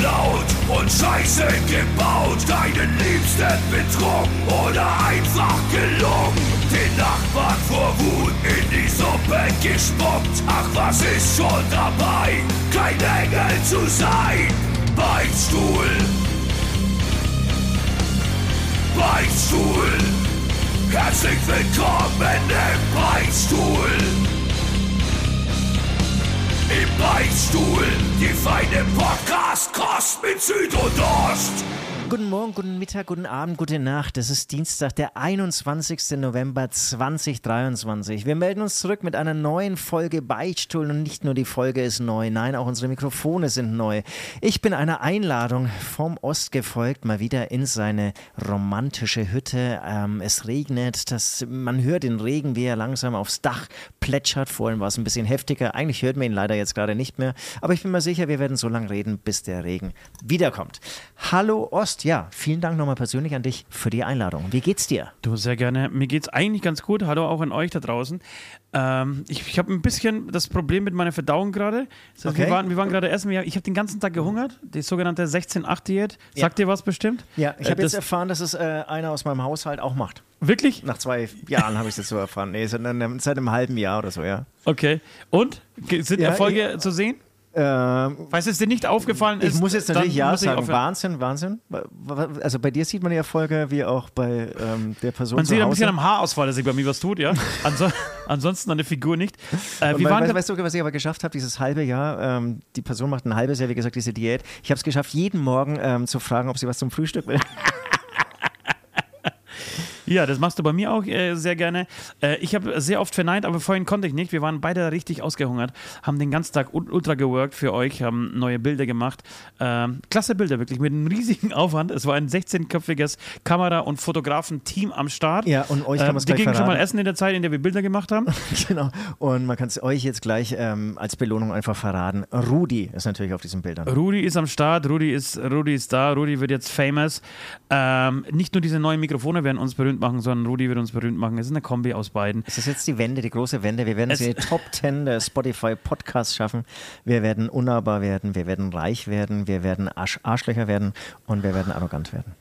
geklaut und Scheiße gebaut, deinen Liebsten betrogen oder einfach gelungen. Den Nachbarn vor Wut in die Suppe gespuckt. Ach, was ist schon dabei, kein Engel zu sein? Beichtstuhl, Beichtstuhl, herzlich willkommen im Beichtstuhl. Im Beichtstuhl, die feine Podcast-Kost mit Süd und Ost. Guten Morgen, guten Mittag, guten Abend, gute Nacht. Es ist Dienstag, der 21. November 2023. Wir melden uns zurück mit einer neuen Folge Beichtstuhl und nicht nur die Folge ist neu, nein, auch unsere Mikrofone sind neu. Ich bin einer Einladung vom Ost gefolgt, mal wieder in seine romantische Hütte. Ähm, es regnet, das, man hört den Regen, wie er langsam aufs Dach plätschert. Vorhin war es ein bisschen heftiger. Eigentlich hört man ihn leider jetzt gerade nicht mehr. Aber ich bin mir sicher, wir werden so lange reden, bis der Regen wiederkommt. Hallo Ost ja, vielen Dank nochmal persönlich an dich für die Einladung. Wie geht's dir? Du, sehr gerne. Mir geht's eigentlich ganz gut. Hallo auch an euch da draußen. Ähm, ich ich habe ein bisschen das Problem mit meiner Verdauung gerade. Das heißt, Okay. Wir waren, wir waren gerade essen. Ich habe den ganzen Tag gehungert. Die sogenannte 16-8-Diät. Sagt dir was bestimmt? Ja, ich Äh, habe jetzt das- erfahren, dass es äh, einer aus meinem Haushalt auch macht. Wirklich? Nach zwei Jahren habe ich es jetzt so erfahren. Nee, seit, einem- halben Jahr oder so, ja. Okay. Und? Sind Ja, Erfolge zu sehen? Ähm, Falls es dir nicht aufgefallen ist, ich muss jetzt natürlich Ja sagen. Wahnsinn, Wahnsinn. Wa- wa- Also bei dir sieht man die Erfolge wie auch bei ähm, der Person Man sieht ein Hause. bisschen am Haarausfall, dass sich bei mir was tut, ja. Anso ansonsten an der Figur nicht. Äh, we- waren we- weißt du, was ich aber geschafft habe, dieses halbe Jahr, ähm, die Person macht ein halbes Jahr, wie gesagt, diese Diät. Ich habe es geschafft, jeden Morgen ähm, zu fragen, ob sie was zum Frühstück will. Ja, das machst du bei mir auch äh, sehr gerne. Äh, ich habe sehr oft verneint, aber vorhin konnte ich nicht. Wir waren beide richtig ausgehungert, haben den ganzen Tag ul- ultra geworkt für euch, haben neue Bilder gemacht. Ähm, klasse Bilder, wirklich, mit einem riesigen Aufwand. Es war ein 16-köpfiges Kamera- und Fotografen-Team am Start. Ja, und euch kann Ähm, man's Wir gleich gingen schon mal essen in der Zeit, in der wir Bilder gemacht haben. genau. Und man kann es euch jetzt gleich ähm, als Belohnung einfach verraten. Rudi ist natürlich auf diesen Bildern. Rudi ist am Start, Rudi ist, Rudi ist da, Rudi wird jetzt famous. Ähm, nicht nur diese neuen Mikrofone werden uns berühmt machen, sondern Rudi wird uns berühmt machen. Es ist eine Kombi aus beiden. Es ist jetzt die Wende, die große Wende. Wir werden es die Top 10 der Spotify Podcasts schaffen. Wir werden unnahbar werden, wir werden reich werden, wir werden Arsch Arschlöcher werden und wir werden arrogant werden.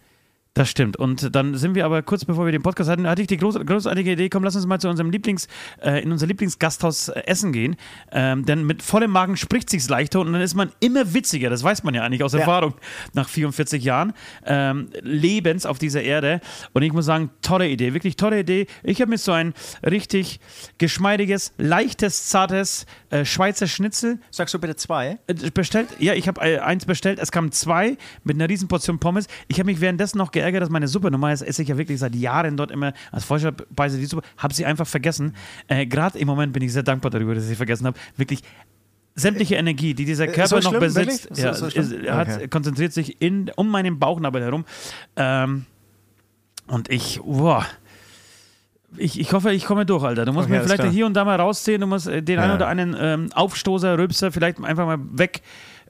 Das stimmt. Und dann sind wir aber kurz bevor wir den Podcast hatten, hatte ich die groß, großartige Idee, komm, lass uns mal zu unserem Lieblings, äh, in unser Lieblingsgasthaus äh, essen gehen. Ähm, denn mit vollem Magen spricht sich's leichter und dann ist man immer witziger. Das weiß man ja eigentlich aus Ja. Erfahrung nach 44 Jahren ähm, Lebens auf dieser Erde. Und ich muss sagen, tolle Idee, wirklich tolle Idee. Ich habe mir so ein richtig geschmeidiges, leichtes, zartes äh, Schweizer Schnitzel Sagst du bitte zwei? äh, bestellt. Ja, ich habe äh, eins bestellt. Es kamen zwei mit einer riesen Portion Pommes. Ich habe mich währenddessen noch geärgert, dass meine Suppe, normalerweise esse ich ja wirklich seit Jahren dort immer als Vorspeise die Suppe, habe sie einfach vergessen. Äh, Gerade im Moment bin ich sehr dankbar darüber, dass ich sie vergessen habe. Wirklich sämtliche Energie, die dieser Körper Äh, so noch schlimm? besitzt? So- ja, so ist, hat, Okay. konzentriert sich in, um meinen Bauchnabel herum. Ähm, und ich, boah. Ich, ich hoffe, ich komme durch, Alter. Du musst Okay, mir vielleicht klar. hier und da mal rausziehen. Du musst äh, den Ja. einen oder einen ähm, Aufstoßer, Rülpser vielleicht einfach mal weg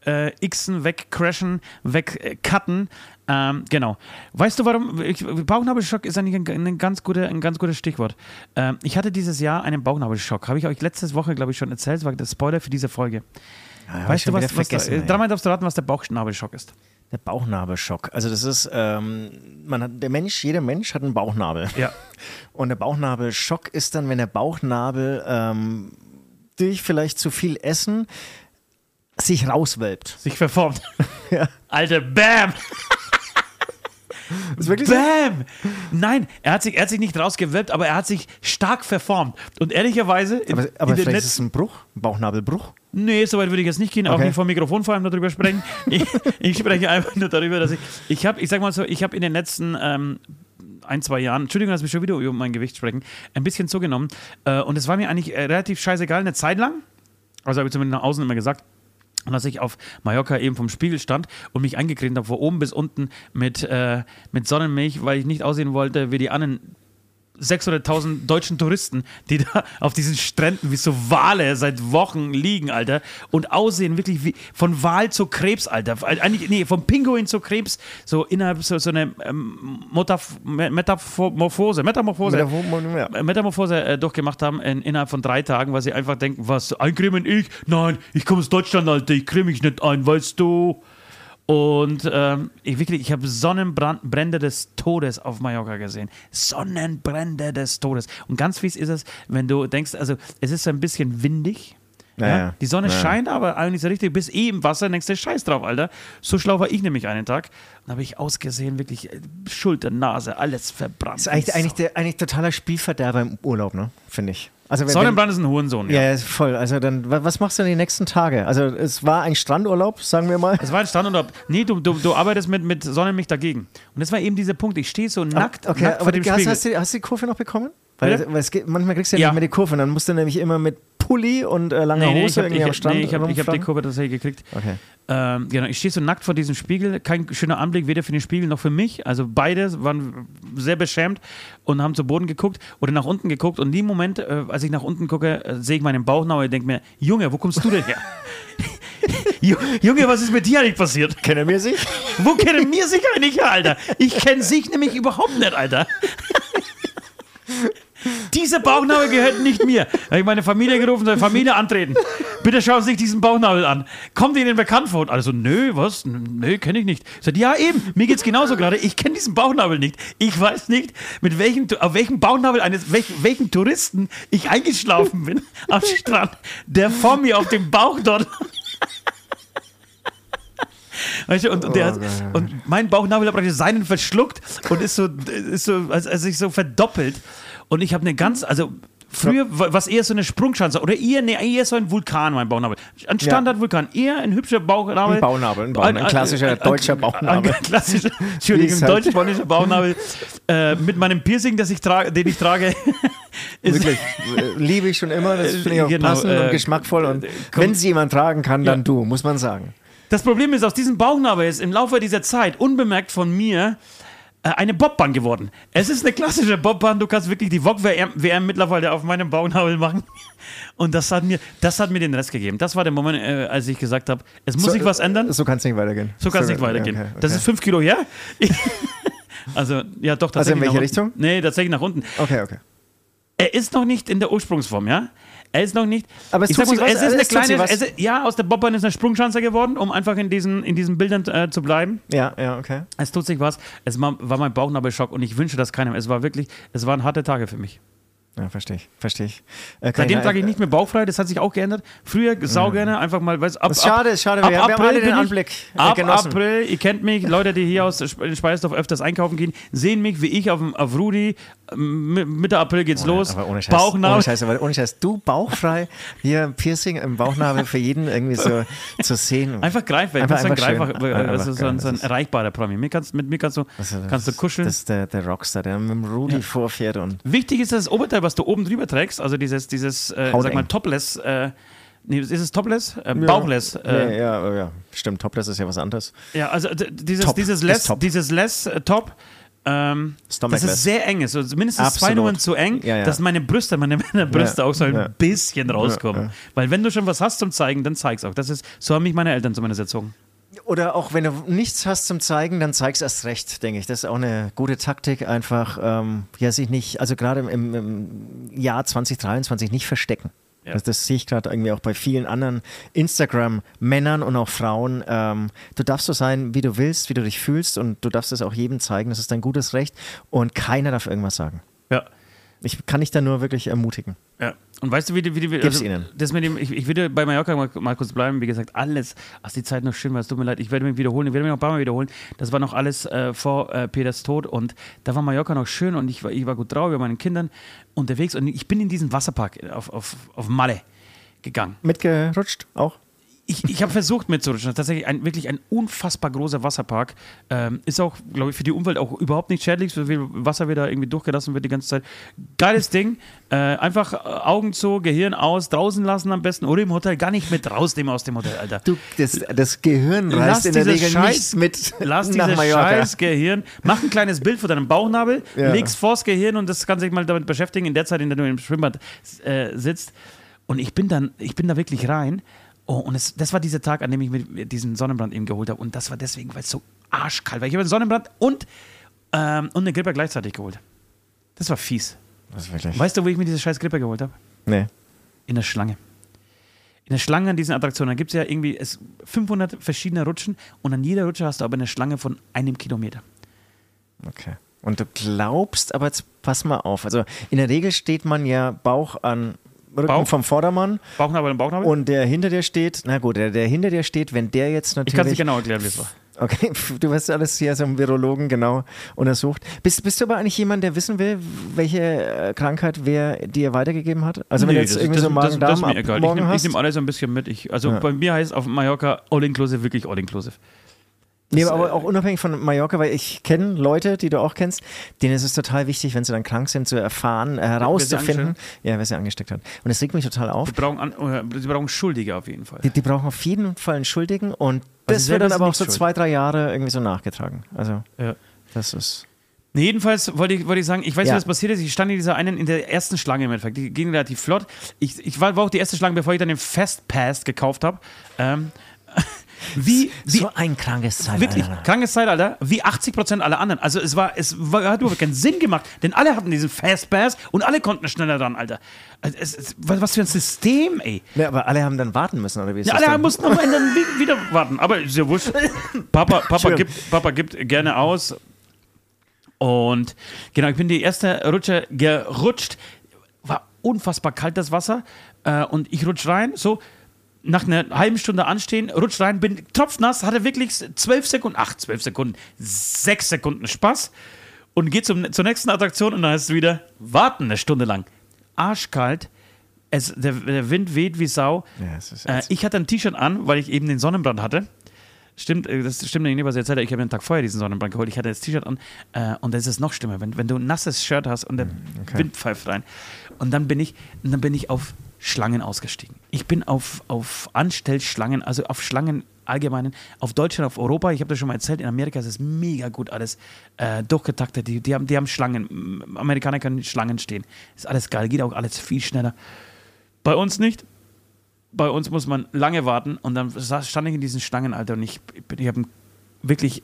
äh, xen, wegcrashen, wegcutten. Ähm, genau. Weißt du, warum? Ich, Bauchnabelschock ist eigentlich ein, ein, ganz guter, ein ganz gutes Stichwort. Ähm, ich hatte dieses Jahr einen Bauchnabelschock. Habe ich euch letzte Woche, glaube ich, schon erzählt. Das war der Spoiler für diese Folge. Ja, weißt du, was, was da, ey. dreimal darfst du raten, was der Bauchnabelschock ist. Der Bauchnabelschock. Also das ist, ähm, man hat, der Mensch, jeder Mensch hat einen Bauchnabel. Ja. Und der Bauchnabelschock ist dann, wenn der Bauchnabel ähm, durch vielleicht zu viel Essen sich rauswölbt. Sich verformt. Ja. Alter, Bam! Ist wirklich so? Bam! Nein, er hat, sich, er hat sich nicht rausgewölbt, aber er hat sich stark verformt. Und ehrlicherweise. in- Aber, aber in den vielleicht ist es ein Bruch, ein Bauchnabelbruch. Nee, soweit würde ich jetzt nicht gehen, auch Okay. nicht vor dem Mikrofon vor allem darüber sprechen. Ich, ich spreche einfach nur darüber, dass ich. Ich habe, ich sag mal so, ich habe in den letzten. Ähm, ein, zwei Jahren, Entschuldigung, dass wir schon wieder über mein Gewicht sprechen, ein bisschen zugenommen. Äh, und es war mir eigentlich äh, relativ scheißegal, eine Zeit lang. Also habe ich zumindest nach außen immer gesagt. Und dass ich auf Mallorca eben vom Spiegel stand und mich eingecremt habe, von oben bis unten mit, äh, mit Sonnenmilch, weil ich nicht aussehen wollte wie die anderen 600.000 deutschen Touristen, die da auf diesen Stränden wie so Wale seit Wochen liegen, Alter, und aussehen wirklich wie von Wal zu Krebs, Alter. Eigentlich, nee, vom Pinguin zu Krebs, so innerhalb so, so eine ähm, Metamorphose, Metamorphose, äh, Metamorphose äh, durchgemacht haben in, innerhalb von drei Tagen, weil sie einfach denken, was, eincremen ich? Nein, ich komme aus Deutschland, Alter, ich creme mich nicht ein, weißt du? Und ähm, ich wirklich, ich habe Sonnenbrände des Todes auf Mallorca gesehen. Sonnenbrände des Todes. Und ganz fies ist es, wenn du denkst, also es ist ein bisschen windig. Ja, ja. Die Sonne scheint aber eigentlich so richtig, bis eh im Wasser, denkst du, scheiß drauf, Alter. So schlau war ich nämlich einen Tag. Und habe ich ausgesehen, wirklich äh, Schulter, Nase, alles verbrannt. ist eigentlich, eigentlich, der, eigentlich totaler Spielverderber im Urlaub, ne? Finde ich. Also wenn, Sonnenbrand ist ein Hurensohn, ja, ja, voll. Also dann, wa- was machst du denn die nächsten Tage? Also es war ein Strandurlaub, sagen wir mal. Es war ein Standurlaub. Nee, du, du, du arbeitest mit, mit Sonnenmilch dagegen. Und das war eben dieser Punkt. Ich stehe so nackt, okay, nackt vor aber dem hast, Spiegel. hast, du, hast du die Kurve noch bekommen? Weil, weil es geht, manchmal kriegst du ja, Ja. nicht mehr die Kurve. Und dann musst du nämlich immer mit Pulli und äh, langer Nee, nee, Hose habe irgendwie am ich, Strand nee, ich hab, ich hab die. Kurve tatsächlich gekriegt. Okay. Ähm, genau, ich stehe so nackt vor diesem Spiegel. Kein schöner Anblick, weder für den Spiegel noch für mich. Also beide waren sehr beschämt und haben zu Boden geguckt oder nach unten geguckt. Und in dem Moment, äh, als ich nach unten gucke, äh, sehe ich meinen Bauchnabel und denke mir, Junge, wo kommst du denn her? Ju- Junge, was ist mit dir eigentlich passiert? Kennen wir sich? Wo kennen wir sich eigentlich her, Alter? Ich kenne sich nämlich überhaupt nicht, Alter. Dieser Bauchnabel gehört nicht mir. Da habe ich meine Familie gerufen, soll Familie antreten. Bitte schauen Sie sich diesen Bauchnabel an. Kommt Ihnen bekannt vor? Und alle so, nö, was? Nö, kenne ich nicht. Ich sag, ja, eben, mir geht's genauso gerade. Ich kenne diesen Bauchnabel nicht. Ich weiß nicht, mit welchem, auf welchem Bauchnabel eines, welch, welchen Touristen ich eingeschlafen bin am Strand, der vor mir auf dem Bauch dort Weißt du, und, und, der hat, und mein Bauchnabel hat praktisch seinen verschluckt und ist so, ist so also, also sich so verdoppelt. Und ich habe eine ganz, also früher was eher so eine Sprungschanze oder eher, nee, eher so ein Vulkan, mein Bauchnabel. Ein Standardvulkan, eher ein hübscher Bauchnabel. Ein Bauchnabel, ein Bauchnabel, ein klassischer deutscher Bauchnabel. Ein klassischer, Entschuldigung, halt- deutsch-polnischer Bauchnabel. Äh, mit meinem Piercing, das ich trage, den ich trage. Wirklich. äh, Liebe ich schon immer. Das finde ich auch Genau, passend äh, und geschmackvoll. Und komm- wenn sie jemand tragen kann, dann Ja. du, muss man sagen. Das Problem ist, aus diesem Bauchnabel ist im Laufe dieser Zeit unbemerkt von mir äh, eine Bobbahn geworden. Es ist eine klassische Bobbahn. Du kannst wirklich die VOG-WM WM mittlerweile auf meinem Bauchnabel machen. Und das hat mir, das hat mir den Rest gegeben. Das war der Moment, äh, als ich gesagt habe, es muss So, sich was ändern. So kann es nicht weitergehen. So kann es nicht weitergehen. okay, okay. Das ist fünf Kilo her. Also, ja, doch, Also in tatsächlich. welche Richtung? Nee, tatsächlich nach unten. Okay, okay. Er ist noch nicht in der Ursprungsform, ja? Er ist noch nicht. Aber es ich tut sag mal was, es ist eine kleine. Es ist, ja, aus der Bobbahn ist eine Sprungschanze geworden, um einfach in diesen, in diesen Bildern äh, zu bleiben. Ja, ja, okay. Es tut sich was. Es war, war mein Bauchnabelschock und ich wünsche das keinem. Es war wirklich, es waren harte Tage für mich. Ja, verstehe ich. Verstehe ich. Äh, Seitdem ich- trage ich nicht mehr bauchfrei, das hat sich auch geändert. Früher sau gerne, einfach mal, weiß, ab, ist schade, ist schade. ab Wir haben- wir haben April alle den ich- Anblick, äh, Ab genossen. April, ihr kennt mich, Leute, die hier aus Spe- Speisdorf öfters einkaufen gehen, sehen mich, wie ich auf, auf Rudi. Mitte April geht's los. Aber ohne Scheiß, Bauchnabel. Ohne Scheiß, aber ohne Scheiß. Du bauchfrei, hier Piercing im Bauchnabel für jeden irgendwie so zu sehen. Einfach greifbar. Ich Einfach- einfach greifbar. schön. äh, Das Einfach ist so ein, so ein erreichbarer Promi. Mit, kannst, mit mir kannst du, Also kannst du kuscheln. Das ist der, der Rockstar, der mit dem Rudy vorfährt und Wichtig ist das Oberteil, was du oben drüber trägst, also dieses, dieses äh, sag mal, Topless, äh, nee, ist es Topless? Äh, Bauchless. Äh, nee, ja, oh ja, stimmt. Topless ist ja was anderes. Ja, also dieses, Top. dieses Less, top. dieses Less äh, Top, ähm, das ist sehr eng ist. Also mindestens zwei Absolut. Nummern zu eng, Ja, ja. dass meine Brüste, meine Männerbrüste Ja, auch so ein ja. bisschen rauskommen. Ja, ja. Weil wenn du schon was hast zum Zeigen, dann zeig's auch. Das ist, so haben mich meine Eltern zumindest erzogen. Oder auch wenn du nichts hast zum Zeigen, dann zeig's erst recht, denke ich. Das ist auch eine gute Taktik, einfach ähm, ja, sich nicht, also gerade im, im Jahr 2023 nicht verstecken. Ja. Das, das sehe ich gerade irgendwie auch bei vielen anderen Instagram-Männern und auch Frauen. Ähm, du darfst so sein, wie du willst, wie du dich fühlst und du darfst es auch jedem zeigen. Das ist dein gutes Recht und keiner darf irgendwas sagen. Ja. Ich kann dich da nur wirklich ermutigen. Ja. Und weißt du, wie die, wie die Gib's ihnen. Das mit dem, ich, ich würde bei Mallorca mal, mal kurz bleiben. Wie gesagt, alles, als die Zeit noch schön war, es tut mir leid, ich werde mich wiederholen, ich werde mich noch ein paar Mal wiederholen. Das war noch alles äh, vor äh, Peters Tod und da war Mallorca noch schön und ich war, ich war gut drauf, wir waren meinen Kindern unterwegs und ich bin in diesen Wasserpark auf, auf, auf Malle gegangen. Mitgerutscht auch? Ich, ich habe versucht mitzurutschen. Tatsächlich ein, wirklich ein unfassbar großer Wasserpark. Ähm, ist auch, glaube ich, für die Umwelt auch überhaupt nicht schädlich, so viel Wasser wieder irgendwie durchgelassen wird die ganze Zeit. Geiles Ding. Äh, einfach äh, Augen zu, Gehirn aus, draußen lassen am besten oder im Hotel gar nicht mit rausnehmen aus dem Hotel, Alter. Du, das, das Gehirn Lass reißt in der Regel Scheiß- nicht mit Lass nach dieses Mallorca. scheiß Gehirn, mach ein kleines Bild von deinem Bauchnabel, Ja. leg's vors Gehirn und das kann sich mal damit beschäftigen, in der Zeit, in der du im Schwimmbad äh, sitzt. Und ich bin dann, ich bin da wirklich rein. Oh, und es, das war dieser Tag, an dem ich mir diesen Sonnenbrand eben geholt habe. Und das war deswegen, weil es so arschkalt war. Ich habe einen Sonnenbrand und, ähm, und eine Grippe gleichzeitig geholt. Das war fies. Das ist wirklich. Weißt du, wo ich mir diese scheiß Grippe geholt habe? Nee. In der Schlange. in der Schlange an diesen Attraktionen, da gibt es ja irgendwie es 500 verschiedene Rutschen und an jeder Rutsche hast du aber eine Schlange von einem Kilometer. Okay. Und du glaubst, aber jetzt pass mal auf. Also in der Regel steht man ja Bauch an Rücken Bauch? vom Vordermann Bauchnabel und Bauchnabel? und der hinter dir steht, na gut, der, der hinter dir steht, wenn der jetzt natürlich. ich kann es nicht genau erklären, wie es war. Okay, du wirst alles hier so im Virologen genau untersucht. Bist, bist du aber eigentlich jemand, der wissen will, welche äh, Krankheit wer dir weitergegeben hat? Also wenn Nee, du jetzt das- irgendwie das- so das- das Magen-Darm ist mir egal. Ich nehme hast? nehm alles so ein bisschen mit. Ich, also Ja. bei mir heißt auf Mallorca All-Inclusive wirklich All-Inclusive. Nee, Das, aber äh, auch unabhängig von Mallorca, weil ich kenne Leute, die du auch kennst, denen ist es total wichtig, wenn sie dann krank sind, zu erfahren, äh, herauszufinden, ja, wer sie angesteckt hat. Und das regt mich total auf. Die brauchen, an, äh, sie brauchen Schuldige auf jeden Fall. Die, die brauchen auf jeden Fall einen Schuldigen und Aber das wird dann aber auch so nicht zwei, drei Jahre irgendwie so nachgetragen. Also, Ja. das ist. Nee, jedenfalls wollte ich, wollte ich sagen, ich weiß, Ja. wie das passiert ist. Ich stand in dieser einen, in der ersten Schlange im Endeffekt. Die ging relativ flott. Ich, ich war, war auch die erste Schlange, bevor ich dann den Fastpass gekauft habe. Ähm, wie, wie so ein krankes Zeitalter. Wirklich, krankes Zeitalter, wie 80% aller anderen. Also es war, es war, hat überhaupt keinen Sinn gemacht, denn alle hatten diesen Fastpass und alle konnten schneller dran, Alter. Also es, es, was für ein System, ey. Ja, aber alle haben dann warten müssen, oder wie ist Ja, das alle denn? mussten am Ende wieder warten. Aber ist ja wurscht. Papa, Papa, gibt, Papa gibt gerne aus. Und genau, ich bin die erste Rutsche gerutscht. War unfassbar kalt, das Wasser. Äh, und ich rutsch rein, so nach einer halben Stunde anstehen, rutsch rein, bin tropfnass, hatte wirklich zwölf Sekunden, ach, zwölf Sekunden, sechs Sekunden Spaß und geht zum, zur nächsten Attraktion und dann heißt es wieder warten eine Stunde lang. Arschkalt, es, der, der Wind weht wie Sau. Ja, es Äh, ich hatte ein T-Shirt an, weil ich eben den Sonnenbrand hatte. Stimmt, äh, das stimmt nicht, was ich erzählt habe. Ich habe den Tag vorher diesen Sonnenbrand geholt. Ich hatte das T-Shirt an äh, und das ist noch schlimmer, wenn, wenn du ein nasses Shirt hast und der Wind pfeift rein. Und dann bin ich, und dann bin ich auf Schlangen ausgestiegen. Ich bin auf, auf Anstellschlangen, also auf Schlangen allgemeinen, auf Deutschland, auf Europa. Ich habe das schon mal erzählt, in Amerika ist es mega gut alles äh, durchgetaktet. Die, die, haben, die haben Schlangen. Amerikaner können Schlangen stehen. Ist alles geil, geht auch alles viel schneller. Bei uns nicht bei uns muss man lange warten und dann stand ich in diesen Schlangen, Alter, und ich, bin- ich habe wirklich,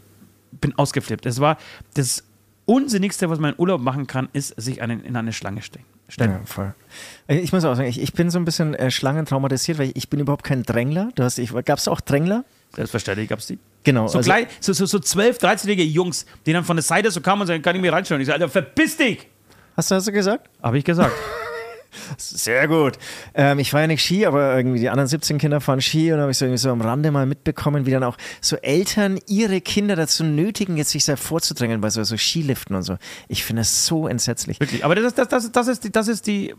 bin ausgeflippt. Es war das Unsinnigste, was man in Urlaub machen kann, ist, sich einen, in eine Schlange ste stellen. Ja, voll. Ich muss auch sagen, ich, ich bin so ein bisschen äh, schlangentraumatisiert, weil ich, ich bin überhaupt kein Drängler. Du hast, ich, gab es auch Drängler? Selbstverständlich gab es die. Genau. So, also- klein, so, so, so 12, 13-jährige Jungs, die dann von der Seite so kamen und sagen, kann ich mir reinschauen? Ich sage, Alter, verpiss dich! Hast du das so gesagt? Habe ich gesagt. Sehr gut. Ähm, ich fahre ja nicht Ski, aber irgendwie die anderen 17 Kinder fahren Ski und habe ich so, irgendwie so am Rande mal mitbekommen, wie dann auch so Eltern ihre Kinder dazu nötigen, jetzt sich da vorzudrängen bei so, so Skiliften und so. Ich finde das so entsetzlich. Wirklich. Aber das, ist- das, das, das, ist die, das ist die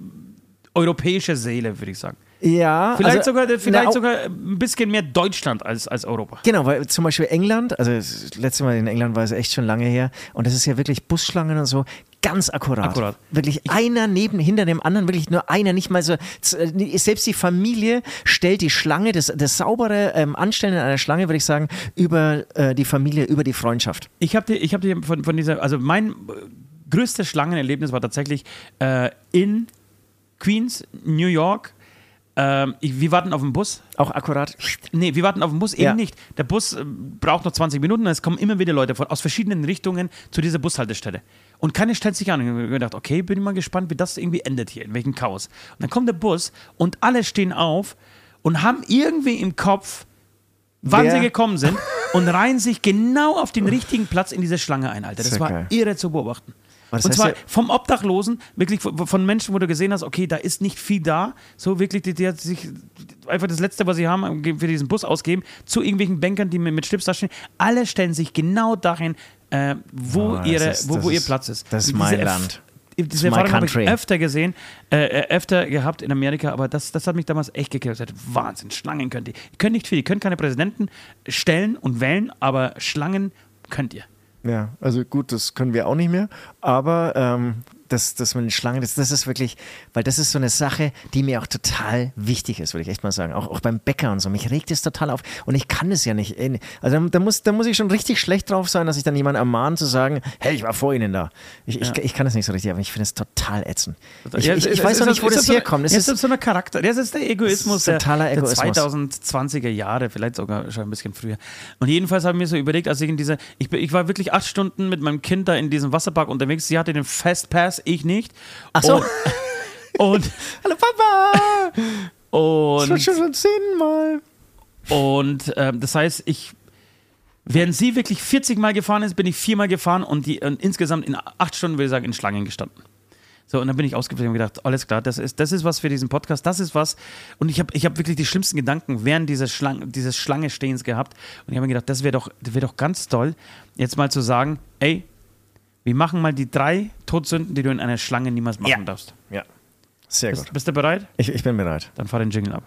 europäische Seele, würde ich sagen. Ja, Vielleicht, also, sogar, na, vielleicht auch- sogar ein bisschen mehr Deutschland als, als Europa. Genau, weil zum Beispiel England, also das letzte Mal in England war es echt schon lange her und das ist ja wirklich Busschlangen und so ganz akkurat. Akkurat. Wirklich einer neben, hinter dem anderen, wirklich nur einer, nicht mal so, z- selbst die Familie stellt die Schlange, das, das saubere ähm, Anstellen einer Schlange, würde ich sagen, über äh, die Familie, über die Freundschaft. Ich habe dir, ich hab dir von, von dieser, also mein äh, größtes Schlangenerlebnis war tatsächlich äh, in Queens, New York. Ähm, ich, wir warten auf den Bus. Auch akkurat. Nee, wir warten auf den Bus eben Ja. nicht. Der Bus äh, braucht noch 20 Minuten und es kommen immer wieder Leute von, aus verschiedenen Richtungen zu dieser Bushaltestelle. Und keiner stellt sich an. Und ich habe gedacht, okay, bin ich mal gespannt, wie das irgendwie endet hier, in welchem Chaos. Und dann kommt der Bus und alle stehen auf und haben irgendwie im Kopf, wann Wer- sie gekommen sind und reihen sich genau auf den richtigen Platz in diese Schlange ein, Alter. Das war irre zu beobachten. Das Und zwar ja- vom Obdachlosen, wirklich von Menschen, wo du gesehen hast, okay, da ist nicht viel da. So wirklich, die, die hat sich einfach das Letzte, was sie haben, für diesen Bus ausgeben, zu irgendwelchen Bankern, die mit, Schlips da stehen. Alle stellen sich genau dahin, äh, wo, Oh, ihre, ist- wo, wo ihr Platz ist. das ist Diese mein Land. Diese It's my Erfahrung habe ich öfter gesehen, äh, äh, öfter gehabt in Amerika, aber das, das hat mich damals echt gekillt. Wahnsinn, Schlangen könnt ihr. Ihr könnt nicht viel, ihr könnt keine Präsidenten stellen und wählen, aber Schlangen könnt ihr. Ja, also gut, das können wir auch nicht mehr. Aber ähm, das, das mit den Schlangen, das, das ist wirklich, weil das ist so eine Sache, die mir auch total wichtig ist, würde ich echt mal sagen. Auch, auch beim Bäcker und so. Mich regt es total auf. Und ich kann es ja nicht. Äh, Also da, da, muss, da muss ich schon richtig schlecht drauf sein, dass ich dann jemanden ermahne zu sagen, hey, ich war vor Ihnen da. Ich, ich, ich kann es nicht so richtig, aber ich finde es total ätzend. Ich, Ja, ich, ich es- weiß auch es- nicht, wo das so- herkommt. Ja, ist, ist so ein Charakter. Das ist der Egoismus Das ist totaler der, der Egoismus. 2020er Jahre, vielleicht sogar schon ein bisschen früher. Und jedenfalls habe ich mir so überlegt, als ich in dieser, ich, ich war wirklich acht Stunden mit meinem Kind da in diesem Wasserpark unterwegs. Sie hatte den Fastpass, ich nicht. Ach so. Und, und Hallo Papa! Und, Das schon zehnmal. und ähm, das heißt, ich, während sie wirklich 40 Mal gefahren ist, bin ich viermal gefahren und, die, und insgesamt in acht Stunden, würde ich sagen, in Schlangen gestanden. So, und dann bin ich ausgeflogen und gedacht, alles klar, das ist, das ist was für diesen Podcast, das ist was. Und ich habe ich hab wirklich die schlimmsten Gedanken während dieses, Schlang, dieses Schlange-Stehens gehabt. Und ich habe mir gedacht, das wäre doch, das wär doch ganz toll, jetzt mal zu sagen, ey, wir machen mal die drei Todsünden, die du in einer Schlange niemals machen Ja. darfst. Ja. Sehr gut. Bist, bist du bereit? Ich, ich bin bereit. Dann fahr den Jingle ab.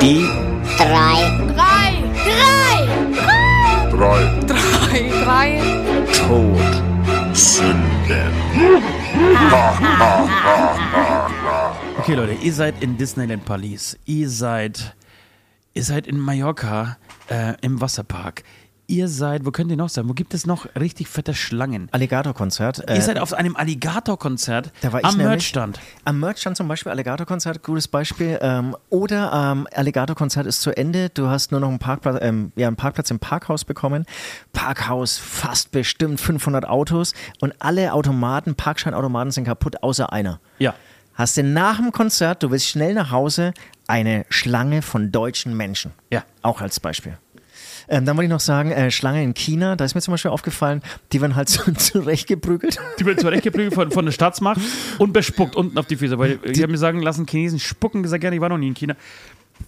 Die drei, Drei. Drei. Drei Drei. Drei. Sünden. Okay, Leute, ihr seid in Disneyland Paris. Ihr seid, ihr seid in Mallorca äh, im Wasserpark. Ihr seid, wo könnt ihr noch sein? Wo gibt es noch richtig fette Schlangen? Alligator-Konzert. äh, ihr seid auf einem Alligator-Konzert am. Merchstand. Am Merchstand zum Beispiel, Alligator-Konzert, gutes Beispiel. Ähm, oder ähm, Alligator-Konzert ist zu Ende. Du hast nur noch einen Parkplatz, ähm, ja, einen Parkplatz im Parkhaus bekommen. Parkhaus, fast bestimmt 500 Autos. Und alle Automaten, Parkscheinautomaten sind kaputt, außer einer. Ja. Hast du nach dem Konzert, du willst schnell nach Hause, eine Schlange von deutschen Menschen. Ja. Auch als Beispiel. Ähm, dann wollte ich noch sagen, äh, Schlange in China, da ist mir zum Beispiel aufgefallen, die werden halt so zurechtgeprügelt. Die wird zurechtgeprügelt von, von der Staatsmacht und bespuckt unten auf die Füße. Weil ich habe mir sagen lassen, Chinesen spucken gesagt, gerne, ich war noch nie in China.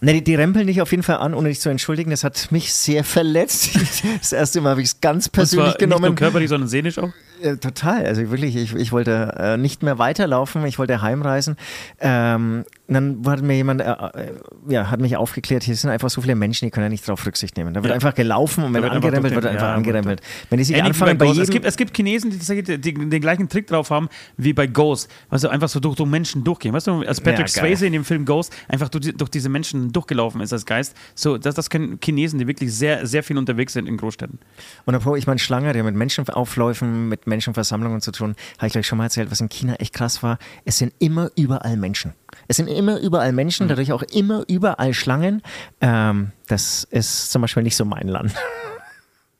Ne, die, die rempeln dich auf jeden Fall an, ohne dich zu entschuldigen. Das hat mich sehr verletzt. Das erste Mal habe ich es ganz Und zwar persönlich nicht nur genommen. körperlich, sondern seelisch auch. Äh, total. Also wirklich, ich, ich wollte äh, nicht mehr weiterlaufen, ich wollte heimreisen. Ähm, dann hat mir jemand, äh, äh, ja, hat mich aufgeklärt, hier sind einfach so viele Menschen, die können ja nicht darauf Rücksicht nehmen. Da wird Ja. einfach gelaufen und wenn wird angerempelt wird, einfach Ja, angerempelt. Wenn die sich Ähnlich anfangen bei jedem... es, gibt, es gibt Chinesen, die, die, die den gleichen Trick drauf haben wie bei Ghost. Weißt du, einfach so durch, durch Menschen durchgehen. Weißt du, als Patrick Ja. Swayze in dem Film Ghost einfach durch, die- durch diese Menschen durchgelaufen ist als Geist. So, das, das können Chinesen, die wirklich sehr, sehr viel unterwegs sind in Großstädten. Und apropos, ich meine, Schlange, der mit Menschenaufläufen, mit Menschenversammlungen zu tun, habe ich gleich schon mal erzählt, was in China echt krass war. Es sind immer überall Menschen. Es sind immer überall. Menschen, dadurch auch immer überall Schlangen. Ähm, das ist zum Beispiel nicht so mein Land.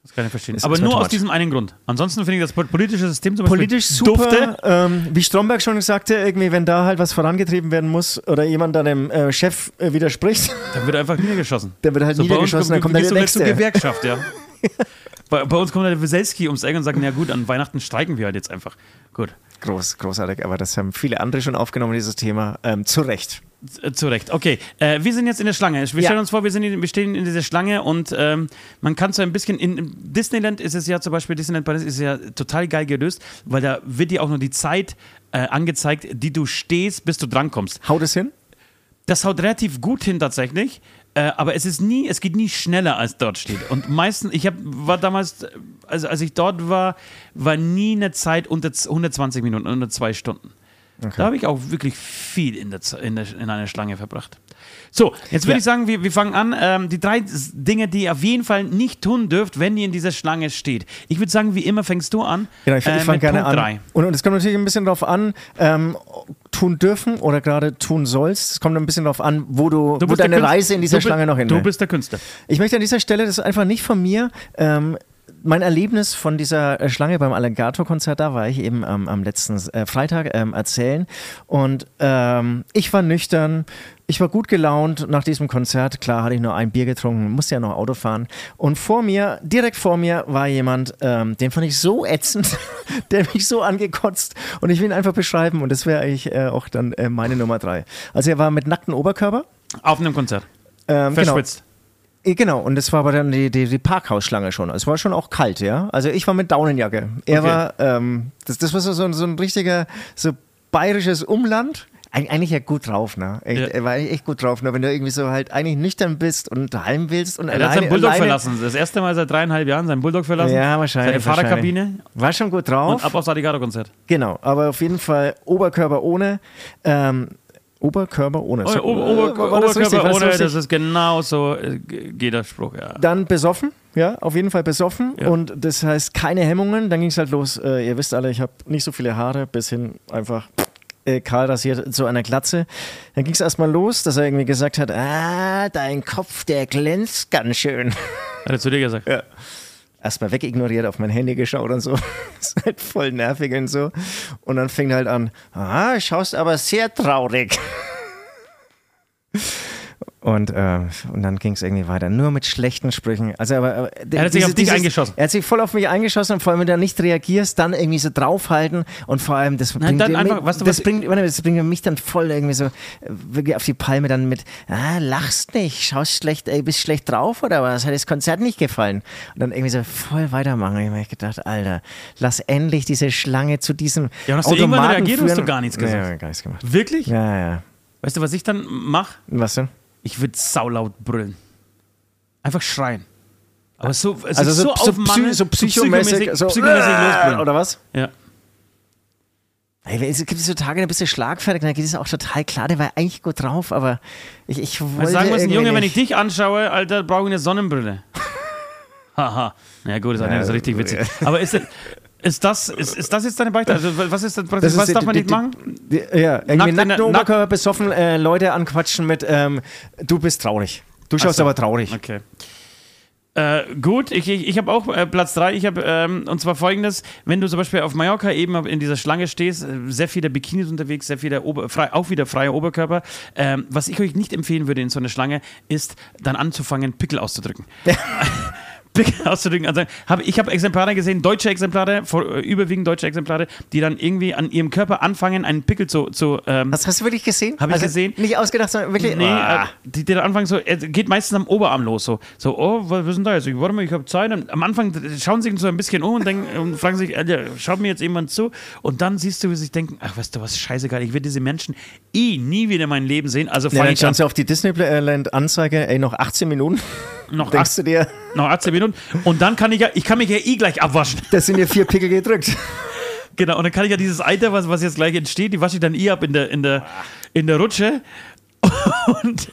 Das kann ich verstehen. Ist- Aber nur aus diesem einen Grund. Ansonsten finde ich das pol- politische System zum Beispiel Politisch super. Ähm, wie Stromberg schon sagte, irgendwie, wenn da halt was vorangetrieben werden muss oder jemand dann dem äh, Chef äh, widerspricht, Da wird einfach niedergeschossen. dann wird halt So, niedergeschossen, dann kommt dann der nächste. Gewerkschaft, ja. bei, bei uns kommt der Weselski ums Eck und sagt, na gut, an Weihnachten streiken wir halt jetzt einfach. Gut. Groß, großartig, aber das haben viele andere schon aufgenommen, dieses Thema. Ähm, zu Recht. Äh, Zu Recht. Okay, äh, wir sind jetzt in der Schlange. Wir Ja. stellen uns vor, wir, sind in, wir stehen in dieser Schlange und ähm, man kann so ein bisschen, in Disneyland ist es ja zum Beispiel, Disneyland Paris ist ja total geil gelöst, weil da wird dir auch nur die Zeit äh, angezeigt, die du stehst, bis du drankommst. Haut es hin? Das haut relativ gut hin tatsächlich, äh, aber es ist nie, es geht nie schneller als dort steht. Und meistens, ich hab, war damals, äh, also als ich dort war, war nie eine Zeit unter z- 120 Minuten, unter zwei Stunden. Da habe ich auch wirklich viel in, der, in, der, in einer Schlange verbracht. So, jetzt würde Ja. ich sagen, wir, wir fangen an. Ähm, die drei Dinge, die ihr auf jeden Fall nicht tun dürft, wenn ihr in dieser Schlange steht. Ich würde sagen, wie immer fängst du an. Genau, ich, äh, ich fange gerne Punkt an. drei. Und, und es kommt natürlich ein bisschen darauf an, ähm, tun dürfen oder gerade tun sollst. Es kommt ein bisschen darauf an, wo du, Du wo deine Künstler. Reise in dieser Schlange noch hin Du bist der Künstler. Ich möchte an dieser Stelle, das ist einfach nicht von mir, ähm, mein Erlebnis von dieser äh, Schlange beim Alligator-Konzert, da war ich eben ähm, am letzten äh, Freitag ähm, erzählen. Und ähm, ich war nüchtern, ich war gut gelaunt nach diesem Konzert. Klar hatte ich nur ein Bier getrunken, musste ja noch Auto fahren. Und vor mir, direkt vor mir, war jemand, ähm, den fand ich so ätzend, der mich so angekotzt. Und ich will ihn einfach beschreiben. Und das wäre eigentlich äh, auch dann äh, meine Nummer drei. Also er war mit nacktem Oberkörper. Auf einem Konzert. Ähm, genau. Verschwitzt. Eh, Genau, und das war aber dann die, die, die Parkhausschlange schon. Es war schon auch kalt, ja. Also ich war mit Daunenjacke. Er Okay. war, ähm, das, das war so, so, ein- so ein richtiger, so bayerisches Umland. Eig eigentlich ja gut drauf, ne? Echt, Ja. Er war eigentlich echt gut drauf, ne? Wenn du irgendwie so halt eigentlich nüchtern bist und heim willst und Er hat alleine. seinen Bulldog alleine, verlassen. Das erste Mal seit dreieinhalb Jahren seinen Bulldog verlassen. Ja, wahrscheinlich. Seine Fahrerkabine. War schon gut drauf. und ab aufs Alligator-Konzert. Genau, aber auf jeden Fall Oberkörper ohne. Ähm, Oberkörper ohne. Oh, Ober- äh, Ober-? Oberkörper das ohne, das ist genau so, äh, geht der Spruch, ja. Dann besoffen, ja, auf jeden Fall besoffen. Ja. Und das heißt keine Hemmungen. Dann ging es halt los. Äh, ihr wisst alle, ich habe nicht so viele Haare, bis hin einfach äh, kahl rasiert zu einer Glatze. Dann ging es erstmal los, dass er irgendwie gesagt hat: Ah, dein Kopf, der glänzt ganz schön. Hat er zu dir gesagt. Ja. erstmal wegignoriert, auf mein Handy geschaut und so. ist halt voll nervig und so. Und dann fing er halt an, ah, schaust aber sehr traurig. Und, äh, und dann ging es irgendwie weiter. Nur mit schlechten Sprüchen. Also, aber, aber Er hat sich auf dich eingeschossen. Er hat sich voll auf mich eingeschossen und vor allem, wenn du nicht reagierst, dann irgendwie so draufhalten und vor allem, das bringt, dann einfach, du, das, was- bringt, das bringt mich dann voll irgendwie so äh, wirklich auf die Palme dann mit, ah, lachst nicht, schaust schlecht, ey, bist schlecht drauf oder was? Hat das Konzert nicht gefallen? Und dann irgendwie so voll weitermachen. Ich habe mir gedacht, Alter, lass endlich diese Schlange zu diesem Ja, und hast du irgendwann Automaten reagiert oder hast führen. du gar nichts gesagt? Nee, gar nichts gemacht. Wirklich? Ja, ja, ja. Weißt du, was ich dann mache? Was denn? Ich würde saulaut brüllen. Einfach schreien. Aber so, es Also ist so, so, so, auf psy so psychomäßig, so, psychomäßig losbrüllen. oder was? Ja. Ey, es gibt so Tage, da bist du schlagfertig, dann geht es auch total klar, der war eigentlich gut drauf, aber ich, ich wollte Also sagen wir es, irgendwie Junge, wenn ich nicht. dich anschaue, Alter, brauche ich eine Sonnenbrille. Haha. Na gut, ist auch nicht so richtig witzig. Aber ist, ist, das, ist, ist das jetzt deine Beichte? Also, was ist das? Das was ist darf die- man die- nicht machen? Die, ja, irgendwie Nackt nackten der- Oberkörper besoffen, äh, Leute anquatschen mit, ähm, du bist traurig. Du schaust so. aber traurig. Okay. Äh, gut, ich, ich, ich habe auch äh, Platz 3. Ich habe, ähm, und zwar folgendes: Wenn du zum Beispiel auf Mallorca eben in dieser Schlange stehst, äh, sehr viele Bikinis unterwegs, sehr viele Ober frei, auch wieder freier Oberkörper. Ähm, was ich euch nicht empfehlen würde in so einer Schlange, ist dann anzufangen, Pickel auszudrücken. Auszudrücken. Also hab, ich habe Exemplare gesehen, deutsche Exemplare, vor, äh, überwiegend deutsche Exemplare, die dann irgendwie an ihrem Körper anfangen, einen Pickel zu. zu ähm, Hast, hast du wirklich gesehen? Hab ich gesehen. Nicht ausgedacht, sondern wirklich. Nee, Ah. äh, die, die dann anfangen so, er geht meistens am Oberarm los, so, so oh, was, ist denn da jetzt? Ich, warte mal, ich habe Zeit. Und am Anfang schauen sie sich so ein bisschen um und, denken, und fragen sich, Alter, schaut mir jetzt jemand zu? Und dann siehst du, wie sie sich denken, ach, weißt du was, scheißegal, ich will diese Menschen eh nie wieder in meinem Leben sehen. Also Ja, fange dann ich an, auf die Disneyland-Anzeige, ey, noch 18 Minuten. noch, Denkst 8, du dir, noch 18 Minuten. Und dann kann ich ja, ich kann mich ja eh gleich abwaschen. das sind dir vier Pickel gedrückt. Genau, und dann kann ich ja dieses Eiter, was, was jetzt gleich entsteht, die wasche ich dann eh ab in der, in der, in der Rutsche. Und,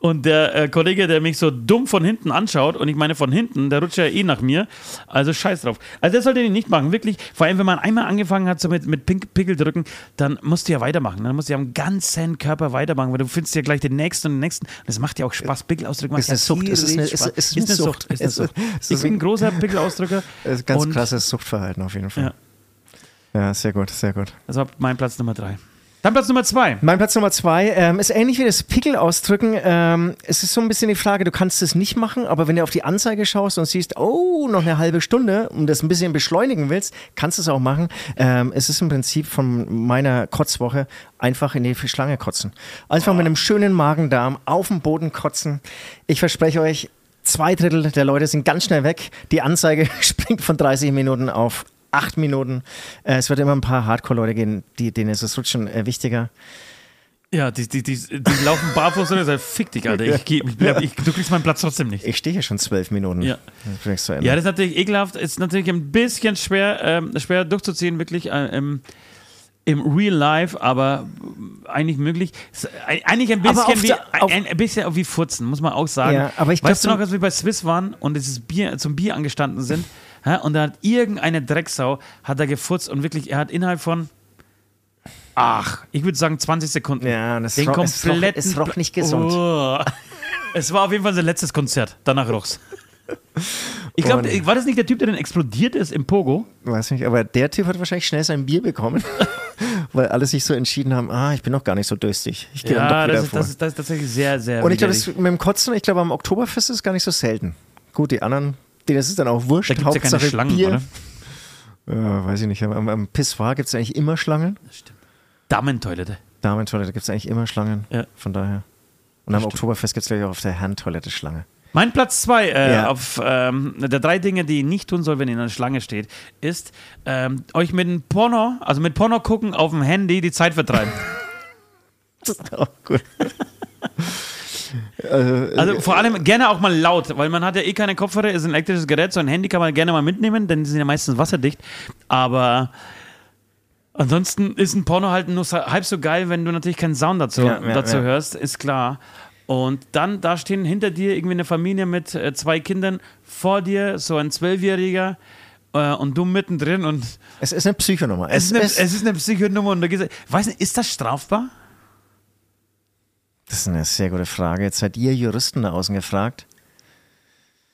und der äh, Kollege, der mich so dumm von hinten anschaut, und ich meine von hinten, der rutscht ja eh nach mir. Also scheiß drauf. Also das sollte ihr nicht machen, wirklich. Vor allem, wenn man einmal angefangen hat, so mit, mit Pink Pickel drücken, dann musst du ja weitermachen. Dann musst du ja am ganzen Körper weitermachen, weil du findest ja gleich den nächsten und den nächsten. Das macht ja auch Spaß. Pickel ausdrücken macht Ist eine ja Sucht, ist eine- ist- ist eine Sucht? Ist eine Sucht. Ich bin ein- großer Pickelausdrücker. Ist ganz Und- krasses Suchtverhalten auf jeden Fall. Ja. Ja, sehr gut, sehr gut. Das war mein Platz Nummer drei. Dann Platz Nummer zwei. Mein Platz Nummer zwei ähm, ist ähnlich wie das Pickel ausdrücken. Ähm, es ist so ein bisschen die Frage, du kannst es nicht machen, aber wenn du auf die Anzeige schaust und siehst, oh, noch eine halbe Stunde und das ein bisschen beschleunigen willst, kannst du es auch machen. Ähm, es ist im Prinzip von meiner Kotzwoche einfach in die Schlange kotzen. Einfach mit einem schönen Magendarm auf dem Boden kotzen. Ich verspreche euch, zwei Drittel der Leute sind ganz schnell weg. Die Anzeige springt von 30 Minuten auf acht Minuten. Äh, es wird immer ein paar Hardcore-Leute gehen, die, denen ist das Rutschen äh, wichtiger. Ja, die, die, die, die laufen barfuß und sagen, fick dich, Alter. Ich, geh- ich, bleib- ich, du kriegst meinen Platz trotzdem nicht. Ich stehe hier schon zwölf Minuten. Ja. Das. Ja, das ist natürlich ekelhaft. Ist natürlich ein bisschen schwer, ähm, schwer durchzuziehen, wirklich äh, im, im Real Life, aber eigentlich möglich. Ein- Eigentlich ein bisschen, wie, der- ein, ein bisschen wie Furzen, muss man auch sagen. Ja, aber ich glaub, weißt du noch, als wir bei Swiss waren und dieses Bier, zum Bier angestanden sind, und da hat irgendeine Drecksau, hat da gefurzt und wirklich, er hat innerhalb von Ach, ich würde sagen 20 Sekunden. Ja, es den roch- es roch- kompletten es roch nicht gesund. Oh. Es war auf jeden Fall sein letztes Konzert. Danach roch's. Ich glaube, war das nicht der Typ, der dann explodiert ist im Pogo? Weiß nicht, aber der Typ hat wahrscheinlich schnell sein Bier bekommen, weil alle sich so entschieden haben, ah, ich bin noch gar nicht so durstig. Ich gehe dann doch Ja, wieder das ist, vor. das, ist, das ist tatsächlich sehr, sehr. und ich glaube, das mit dem Kotzen, ich glaube, am Oktoberfest ist es gar nicht so selten. Gut, die anderen, denen ist es dann auch wurscht. da gibt es ja keine Schlangen, Bier. oder? Ja, weiß ich nicht. Am, am Pissoir gibt es eigentlich immer Schlangen. Damentoilette. Damentoilette gibt es eigentlich immer Schlangen. Ja. Von daher. Und am Oktoberfest gibt es, glaube ich, auch auf der Herrentoilette Schlange. Mein Platz zwei äh, Ja. auf ähm, der drei Dinge, die ihr nicht tun soll, wenn ihr in einer Schlange steht, ist ähm, euch mit einem Porno, also mit Porno gucken auf dem Handy die Zeit vertreiben. Das ist auch gut. Also, Also vor allem gerne auch mal laut, weil man hat ja eh keine Kopfhörer, ist ein elektrisches Gerät, so ein Handy kann man gerne mal mitnehmen, denn die sind ja meistens wasserdicht. Aber ansonsten ist ein Porno halt nur halb so geil, wenn du natürlich keinen Sound dazu, Ja, ja, dazu ja. hörst, ist klar. Und dann, da stehen hinter dir irgendwie eine Familie mit äh, zwei Kindern, vor dir so ein Zwölfjähriger äh, und du mittendrin und es ist eine Psychonummer. es, Es, ist, eine, es ist eine Psychonummer und da geht's, weiß nicht, ist das strafbar? Das ist eine sehr gute Frage. Jetzt seid ihr Juristen da außen gefragt.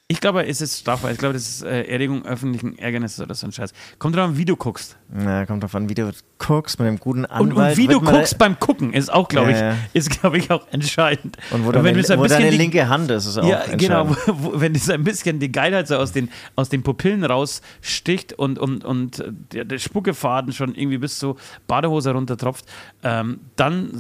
Ich glaube, es ist strafbar. Ich glaube, das ist äh, Erregung öffentlichen Ärgernisses oder so ein Scheiß. Kommt drauf an, wie du guckst. Na, kommt drauf an, wie du guckst mit einem guten Und, Anwalt. und wie du guckst beim Gucken ist auch, glaube Ja, ja. ich, ist, glaube ich, auch entscheidend. Und wo, wenn deine, du so ein wo bisschen deine die- linke Hand ist, ist auch Ja, genau. entscheidend. Wo, wo, wenn so ein bisschen die Geilheit so aus den, aus den Pupillen raussticht und, und, und der, der Spuckefaden schon irgendwie bis zur Badehose runtertropft, ähm, dann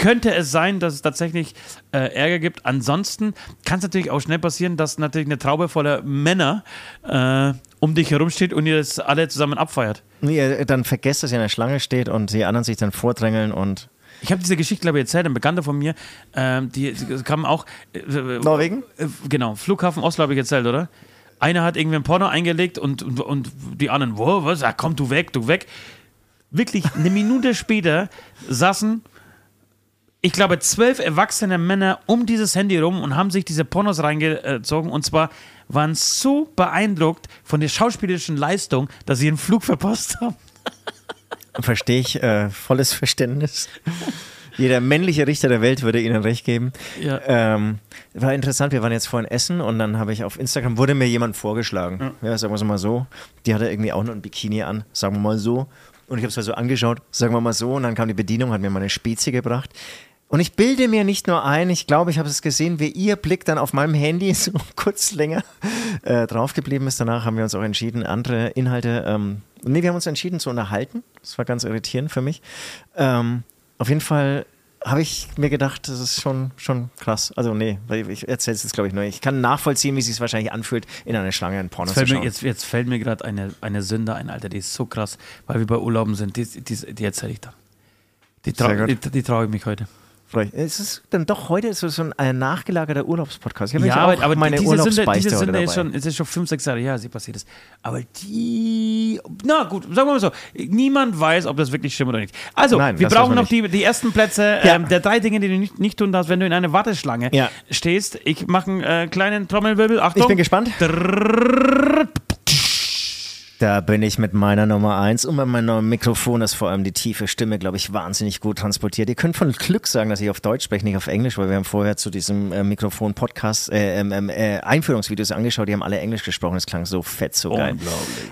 könnte es sein, dass es tatsächlich äh, Ärger gibt. Ansonsten kann es natürlich auch schnell passieren, dass natürlich eine Traube voller Männer äh, um dich herum steht und ihr das alle zusammen abfeiert. Nee, dann vergesst, dass ihr in der Schlange steht und die anderen sich dann vordrängeln und. Ich habe diese Geschichte, glaube ich, erzählt. Ein Bekannter von mir, ähm, die, die kamen auch. Äh, Norwegen? Äh, genau, Flughafen Oslo habe ich erzählt, oder? Einer hat irgendwie ein Porno eingelegt und, und, und die anderen, wo, was? Ah, komm, du weg, du weg. Wirklich, eine Minute später saßen, ich glaube, zwölf erwachsene Männer um dieses Handy rum und haben sich diese Pornos reingezogen. Und zwar waren so beeindruckt von der schauspielerischen Leistung, dass sie einen Flug verpasst haben. Verstehe ich, äh, volles Verständnis. Jeder männliche Richter der Welt würde Ihnen recht geben. Ja. Ähm, war interessant, wir waren jetzt vorhin essen und dann habe ich auf Instagram, wurde mir jemand vorgeschlagen. Ja, sagen wir es mal so. Die hatte irgendwie auch noch ein Bikini an, sagen wir mal so. Und ich habe es mal so angeschaut, sagen wir mal so. Und dann kam die Bedienung, hat mir mal eine Spezie gebracht. Und ich bilde mir nicht nur ein, ich glaube, ich habe es gesehen, wie ihr Blick dann auf meinem Handy so kurz länger äh, drauf geblieben ist. Danach haben wir uns auch entschieden, andere Inhalte, ähm, nee, wir haben uns entschieden zu unterhalten. Das war ganz irritierend für mich. Ähm, auf jeden Fall habe ich mir gedacht, das ist schon, schon krass. Also nee, ich erzähle es jetzt glaube ich nur. Ich kann nachvollziehen, wie es sich wahrscheinlich anfühlt, in einer Schlange ein Porno Jetzt zu fällt, mir, schauen. jetzt, jetzt fällt mir gerade eine, eine Sünde ein, Alter, die ist so krass, weil wir bei Urlauben sind. Die, die, die erzähle ich dann. Die, trau, die, die traue ich mich heute. Ich- Es ist dann doch heute so, so ein nachgelagerter Urlaubspodcast. Ich habe Ja, aber, aber meine diese Sünde, diese Sünde ist schon, es ist schon fünf, sechs Jahre her, als sie passiert ist. Aber die, na gut, sagen wir mal so, niemand weiß, ob das wirklich stimmt oder nicht. Also, Nein, wir brauchen noch die, die ersten Plätze Ja. ähm, der drei Dinge, die du nicht, nicht tun darfst, wenn du in einer Warteschlange Ja. stehst. Ich mache einen äh, kleinen Trommelwirbel. Achtung. Ich bin gespannt. Da bin ich mit meiner Nummer eins und bei meinem neuen Mikrofon ist vor allem die tiefe Stimme, glaube ich, wahnsinnig gut transportiert. Ihr könnt von Glück sagen, dass ich auf Deutsch spreche, nicht auf Englisch, weil wir haben vorher zu diesem äh, Mikrofon-Podcast äh, ähm, ähm, äh, Einführungsvideos angeschaut, die haben alle Englisch gesprochen, es klang so fett, so geil.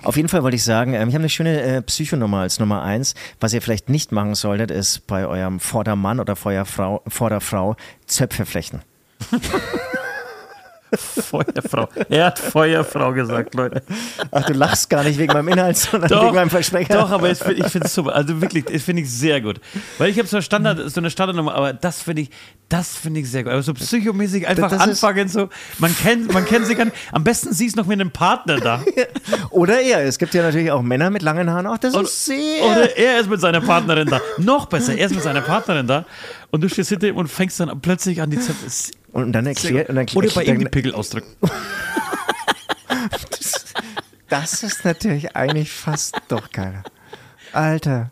Auf jeden Fall wollte ich sagen, ähm, ich habe eine schöne äh, Psychonummer als Nummer eins. Was ihr vielleicht nicht machen solltet, ist bei eurem Vordermann oder Feuerfrau, Vorderfrau Zöpfe flechten. Feuerfrau. Er hat Feuerfrau gesagt, Leute. Ach, du lachst gar nicht wegen meinem Inhalt, sondern Doch, wegen meinem Versprecher. Doch, aber ich finde es super. Also wirklich, das finde ich sehr gut. Weil ich habe so, Standard, so eine Standardnummer, aber das finde ich, das finde ich sehr gut. Aber so psychomäßig einfach Das ist- anfangen, so, man kennt, man kennt sie gar nicht. Am besten sie ist noch mit einem Partner da. Oder er. Es gibt ja natürlich auch Männer mit langen Haaren. Ach, das Oder- ist sehr. Oder er ist mit seiner Partnerin da. Noch besser, er ist mit seiner Partnerin da. Und du stehst hinter ihm und fängst dann plötzlich an, die Zöpfe. Ist und dann erklärt. Und dann Oder bei ihm die Pickel ausdrücken. Das ist natürlich eigentlich fast doch geiler. Alter.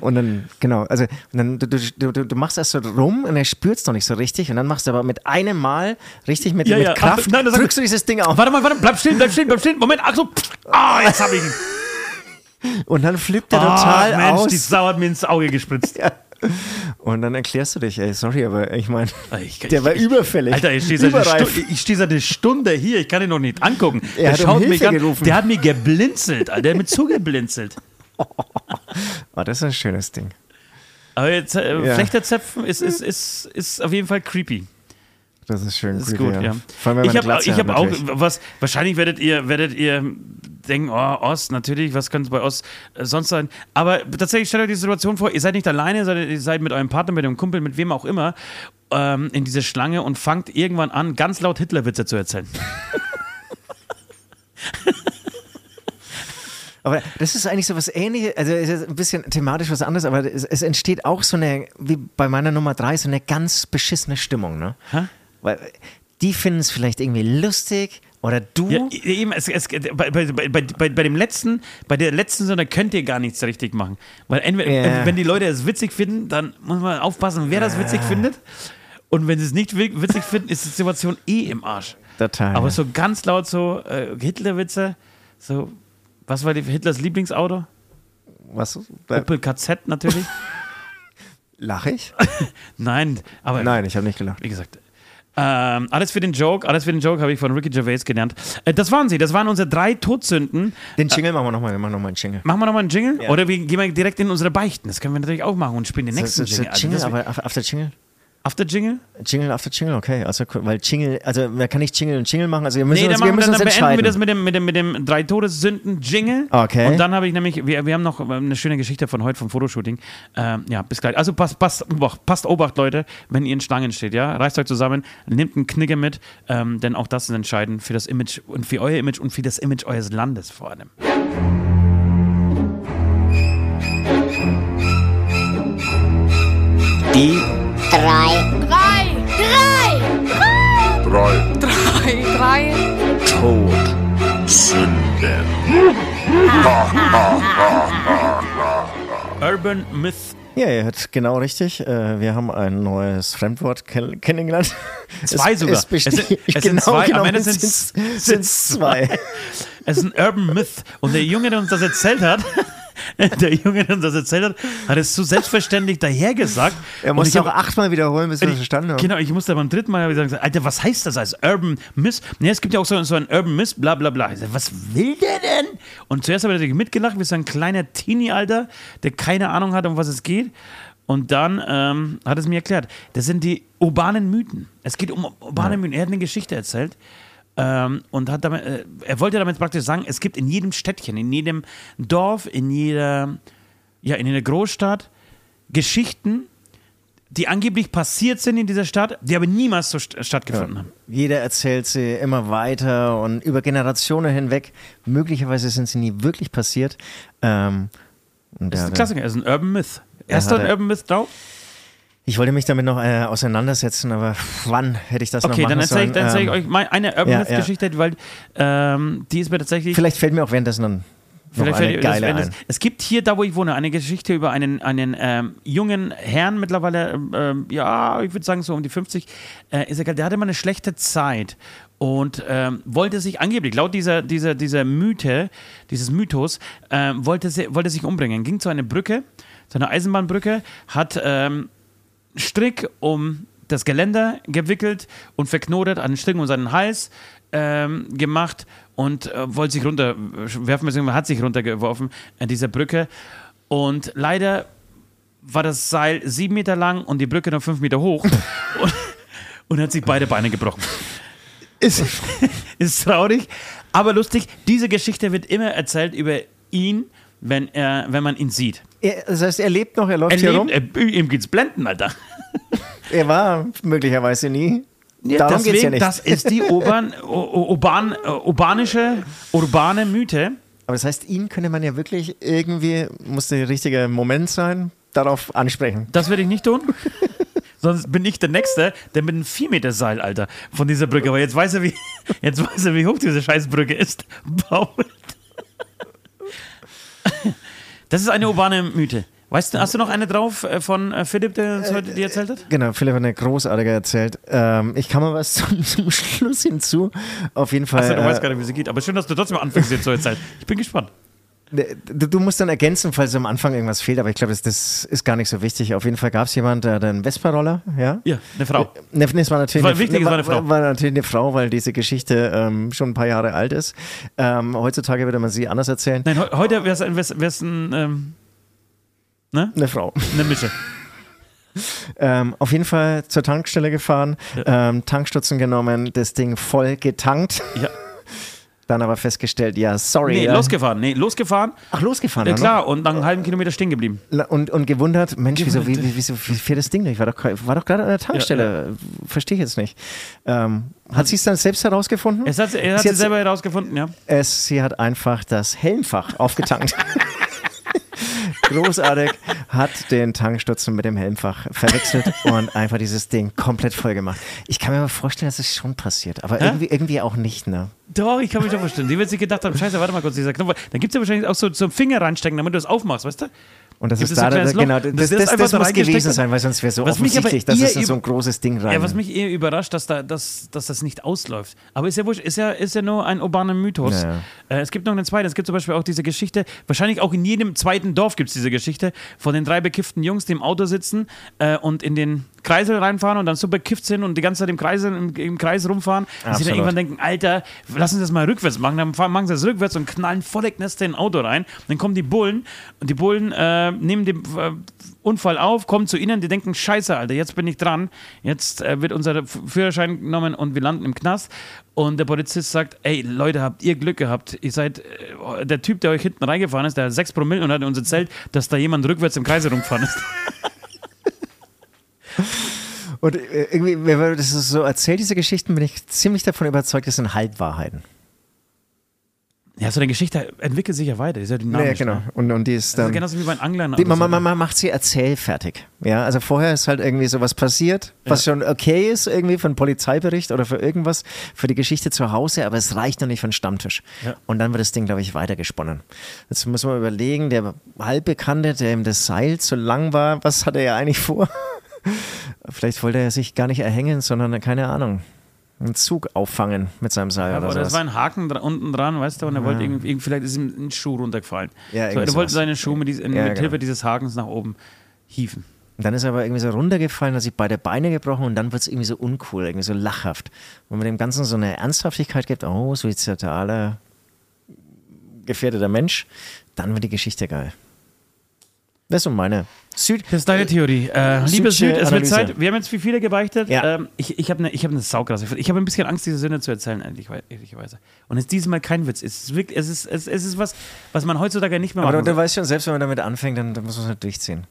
Und dann, genau, also und dann, du, du, du, du machst erst so rum und er spürt es noch nicht so richtig und dann machst du aber mit einem Mal richtig mit, Ja, mit ja, Kraft, ach, nein, das- drückst du dieses Ding auf Warte mal, warte, bleib stehen, bleib stehen, bleib stehen. Moment, ach so. Ah, jetzt hab ich ihn. und dann flippt er Ah, total Mensch, aus die Sau hat mir ins Auge gespritzt. ja. Und dann erklärst du dich, ey, sorry, aber ich meine, Ich- der war ich- überfällig. Alter, ich stehe seit, steh einer Stunde hier, ich kann ihn noch nicht angucken. Er hat um Hilfe gerufen. Der hat mir geblinzelt, Alter, der hat mir zugeblinzelt. Oh, das ist ein schönes Ding. Aber jetzt, äh, Ja. Flechterzäpfen ist, ist, ist, ist auf jeden Fall creepy. Das ist schön. Das ist creepy, gut, ja. Vor allem, wenn Ich habe hat, hab auch was, wahrscheinlich werdet ihr, werdet ihr denken, oh, Ost, natürlich, was könnte es bei Ost äh, sonst sein? Aber tatsächlich stellt euch die Situation vor, ihr seid nicht alleine, sondern ihr seid mit eurem Partner, mit dem Kumpel, mit wem auch immer, ähm, in diese Schlange und fangt irgendwann an, ganz laut Hitlerwitze zu erzählen. Aber das ist eigentlich so was ähnliches, also es ist ein bisschen thematisch was anderes, aber es, es entsteht auch so eine, wie bei meiner Nummer drei, so eine ganz beschissene Stimmung, ne? Hä? Weil die finden es vielleicht irgendwie lustig oder du. Ja, eben, es, es, bei, bei, bei, bei, dem letzten, bei der letzten Sonne könnt ihr gar nichts richtig machen. Weil entweder, Ja. wenn die Leute es witzig finden, dann muss man aufpassen, wer das witzig findet. Und wenn sie es nicht wi- witzig finden, ist die Situation eh im Arsch. Total. Aber so ganz laut so äh, Hitlerwitze, so, was war die, Hitlers Lieblingsauto? was? Opel KZ natürlich. Lach ich? Nein, aber Nein, ich habe nicht gelacht. wie gesagt, Ähm, alles für den Joke, alles für den Joke habe ich von Ricky Gervais gelernt. Äh, das waren sie, das waren unsere drei Todsünden. Den Jingle machen wir nochmal, wir machen nochmal einen Jingle. Machen wir nochmal einen Jingle? Ja. Oder wir gehen wir direkt in unsere Beichten. Das können wir natürlich auch machen und spielen den nächsten So- so- so Jingle. Also Jingle, das- aber af- after Jingle? After Jingle? Jingle after Jingle, okay. Also, weil Jingle, also man kann nicht Jingle und Jingle machen, also wir müssen Nee, dann, uns, wir machen wir, müssen dann uns beenden wir das mit dem, mit dem, mit dem drei Todessünden Jingle. Okay. Und dann habe ich nämlich, wir, wir haben noch eine schöne Geschichte von heute vom Fotoshooting. Ähm, ja, bis gleich. Also passt, passt, Obacht, passt Obacht, Leute, wenn ihr in Schlangen steht, ja. Reißt euch zusammen, nehmt einen Knigge mit, ähm, denn auch das ist entscheidend für das Image und für euer Image und für das Image eures Landes vor allem. Die drei, Drei. Drei. Drei Drei. Drei. Sünden. Urban Myth. Ja, ihr hört genau richtig. Äh, Wir haben ein neues Fremdwort kenn kennengelernt. Zwei es, sogar. Es, Es sind- es sind genau, zwei, am genau, Ende es sind's- sind's- sind's zwei. Es ist ein Urban Myth. Und der Junge, der uns das erzählt hat, der Junge, der uns das erzählt hat, hat es so selbstverständlich dahergesagt. Er muss ich auch achtmal wiederholen, bis wir das verstanden haben. Genau, ich musste beim dritten Mal gesagt, Alter, was heißt das als Urban Myth? Nee, es gibt ja auch so, so ein Urban Myth, bla bla bla. Ich sag, was will der denn? Und zuerst habe ich natürlich mitgelacht, wie so ein kleiner Teenie, Alter, der keine Ahnung hat, um was es geht. Und dann ähm, hat es mir erklärt, das sind die urbanen Mythen. Es geht um urbane Mythen. Er hat eine Geschichte erzählt. Ähm, und hat damit, äh, er wollte damit praktisch sagen, es gibt in jedem Städtchen, in jedem Dorf, in jeder, ja, in jeder Großstadt Geschichten, die angeblich passiert sind in dieser Stadt, die aber niemals so st stattgefunden haben. Jeder erzählt sie immer weiter und über Generationen hinweg. Möglicherweise sind sie nie wirklich passiert. Ähm, Das ist ja, ein Klassiker, das ist ein Urban Myth. Hast du hat ein er- Urban Myth drauf? Ich wollte mich damit noch äh, auseinandersetzen, aber wann hätte ich das noch Okay, machen dann erzähle ich, sollen? dann erzähl ich Ähm, euch mal eine Urban ja, weil ähm, die ist mir tatsächlich. Vielleicht fällt mir auch währenddessen dann noch Vielleicht eine das- geile es, ein. es gibt hier, da wo ich wohne, eine Geschichte über einen, einen ähm, jungen Herrn, mittlerweile, ähm, ähm, ja, ich würde sagen so um die 50, äh, ist egal, der hatte mal eine schlechte Zeit und ähm, wollte sich angeblich, laut dieser, dieser, dieser Mythe, dieses Mythos, ähm, wollte, sie, wollte sich umbringen. Ging zu einer Brücke, zu einer Eisenbahnbrücke, hat ähm, Strick um das Geländer gewickelt und verknotet, einen Strick um seinen Hals ähm, gemacht und äh, wollte sich runterwerfen, beziehungsweise hat sich runtergeworfen an dieser Brücke. Und leider war das Seil sieben Meter lang und die Brücke nur fünf Meter hoch und, und hat sich beide Beine gebrochen. Ist, ist traurig, aber lustig. Diese Geschichte wird immer erzählt über ihn, wenn, er, wenn man ihn sieht. Er, das heißt, er lebt noch, er läuft Er hier lebt, rum. er, ihm geht's blenden, Alter. Er war möglicherweise nie. Darum geht's ja Deswegen, nicht. das ist die urban, urban, äh, urbanische, urbane Mythe. Aber das heißt, ihn könnte man ja wirklich irgendwie, muss der richtige Moment sein, darauf ansprechen. Das werde ich nicht tun. Sonst bin ich der Nächste, der mit einem 4 Meter Seil, Alter, von dieser Brücke. Aber jetzt weiß er, wie, jetzt weiß er, wie hoch diese Scheißbrücke ist. Baut. Das ist eine urbane Mythe. Weißt du, hast du noch eine drauf äh, von äh, Philipp, der uns heute dir erzählt hat? Genau, Philipp hat eine großartige erzählt. Ähm, ich kann mal was zum, zum Schluss hinzu. Auf jeden Fall. Achso, du weißt äh, gar nicht, wie sie geht. Aber schön, dass du trotzdem anfängst, jetzt zu erzählen. Ich bin gespannt. Du, du musst dann ergänzen, falls am Anfang irgendwas fehlt, aber ich glaube, das, das ist gar nicht so wichtig. Auf jeden Fall gab es jemanden, der hatte einen Vespa-Roller, ja? Ja, eine Frau. Ne, ne, es war natürlich, War eine, wichtig, es war eine Frau. War natürlich eine Frau, weil diese Geschichte ähm, schon ein paar Jahre alt ist. Ähm, heutzutage würde man sie anders erzählen. Nein, he- heute wäre es ein, wär's, wär's ein ähm, ne? Eine Frau. eine Mische. Ähm, auf jeden Fall zur Tankstelle gefahren, ähm, Tankstutzen genommen, das Ding voll getankt. Ja. Dann aber festgestellt, ja, sorry. Nee, äh, losgefahren. Nee, losgefahren. Ach, losgefahren. Ja, dann klar, und dann einen halben Kilometer stehen geblieben. noch? Und, und gewundert, Mensch, wieso, wie, wie, wieso wie fährt das Ding nicht? War doch, war doch gerade an der Tankstelle. Verstehe ich jetzt nicht. Ähm, hat sie es dann selbst herausgefunden? Es hat, er hat Sie sie hat- selber herausgefunden, ja. Es, sie hat einfach das Helmfach aufgetankt. Großartig, hat den Tankstutzen mit dem Helmfach verwechselt und einfach dieses Ding komplett voll gemacht. Ich kann mir aber vorstellen, dass es schon passiert, aber irgendwie, irgendwie auch nicht, ne? Doch, ich kann mich schon vorstellen. Die wird sich gedacht haben, scheiße, warte mal kurz, dieser Knopf. Dann gibt es ja wahrscheinlich auch so zum Finger reinstecken, damit du es aufmachst, weißt du? Und das Gibt ist so da, da genau, Und das, das das, das, muss gewesen sein, weil sonst wäre so Was offensichtlich, dass es in so ein großes Ding rein. Ja, was mich eher überrascht, dass, da, dass, dass das nicht ausläuft. Aber ist ja wurscht, ist ja, ist ja nur ein urbaner Mythos. Ja, Äh, es gibt noch eine zweite. Es gibt zum Beispiel auch diese Geschichte, wahrscheinlich auch in jedem zweiten Dorf gibt es diese Geschichte, von den drei bekifften Jungs, die im Auto sitzen äh, und in den Kreisel reinfahren und dann so bekifft sind und die ganze Zeit im Kreis, im, im Kreis rumfahren. Dass sie dann Absolut. irgendwann denken, Alter, lass uns das mal rückwärts machen. Dann fahren, machen sie das rückwärts und knallen volle Kneste in ein Auto rein. Dann kommen die Bullen und die Bullen äh, nehmen den äh, Unfall auf, kommen zu ihnen, die denken, scheiße, Alter, jetzt bin ich dran. Jetzt äh, wird unser Führerschein genommen und wir landen im Knast. Und der Polizist sagt, ey, Leute, habt ihr Glück gehabt. Ihr seid, äh, der Typ, der euch hinten reingefahren ist, der hat 6 Promille und hat uns erzählt, dass da jemand rückwärts im Kreis rumgefahren ist. Und äh, irgendwie, wenn man das so erzählt, diese Geschichten, bin ich ziemlich davon überzeugt, das sind Halbwahrheiten. Ja, so eine Geschichte entwickelt sich ja weiter, die ist ja dynamisch. Ja, genau. Ne? Und, und die ist Das dann. ist genauso wie bei den Anglern. Die, man, so. man, man macht sie erzählfertig. Ja, also vorher ist halt irgendwie sowas passiert, was schon okay ist, irgendwie für einen Polizeibericht oder für irgendwas, für die Geschichte zu Hause, aber es reicht noch nicht für einen Stammtisch. Ja. Und dann wird das Ding, glaube ich, weitergesponnen. Jetzt muss man überlegen, der Halbbekannte, der ihm das Seil zu lang war, was hat er ja eigentlich vor? Vielleicht wollte er sich gar nicht erhängen, sondern, keine Ahnung, einen Zug auffangen mit seinem Seil Ja, oder sowas. es war ein Haken dra unten dran, weißt du, und er wollte irgendwie, vielleicht ist ihm ein Schuh runtergefallen. Ja, so, er wollte sowas. seine Schuhe mit, dies, Ja, mit genau. Hilfe dieses Hakens nach oben hieven. Und dann ist er aber irgendwie so runtergefallen, hat sich beide Beine gebrochen und dann wird es irgendwie so uncool, irgendwie so lachhaft. Und man dem Ganzen so eine Ernsthaftigkeit gibt, oh, suizidaler, gefährdeter Mensch, dann wird die Geschichte geil. Das ist meine. Süd Das ist deine Theorie. Äh, liebe Süd, es wird. Zeit. Wir haben jetzt wie viele gebeichtet. Ja. Ähm, ich ich habe eine hab ne saukrasse. Ich habe ein bisschen Angst, diese Sünde zu erzählen, ehrlich- ehrlicherweise. Und es ist dieses Mal kein Witz. Es ist, wirklich, es ist, es, ist was, was man heutzutage nicht mehr Aber machen du, du weißt schon, selbst wenn man damit anfängt, dann, dann muss man es halt durchziehen.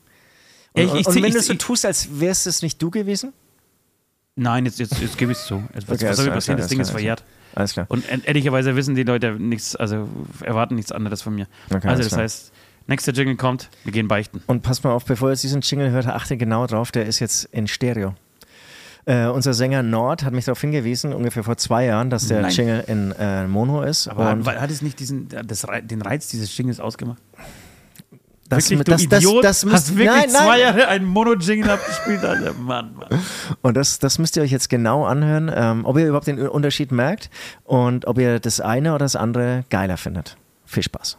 Und, Ja, ich- ich und zieh- wenn ich- du so tust, als wärst es nicht du gewesen? Nein, jetzt, jetzt, jetzt gebe ich es zu. Jetzt, was Okay, was soll mir passieren? Das Ding ist verjährt. Alles klar. Und ehrlicherweise wissen die Leute nichts, also erwarten nichts anderes von mir. Okay, also das heißt, nächster Jingle kommt, wir gehen beichten. Und passt mal auf, bevor ihr diesen Jingle hört, achte genau drauf, der ist jetzt in Stereo. Äh, unser Sänger Nord hat mich darauf hingewiesen, ungefähr vor zwei Jahren, dass der Nein. Jingle in äh, Mono ist. Aber und hat, hat es nicht diesen, das, den Reiz dieses Jingles ausgemacht? das, wirklich, das, du das, Idiot, das, hast müsst, wirklich nein, zwei nein. Jahre einen Mono-Jingle abgespielt, Alter. Mann, Mann. Und das, das müsst ihr euch jetzt genau anhören, ähm, ob ihr überhaupt den Unterschied merkt und ob ihr das eine oder das andere geiler findet. Viel Spaß.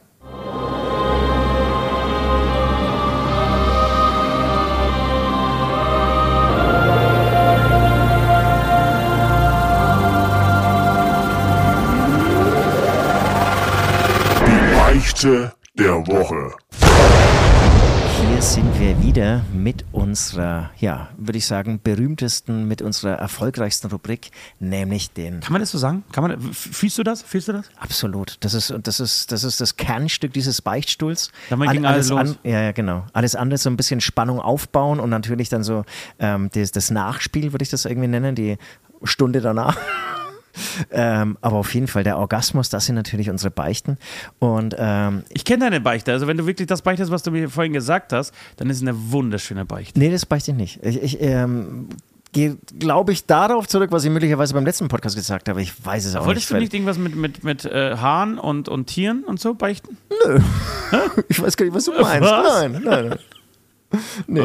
Beichte der Woche. Hier sind wir wieder mit unserer, ja, würde ich sagen, berühmtesten, mit unserer erfolgreichsten Rubrik, nämlich den Kann man das so sagen? Kann man, fühlst du das? Fühlst du das? Absolut. Das ist, das ist, das ist das Kernstück dieses Beichtstuhls. Damit ging alles los. An, ja, ja, genau. Alles andere so ein bisschen Spannung aufbauen und natürlich dann so ähm, das, das Nachspiel, würde ich das irgendwie nennen, die Stunde danach. Ähm, aber auf jeden Fall der Orgasmus, das sind natürlich unsere Beichten. Und ähm, Ich kenne deine Beichte. Also, wenn du wirklich das beichtest, was du mir vorhin gesagt hast, dann ist es eine wunderschöne Beichte. nee, das beichte ich nicht. Ich, ich ähm, gehe, glaube ich, darauf zurück, was ich möglicherweise beim letzten Podcast gesagt habe. Ich weiß es auch Wolltest du nicht. nicht irgendwas mit, mit, mit äh, Haaren und, und Tieren und so beichten? Ich weiß gar nicht, was du meinst. Was? Nein, nein, Nee.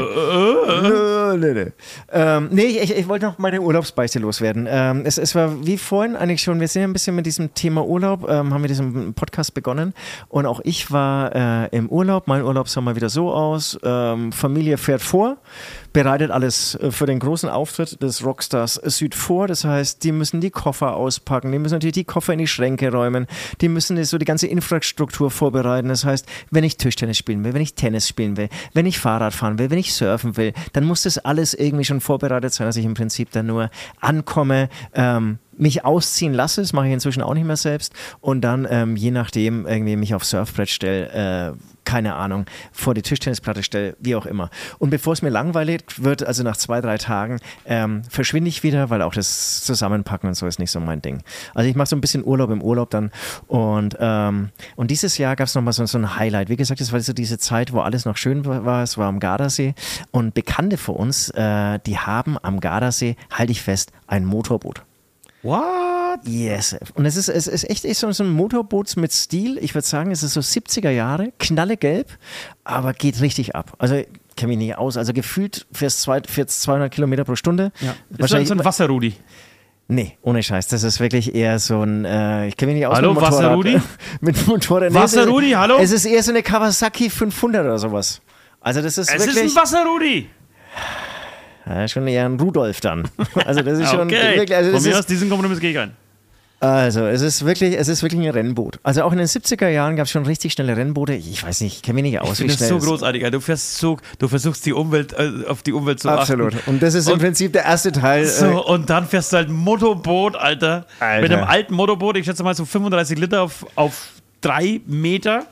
Nee, nee. Ähm, nee, ich, ich wollte noch meine Urlaubsbeichte loswerden. Ähm, es, es war wie vorhin eigentlich schon, wir sind ja ein bisschen mit diesem Thema Urlaub, ähm, haben wir diesen Podcast begonnen. Und auch ich war äh, im Urlaub. Mein Urlaub sah mal wieder so aus. Ähm, Familie fährt vor, bereitet alles äh, für den großen Auftritt des Rockstars Süd vor. Das heißt, die müssen die Koffer auspacken, die müssen natürlich die Koffer in die Schränke räumen, die müssen so die ganze Infrastruktur vorbereiten. Das heißt, wenn ich Tischtennis spielen will, wenn ich Tennis spielen will, wenn ich Fahrrad fahren will, wenn ich surfen will, dann muss das alles irgendwie schon vorbereitet sein, dass ich im Prinzip dann nur ankomme, ähm, mich ausziehen lasse, das mache ich inzwischen auch nicht mehr selbst und dann ähm, je nachdem irgendwie mich aufs Surfbrett stelle, äh, keine Ahnung, vor die Tischtennisplatte stelle, wie auch immer. Und bevor es mir langweilig wird, also nach zwei, drei Tagen, ähm, verschwinde ich wieder, weil auch das Zusammenpacken und so ist nicht so mein Ding. Also ich mache so ein bisschen Urlaub im Urlaub dann und, ähm, und dieses Jahr gab es nochmal so, so ein Highlight. Wie gesagt, es war so diese Zeit, wo alles noch schön war, es war am Gardasee und Bekannte von uns, äh, die haben am Gardasee, halte ich fest, ein Motorboot. What? Yes. Und es ist, es ist echt, echt so so ein Motorboot mit Stil. Ich würde sagen, es ist so 70er Jahre, knallegelb, aber geht richtig ab. Also, ich kenne mich nicht aus. Also, gefühlt fährst zwei- fährst 200 Kilometer pro Stunde. Ja. Wahrscheinlich, so ein Wasserrudi. Nee, ohne Scheiß. Das ist wirklich eher so ein, äh, ich kenne mich nicht aus Hallo, mit Motorrad. Wasser-Rudi? mit Motorrad. Wasser-Rudi, es ist- hallo? Es ist eher so eine Kawasaki 500 oder sowas. Also das ist Es wirklich ist ein Wasser-Rudi. Ja, schon eher ein Rudolf dann. Also das ist schon Okay. wirklich, also Von das mir ist, aus diesen Kompromiss gehe ich ein. Also, es ist wirklich, es ist wirklich ein Rennboot. Also auch in den 70er Jahren gab es schon richtig schnelle Rennboote. Ich weiß nicht, ich kenne mich nicht aus, Ich wie finde das schnell so es- großartig. Alter. Du, versuchst so, du versuchst die Umwelt, äh, auf die Umwelt zu Absolut. achten. Und das ist im Und- Prinzip der erste Teil. So, und dann fährst du halt ein Motorboot, Alter. Alter. Mit einem alten Motorboot, ich schätze mal so 35 Liter auf, auf drei Meter.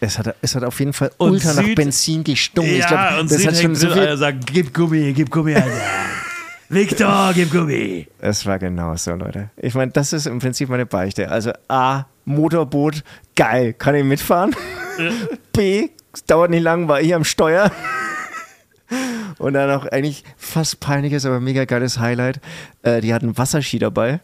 Es, hat, es hat auf jeden Fall Und ultra nach Süd- Benzin gestunken. ich ja, glaub, und das sie hat schon so viel. Alter, sagt, gib Gummi, gib Gummi, Alter. Victor, gib Gummi. Es war genau so, Leute. Ich meine, das ist im Prinzip meine Beichte. Also A, Motorboot, geil, kann ich mitfahren. B, es dauert nicht lang, war ich am Steuer. Und dann auch eigentlich fast peinliches, aber mega geiles Highlight. Äh, die hatten Wasserski dabei.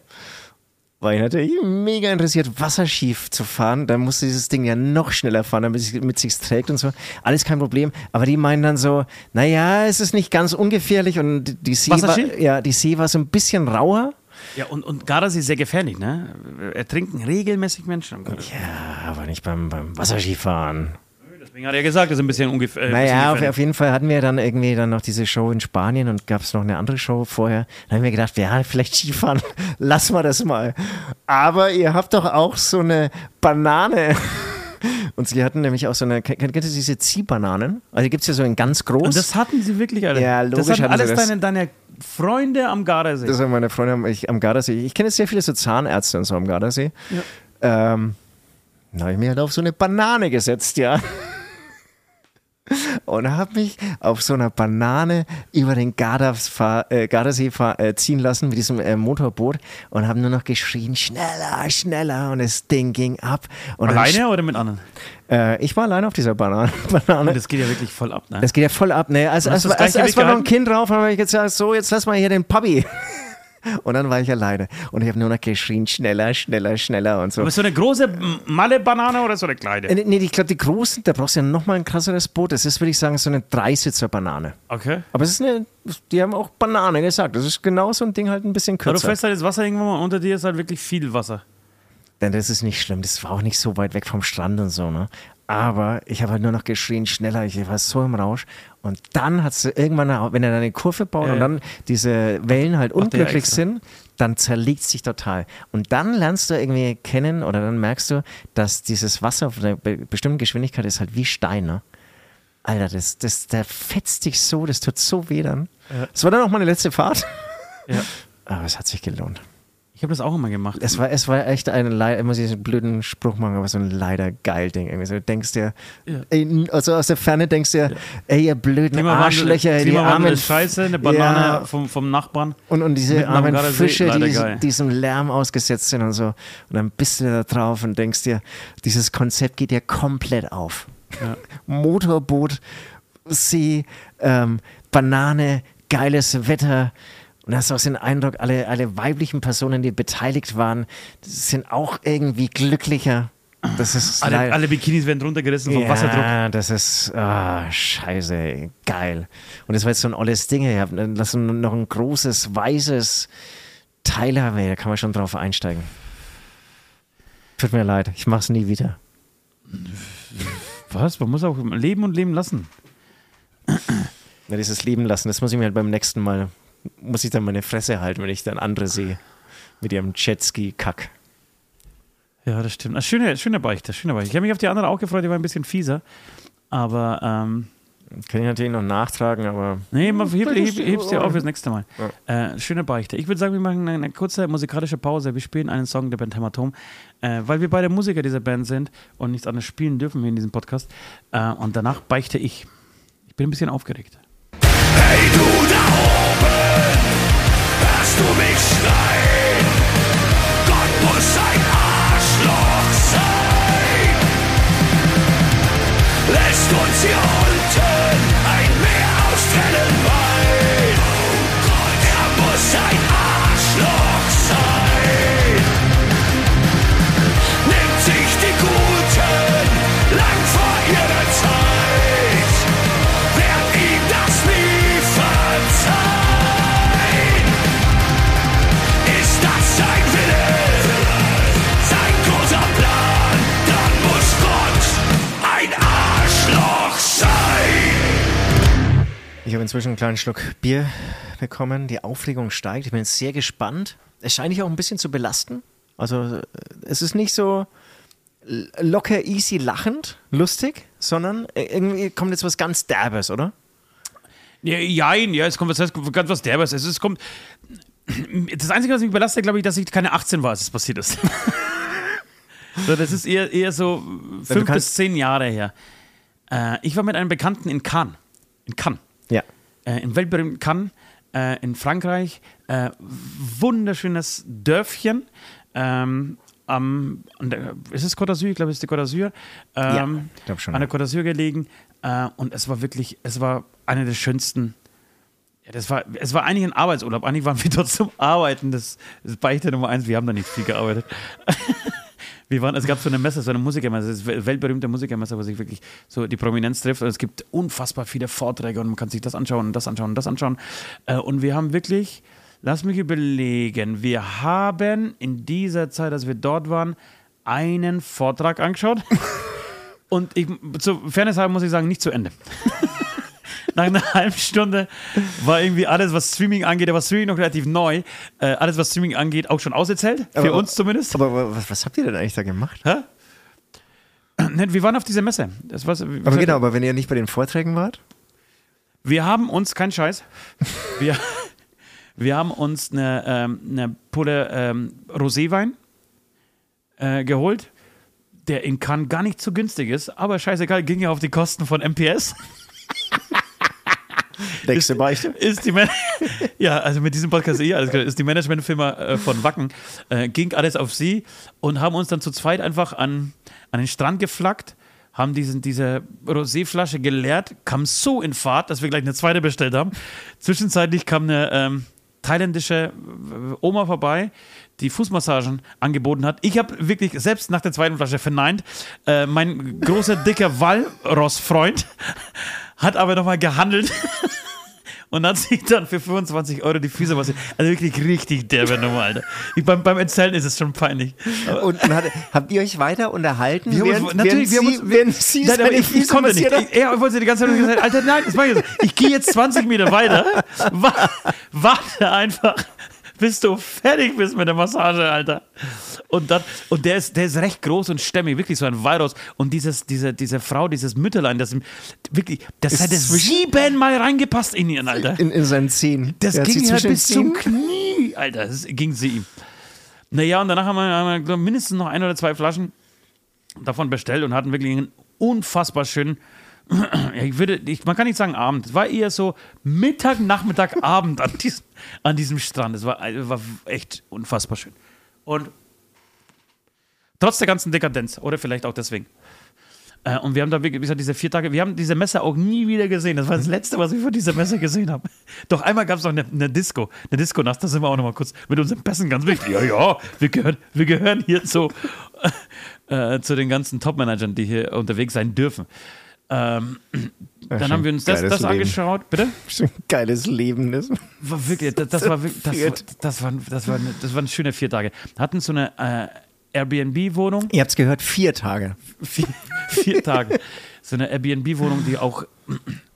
War ich natürlich mega interessiert, Wasserski zu fahren. Dann musste dieses Ding ja noch schneller fahren, damit es mit sich trägt und so. Alles kein Problem. Aber die meinen dann so, naja, es ist nicht ganz ungefährlich und die- die See, war, ja, die See war so ein bisschen rauer. Ja, und, und Gardasee ist sehr gefährlich, ne? Ertrinken regelmäßig Menschen am. Ja, aber nicht beim, beim Wasserskifahren. Deswegen hat er gesagt, das ist ein bisschen ungefähr. Äh, Naja, auf, auf jeden Fall hatten wir dann irgendwie dann noch diese Show in Spanien und gab es noch eine andere Show vorher. Da haben wir gedacht, ja, vielleicht Skifahren, lassen wir das mal. Aber ihr habt doch auch so eine Banane. Und sie hatten nämlich auch so eine, kennt ihr diese Ziehbananen? Also die gibt es ja so in ganz groß. Und das hatten sie wirklich, Alter. Ja, logisch Das hatten hatten alles das. deine, deine Freunde am Gardasee. Das haben meine Freunde am- ich, am Gardasee. Ich kenne sehr viele so Zahnärzte und so am Gardasee. Ähm, da habe ich mir halt auf so eine Banane gesetzt, ja. Und habe mich auf so einer Banane über den äh, Gardasee fahr, äh, ziehen lassen mit diesem äh, Motorboot und habe nur noch geschrien, schneller, schneller und das Ding ging ab. Und Alleine oder mit anderen? Äh, ich war alleine auf dieser Banane. Banane. Das geht ja wirklich voll ab, ne? Das geht ja voll ab, ne? Als, als, als, als Gleichgewicht war noch ein? Kind drauf, habe ich gesagt, so, jetzt lass mal hier den Papi. Und dann war ich alleine. Und ich habe nur noch geschrien, schneller, schneller, schneller und so. Aber so eine große Malle-Banane oder so eine kleine? Äh, Nee, ich glaube, die großen, da brauchst du ja nochmal ein krasseres Boot. Das ist, würde ich sagen, so eine Dreisitzer-Banane. Okay. Aber es ist eine, die haben auch Banane gesagt. Das ist genau so ein Ding halt ein bisschen Aber du kürzer. fährst halt das Wasser irgendwann mal unter dir ist halt wirklich viel Wasser. Denn das ist nicht schlimm. Das war auch nicht so weit weg vom Strand und so, ne? Aber ich habe halt nur noch geschrien, schneller. Ich war so im Rausch. Und dann hat du irgendwann, wenn er dann eine Kurve baut Ja, und ja. dann diese Wellen halt ja unglücklich sind, dann zerlegt sich total. Und dann lernst du irgendwie kennen oder dann merkst du, dass dieses Wasser auf einer be- bestimmten Geschwindigkeit ist halt wie Stein, ne? Alter, das, das, der fetzt dich so, das tut so weh dann. Das war dann auch meine letzte Fahrt. Ja. Aber es hat sich gelohnt. Ich habe das auch immer gemacht. Es war, es war echt ein, Le- muss ich diesen blöden Spruch machen, aber so ein leider geil Ding. Irgendwie so, du denkst dir, Ja. ey, also aus der Ferne denkst dir, ey, ihr blöden Arschlöcher, die armen scheiße, eine Banane Ja, vom, vom Nachbarn. und, und diese armen Fische, leider die geil. diesem Lärm ausgesetzt sind und so. Und dann bist du da drauf und denkst dir, dieses Konzept geht dir komplett auf. Ja. Motorboot, See, ähm, Banane, geiles Wetter. Und hast auch den Eindruck, alle, alle weiblichen Personen, die beteiligt waren, sind auch irgendwie glücklicher. Das ist Alle, leider- alle Bikinis werden runtergerissen vom ja, Wasserdruck. das ist ah, scheiße, geil. Und das war jetzt so ein olles Ding. Ich habe noch ein großes, weißes Teil haben. Da kann man schon drauf einsteigen. Tut mir leid, ich mach's nie wieder. Was? Man muss auch leben und leben lassen. Ja, dieses Leben lassen, das muss ich mir halt beim nächsten Mal, muss ich dann meine Fresse halten, wenn ich dann andere sehe. Mit ihrem Jetski-Kack. Ja, das stimmt. Ah, schöne, schöne Beichte, schöne Beichte. Ich habe mich auf die andere auch gefreut, die war ein bisschen fieser. Aber, ähm, Kann ich natürlich noch nachtragen, aber nee, man heb, das heb, ist- heb's dir auf fürs nächste Mal. Äh, schöne Beichte. Ich würde sagen, wir machen eine, kurze musikalische Pause. Wir spielen einen Song der Band Hämatom, äh, weil wir beide Musiker dieser Band sind und nichts anderes spielen dürfen wir in diesem Podcast. Äh, und danach beichte ich. Ich bin ein bisschen aufgeregt. Hey du du mich schreien? Gott muss ein Arschloch sein. Lässt uns hier habe inzwischen einen kleinen Schluck Bier bekommen. Die Aufregung steigt. Ich bin jetzt sehr gespannt. Es scheint dich auch ein bisschen zu belasten. Also äh, es ist nicht so locker, easy, lachend, lustig, sondern äh, irgendwie kommt jetzt was ganz Derbes, oder? Ja, jein, ja, es kommt was, ganz was derbes. Es, ist, kommt, das Einzige, was mich belastet, glaube ich, dass ich keine 18 war, als es passiert ist. so, das ist eher, eher so fünf bis zehn Jahre her. Äh, ich war mit einem Bekannten in Cannes. In Cannes. Äh, Im weltberühmten Cannes äh, in Frankreich. Äh, wunderschönes Dörfchen. Ähm, am, der, ist es Côte d'Azur? Ich glaube, es ist die Côte d'Azur. Ähm, Ja, ich glaub schon, An der. Côte d'Azur gelegen. Äh, und es war wirklich, es war einer der schönsten. Ja, das war, es war eigentlich ein Arbeitsurlaub. Eigentlich waren wir dort zum Arbeiten. Das, das ist Beichte Nummer eins. Wir haben da nicht viel gearbeitet. Wir waren, es gab so eine Messe, so eine Musikermesse, das ist weltberühmte Musikermesse, wo sich wirklich so die Prominenz trifft. Und es gibt unfassbar viele Vorträge und man kann sich das anschauen und das anschauen und das anschauen. Äh, Und wir haben wirklich, lass mich überlegen, wir haben in dieser Zeit, als wir dort waren, einen Vortrag angeschaut. Und ich, zur Fairness halber muss ich sagen, nicht zu Ende. Nach einer halben Stunde war irgendwie alles, was Streaming angeht, war Streaming noch relativ neu, äh, alles, was Streaming angeht, auch schon auserzählt. Für Aber- uns zumindest. Aber was, was habt ihr denn eigentlich da gemacht? Hä? Wir waren auf dieser Messe. Das war's, Aber genau, aber wenn ihr nicht bei den Vorträgen wart? Wir haben uns, kein Scheiß, wir, wir haben uns eine, ähm, eine Pulle ähm, Roséwein äh, geholt, der in Cannes gar nicht so günstig ist, aber scheißegal, ging ja auf die Kosten von MPS. Nächste Beichte. Ist die Man ja, also mit diesem Podcast eh alles klar. Ist die Managementfirma äh, von Wacken, äh, ging alles auf sie und haben uns dann zu zweit einfach an, an den Strand geflaggt, haben diesen, diese Roséflasche geleert, kam so in Fahrt, dass wir gleich eine zweite bestellt haben. Zwischenzeitlich kam eine ähm, thailändische äh, Oma vorbei, die Fußmassagen angeboten hat. Ich habe wirklich selbst nach der zweiten Flasche verneint. Äh, mein großer, dicker Walross-Freund hat aber nochmal gehandelt und hat sich dann für 25 Euro die Füße massiert. Also wirklich richtig derbe Nummer, Alter. Ich, beim, beim Erzählen ist es schon peinlich. Und, und hat, habt ihr euch weiter unterhalten? Wir während, uns- natürlich, während wir haben sie, uns- während sie Nein, aber ich, ich konnte nicht. Ich, er wollte die ganze Zeit gesagt, Alter, nein, das mach ich jetzt. Ich gehe jetzt 20 Meter weiter. Wa- Warte einfach, bis du fertig bist mit der Massage, Alter. Und, dann, und der, ist, der ist recht groß und stämmig, wirklich so ein Virus. Und dieses, diese, diese Frau, dieses Mütterlein, das wirklich, das zwischen- siebenmal reingepasst in ihren, Alter. In, in seinen Zehen. Das Er hat ging halt bis zum Knie, Alter. Das ging sie ihm. Naja, und danach haben wir, haben wir mindestens noch ein oder zwei Flaschen davon bestellt und hatten wirklich einen unfassbar schönen, ich würde, ich, man kann nicht sagen Abend, es war eher so Mittag, Nachmittag, Abend an diesem, an diesem Strand. Es war, war echt unfassbar schön. Und trotz der ganzen Dekadenz, oder vielleicht auch deswegen. Äh, und wir haben da, wirklich, wie gesagt, diese vier Tage, wir haben diese Messe auch nie wieder gesehen. Das war das Letzte, was wir von dieser Messe gesehen haben. Doch einmal gab es noch eine, eine Disco, eine Disco-Nacht, da sind wir auch noch mal kurz mit unseren Pässen ganz wichtig. Ja, ja, wir gehören, wir gehören hier zu, äh, zu den ganzen Top-Managern, die hier unterwegs sein dürfen. Ähm, dann schon haben wir uns das, das angeschaut. Bitte? Schon geiles Leben. Das. War wirklich, das, das war wirklich, das, war, das, waren, das, waren, das waren schöne vier Tage. Hatten so eine äh, Airbnb-Wohnung. Ihr habt es gehört, vier Tage. vier, vier Tage. So eine Airbnb-Wohnung, die auch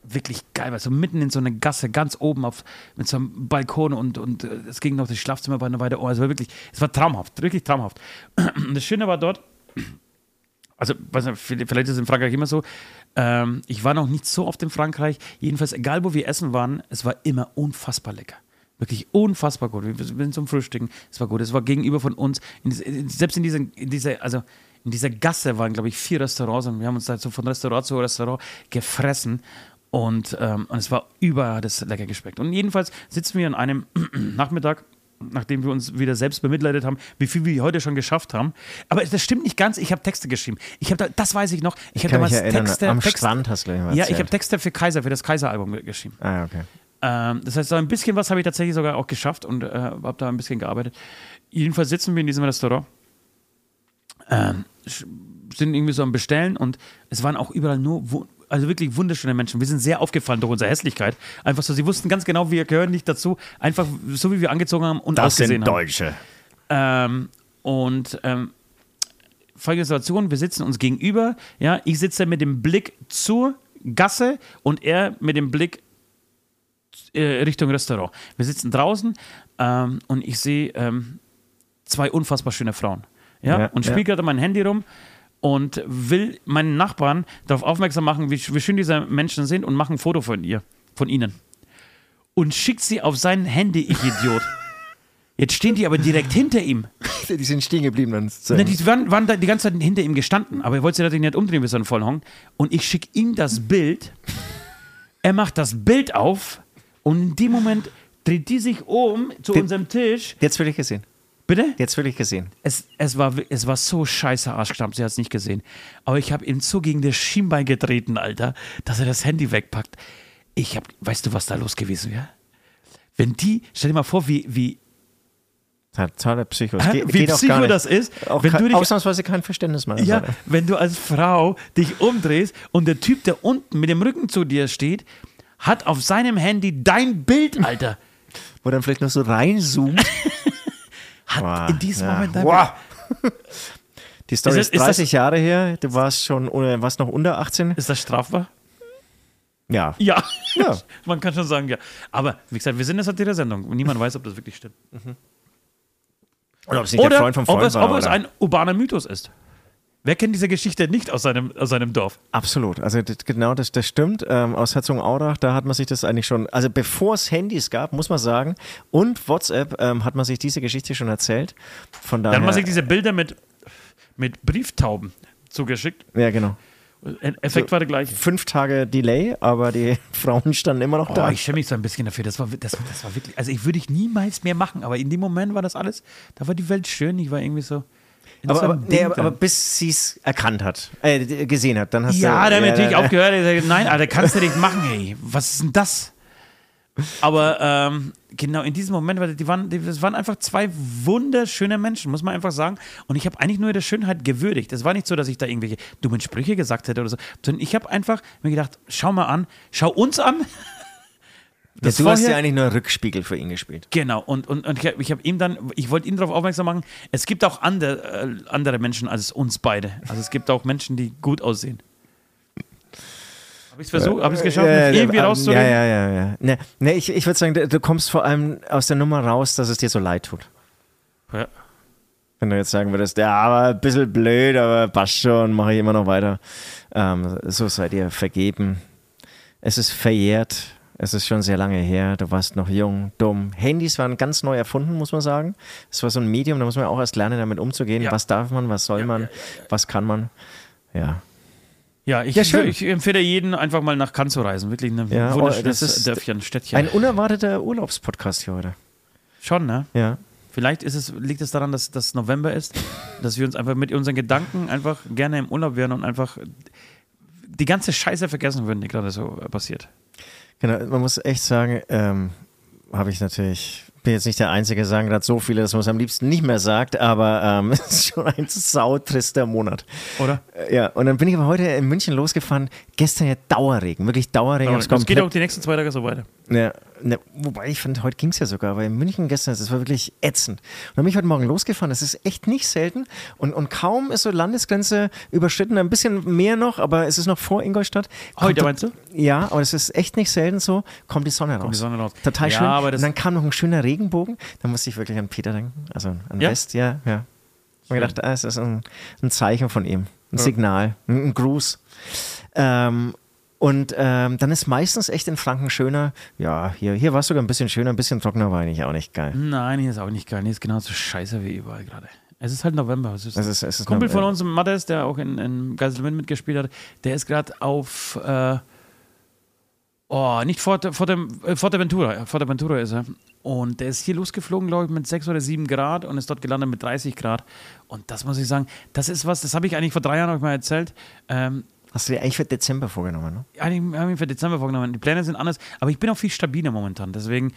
wirklich geil war. So mitten in so einer Gasse, ganz oben auf, mit so einem Balkon und, und äh, es ging noch das Schlafzimmer bei einer weiter. Oh, es war wirklich, es war traumhaft, wirklich traumhaft. Und das Schöne war dort, also vielleicht ist es in Frankreich immer so, ähm, ich war noch nicht so oft in Frankreich. Jedenfalls, egal wo wir essen waren, es war immer unfassbar lecker. Wirklich unfassbar gut. Wir sind zum Frühstücken, es war gut. Es war gegenüber von uns, in, in, selbst in dieser, in dieser, also in dieser Gasse waren, glaube ich, vier Restaurants und wir haben uns da so von Restaurant zu Restaurant gefressen. Und, ähm, und es war überall das lecker geschmeckt. Und jedenfalls sitzen wir an einem Nachmittag, nachdem wir uns wieder selbst bemitleidet haben, wie viel wir heute schon geschafft haben. Aber das stimmt nicht ganz. Ich habe Texte geschrieben. Ich habe da, das weiß ich noch. Ich habe Kann mich damals erinnern, Texte, am Texte, Strand hast du gleich mal ja, ich habe Texte für Kaiser, für das Kaiser-Album geschrieben. Ah, okay. Ähm, das heißt, so ein bisschen was habe ich tatsächlich sogar auch geschafft und äh, habe da ein bisschen gearbeitet. Jedenfalls sitzen wir in diesem Restaurant, ähm, sind irgendwie so am Bestellen und es waren auch überall nur, also wirklich wunderschöne Menschen. Wir sind sehr aufgefallen durch unsere Hässlichkeit. Einfach so, sie wussten ganz genau, wir gehören nicht dazu. Einfach so, wie wir angezogen haben und Das ausgesehen sind haben. Deutsche. Ähm, und ähm, folgende Situation: Wir sitzen uns gegenüber. Ja, ich sitze mit dem Blick zur Gasse und er mit dem Blick äh, Richtung Restaurant. Wir sitzen draußen ähm, und ich sehe ähm, zwei unfassbar schöne Frauen. Ja, Ja, und ja. spiele gerade mein Handy rum und will meinen Nachbarn darauf aufmerksam machen, wie, wie schön diese Menschen sind und mache ein Foto von ihr, von ihnen. Und schickt sie auf sein Handy, ich Idiot. Jetzt stehen die aber direkt hinter ihm. Die sind stehen geblieben dann. Ne, die waren, waren die ganze Zeit hinter ihm gestanden, aber er wollte sich natürlich nicht umdrehen, bis er einen vollen Hong. Und ich schicke ihm das Bild. Er macht das Bild auf und in dem Moment dreht die sich um zu Den- unserem Tisch. Jetzt will ich gesehen. Bitte? Jetzt will ich gesehen. Es, es, war, es war so scheiße Arschknapp, sie hat es nicht gesehen. Aber ich habe ihm so gegen das Schienbein getreten, Alter, dass er das Handy wegpackt. Ich hab, weißt du, was da los gewesen wäre? Wenn die, stell dir mal vor, wie, wie, Totaler Psycho. Geht, wie geht psycho nicht. das ist, Auch wenn kein, du dich ausnahmsweise kein Verständnis mehr. Ja, hast. wenn du als Frau dich umdrehst und der Typ, der unten mit dem Rücken zu dir steht, hat auf seinem Handy dein Bild, Alter. Wo dann vielleicht noch so reinzoomt. Hat Boah, in diesem ja. Moment Wow. Die Story Ist ist, das- ist das- 30 Jahre her. Du warst schon, warst noch unter 18. Ist das strafbar? Ja. Ja. Ja. Man kann schon sagen, ja. Aber wie gesagt, wir sind eine Satire-Sendung und niemand weiß, ob das wirklich stimmt. Oder ob es nicht der Oder Freund vom ob, Freund es, war. ob es ein urbaner Mythos ist. Wer kennt diese Geschichte nicht aus seinem, aus seinem Dorf? Absolut. Also das, genau, das, das stimmt. Ähm, aus Herzogenaurach, da hat man sich das eigentlich schon, also bevor es Handys gab, muss man sagen, und WhatsApp, ähm, hat man sich diese Geschichte schon erzählt. Von daher, Dann haben man sich diese Bilder mit, mit Brieftauben zugeschickt. ja, genau. Effekt war der gleiche. Fünf Tage Delay, aber die Frauen standen immer noch Oh, da. ich schäme mich so ein bisschen dafür. Das war, das, das war wirklich, also ich würde ich niemals mehr machen, aber in dem Moment war das alles, da war die Welt schön. Ich war irgendwie so. Aber, aber, nee, aber, aber bis sie es erkannt hat, äh, gesehen hat, dann hast ja, du. dann natürlich ja. Ich sag, Nein, Alter, kannst du nicht machen, ey. Was ist denn das? Aber ähm, genau in diesem Moment, weil die waren, die, das waren einfach zwei wunderschöne Menschen, muss man einfach sagen. Und ich habe eigentlich nur ihre Schönheit gewürdigt. Es war nicht so, dass ich da irgendwelche dummen Sprüche gesagt hätte oder so, sondern ich habe einfach mir gedacht, schau mal an, schau uns an. Ja, du hast ja vorher- eigentlich nur Rückspiegel für ihn gespielt. Genau, und, und, und ich habe hab ihm dann, ich wollte ihn darauf aufmerksam machen, es gibt auch andere, äh, andere Menschen als uns beide. Also es gibt auch Menschen, die gut aussehen. Habe ich es versucht, habe ich es geschafft, Ja, irgendwie ja, rauszureden? Ja, ja, ja. ja. Ne, ne, ich, ich würde sagen, du- du kommst vor allem aus der Nummer raus, dass es dir so leid tut. Ja. Wenn du jetzt sagen würdest, ja, aber ein bisschen blöd, aber passt schon, mache ich immer noch weiter. Ähm, so seid ihr vergeben. Es ist verjährt. Es ist schon sehr lange her. Du warst noch jung, dumm. Handys waren ganz neu erfunden, muss man sagen. Es war so ein Medium, da muss man auch erst lernen, damit umzugehen. Ja. Was darf man, was soll man, was kann man. Ja. Ja, ich, Ja, ich empfehle jeden einfach mal nach Cannes zu reisen. Wirklich ein Ja, oh, wunderschönes ist Dörfchen, Städtchen. Ein unerwarteter Urlaubspodcast hier heute. Schon, ne? Ja. Vielleicht es, liegt es daran, dass das November ist, dass wir uns einfach mit unseren Gedanken einfach gerne im Urlaub wären und einfach die ganze Scheiße vergessen würden, die gerade so passiert. Genau, man muss echt sagen, ähm, habe ich natürlich, bin jetzt nicht der Einzige, sagen gerade so viele, dass man es am liebsten nicht mehr sagt, aber ähm, es ist schon ein sautrister Monat. Oder? Äh, Ja, und dann bin ich aber heute in München losgefahren. Gestern ja Dauerregen, wirklich Dauerregen. Hab's es geht auch die nächsten zwei Tage so weiter. ja, ne, wobei ich fand, heute ging es ja sogar, aber in München gestern, das war wirklich ätzend. Und dann bin ich heute Morgen losgefahren, das ist echt nicht selten. Und, und kaum ist so Landesgrenze überschritten, ein bisschen mehr noch, aber es ist noch vor Ingolstadt. Heute Kommt- meinst du? Ja, aber es ist echt nicht selten so, kommt die Sonne raus. die Sonne raus. Total Ja, schön. aber und dann kam noch ein schöner Regenbogen, da musste ich wirklich an Peter denken, also an Ja? West, ja, ja. Ich habe gedacht, ah, es ist ein, ein Zeichen von ihm, ein Signal, ein, ein Gruß. Ähm, und ähm, dann ist meistens echt in Franken schöner. Ja, hier, hier war es sogar ein bisschen schöner, ein bisschen trockener war eigentlich auch nicht geil. Nein, hier ist auch nicht geil. Hier ist genauso scheiße wie überall gerade. Es ist halt November. Es ist Es ist- es ist Kumpel von uns, Mattes, der auch in, in Geiselwind mitgespielt hat, der ist gerade auf. Äh, oh, nicht Forte, Forte, äh, Forteventura. ja, Forteventura ist er. Und der ist hier losgeflogen, glaube ich, mit 6 oder 7 Grad und ist dort gelandet mit 30 Grad. Und das muss ich sagen, das ist was, das habe ich eigentlich vor drei Jahren euch mal erzählt. Ähm, Hast du dir eigentlich für Dezember vorgenommen, ne? eigentlich habe ich mir für Dezember vorgenommen. Die Pläne sind anders, aber ich bin auch viel stabiler momentan. Deswegen,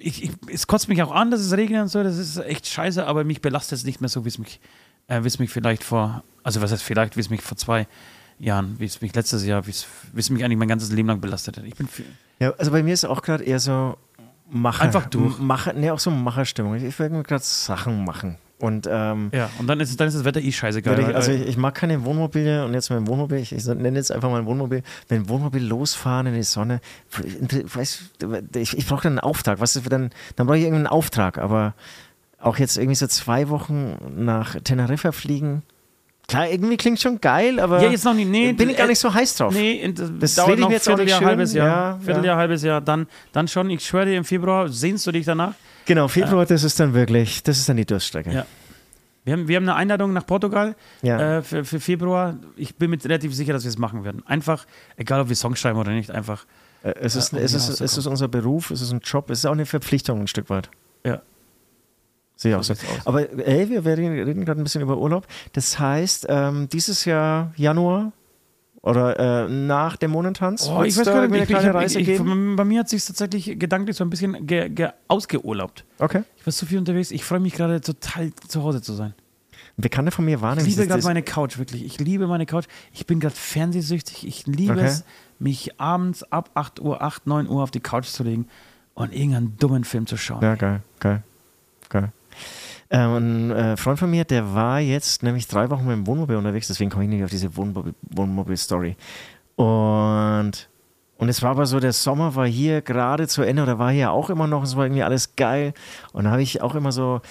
ich, ich, es kotzt mich auch an, dass es regnet und so. Das ist echt scheiße, aber mich belastet es nicht mehr so, wie es mich, äh, wie es mich vielleicht vor, also was heißt vielleicht, wie es mich vor zwei Jahren, wie es mich letztes Jahr, wie es, wie es mich eigentlich mein ganzes Leben lang belastet hat. Ich bin viel, Ja, also bei mir ist auch gerade eher so Macher. Einfach durch. Macher, ne, auch so Macherstimmung. Ich will gerade Sachen machen. Und ähm, Ja, und dann ist, dann ist das Wetter eh scheißegeil. Wenn ich, also ich, ich mag keine Wohnmobile und jetzt mein Wohnmobil, ich, ich nenne jetzt einfach mal ein Wohnmobil, wenn ein Wohnmobil losfahren in die Sonne, weiß, ich, ich brauche dann einen Auftrag, was ist dann, dann brauche ich irgendeinen Auftrag, aber auch jetzt irgendwie so zwei Wochen nach Teneriffa fliegen, klar, irgendwie klingt schon geil, aber ja, jetzt noch nicht. Nee, bin ich gar äh, nicht so heiß drauf. Nee, das, Das dauert noch Vierteljahr, halbes Jahr. Ja, Vierteljahr, halbes Jahr. Dann, dann schon, ich schwöre dir, im Februar sehnst du dich danach. Genau, Februar, das ist dann wirklich, das ist dann die Durststrecke. Ja. Wir haben, wir haben eine Einladung nach Portugal Ja. äh, für, für Februar. Ich bin mir relativ sicher, dass wir es machen werden. Einfach, egal ob wir Songs schreiben oder nicht, einfach. Äh, Es ist, um es, ist, es ist unser Beruf, es ist ein Job, es ist auch eine Verpflichtung ein Stück weit. Ja. Sehe auch so. Aber ey, wir reden, reden gerade ein bisschen über Urlaub. Das heißt, ähm, dieses Jahr Januar oder äh, nach dem Monentanz Oh, ich weiß gar nicht. eine Ich, kleine ich, Reise ich, geben? ich, bei mir hat sich tatsächlich gedanklich so ein bisschen ge, ge, ausgeurlaubt. Okay. Ich war so viel unterwegs. Ich freue mich gerade total zu Hause zu sein. Ein Bekannter von mir war Ich nämlich liebe gerade meine Couch, wirklich. Ich liebe meine Couch. Ich bin gerade fernsehsüchtig. Ich liebe Okay. es, mich abends ab 8 Uhr, 8, 9 Uhr auf die Couch zu legen und irgendeinen dummen Film zu schauen. Ja, geil, geil, geil. Ein äh, Freund von mir, der war jetzt nämlich drei Wochen mit dem Wohnmobil unterwegs, deswegen komme ich nicht auf diese Wohnmobil- Wohnmobil-Story. Und, und es war aber so, der Sommer war hier gerade zu Ende oder war hier auch immer noch, es war irgendwie alles geil. Und da habe ich auch immer so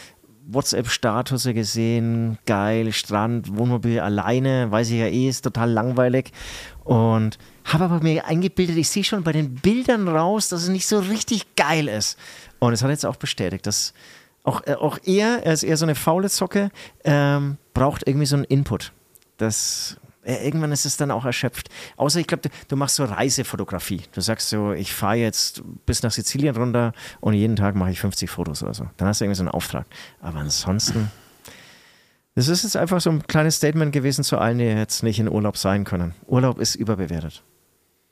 WhatsApp-Status gesehen, geil, Strand, Wohnmobil alleine, weiß ich ja eh, ist total langweilig. Und habe aber mir eingebildet, ich sehe schon bei den Bildern raus, dass es nicht so richtig geil ist. Und es hat jetzt auch bestätigt, dass auch, äh, auch er, er ist eher so eine faule Zocke, ähm, braucht irgendwie so einen Input. Das, äh, irgendwann ist es dann auch erschöpft. Außer ich glaube, du, du machst so Reisefotografie. Du sagst so, ich fahre jetzt bis nach Sizilien runter und jeden Tag mache ich 50 Fotos oder so. Dann hast du irgendwie so einen Auftrag. Aber ansonsten, das ist jetzt einfach so ein kleines Statement gewesen zu allen, die jetzt nicht in Urlaub sein können. Urlaub ist überbewertet.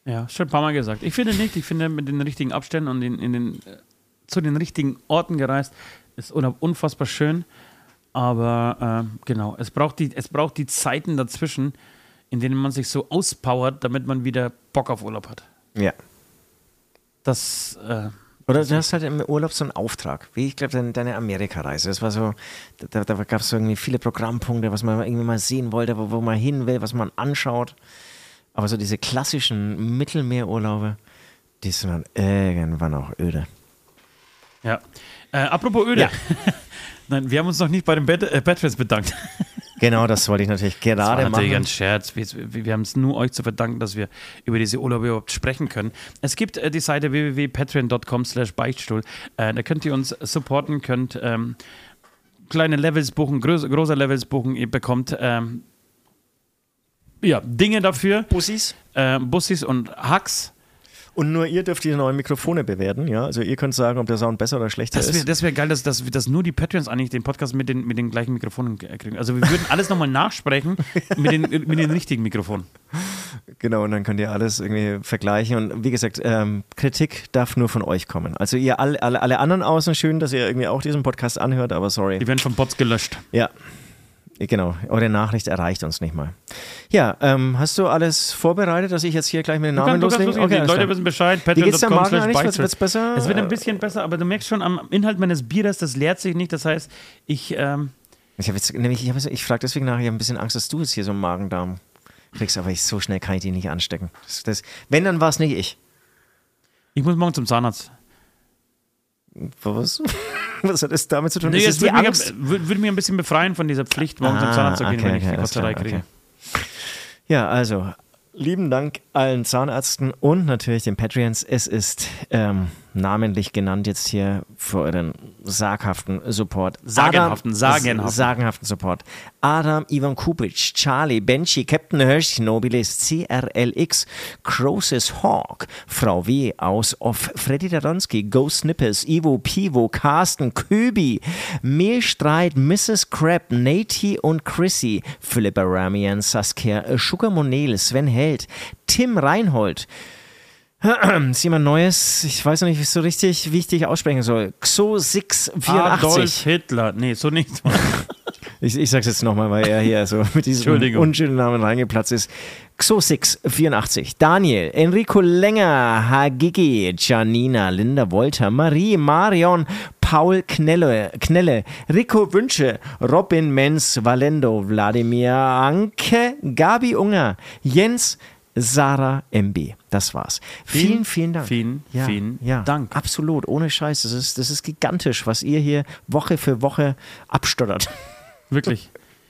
Ja, schon ein paar Mal gesagt. Ich finde nicht. Ich finde, mit den richtigen Abständen und in, in den, äh, zu den richtigen Orten gereist ist Urlaub unfassbar schön. Aber äh, genau, es braucht, die, es braucht die Zeiten dazwischen, in denen man sich so auspowert, damit man wieder Bock auf Urlaub hat. Ja. Das, äh, Oder du hast halt im Urlaub so einen Auftrag, wie ich glaube, deine, deine Amerika-Reise. Das war so, da, da gab es so irgendwie viele Programmpunkte, was man irgendwie mal sehen wollte, wo, wo man hin will, was man anschaut. Aber so diese klassischen Mittelmeerurlaube, die sind dann irgendwann auch öde. Ja. Äh, apropos Öde. Ja. Nein, wir haben uns noch nicht bei den Bad, äh, bedankt. Genau, das wollte ich natürlich Das war gerade natürlich machen. ein Scherz. Wir, wir, haben es nur euch zu verdanken, dass wir über diese Urlaube überhaupt sprechen können. Es gibt äh, die Seite www.patreon.com slash Beichtstuhl. Äh, da könnt ihr uns supporten, könnt ähm, kleine Levels buchen, groß, große Levels buchen. Ihr bekommt ähm, ja, Dinge dafür, Bussis. äh, Bussis und Hacks. Und nur ihr dürft die neuen Mikrofone bewerten, ja. Also ihr könnt sagen, ob der Sound besser oder schlechter Das wäre ist. das wär geil, dass, dass, dass nur die Patreons eigentlich den Podcast mit den, mit den gleichen Mikrofonen kriegen. Also wir würden alles nochmal nachsprechen mit den, mit den richtigen Mikrofonen. Genau, und dann könnt ihr alles irgendwie vergleichen. Und wie gesagt, ähm, Kritik darf nur von euch kommen. Also ihr alle, alle, alle anderen außen schön, dass ihr irgendwie auch diesen Podcast anhört, aber sorry. Die werden von Bots gelöscht. Ja, genau. Eure Nachricht erreicht uns nicht mal. Ja, ähm, hast du alles vorbereitet, dass ich jetzt hier gleich mit den Namen loslegen? loslegen. die Leute wissen Bescheid. Wie geht's der Magen eigentlich? Wird Beichtstuhl. es besser? Es wird ein bisschen besser, aber du merkst schon am Inhalt meines Bieres, das leert sich nicht. Das heißt, ich, ähm, Ich, jetzt, nämlich, ich, hab ich frage deswegen nach, ich habe ein bisschen Angst, dass du jetzt hier so einen Magen-Darm kriegst, aber ich, so schnell kann ich die nicht anstecken. Das, das, wenn, dann war es nicht ich. ich muss morgen zum Zahnarzt. Was? Was hat das damit zu tun? Nee, ist es die würde mich, Angst? würde, würde mich ein bisschen befreien von dieser Pflicht, morgen zum Ah, Zahnarzt zu gehen, okay, wenn ich okay, die Kotzerei kriege. okay. Ja, also, lieben Dank allen Zahnärzten und natürlich den Patreons. Es ist ähm, namentlich genannt jetzt hier für euren saghaften Support. Sagenhaften, sagenhaften. S- Sagenhaften Support. Adam, Ivan Kupic, Charlie, Benji, Captain Hirsch, Nobilis, CRLX, Croesus Hawk, Frau W. aus Off, Freddy Daronski, Go Snippers, Ivo Pivo, Carsten, Köbi, Mehlstreit, Mrs. Crab, Nati und Chrissy, Philippa Ramian, Saskia, Sugar Monel, Sven Held, Tim Reinhold, ist jemand Neues? Ich weiß noch nicht so richtig, wie ich dich aussprechen soll. Xo684. Adolf Hitler. Nee, so nicht. Ich, ich sag's jetzt nochmal, weil er hier so mit diesem unschönen Namen reingeplatzt ist. Xo684, Daniel, Enrico Länger, Hagigi, Janina, Linda Wolter, Marie, Marion, Paul Knelle, Knelle, Rico Wünsche, Robin Menz, Valendo, Wladimir Anke, Gabi Unger, Jens, Sarah MB. Das war's. Vielen, vielen Dank. Vielen, ja, vielen ja, Dank. Absolut, ohne Scheiß. Das ist, das ist gigantisch, was ihr hier Woche für Woche abstottert. Wirklich.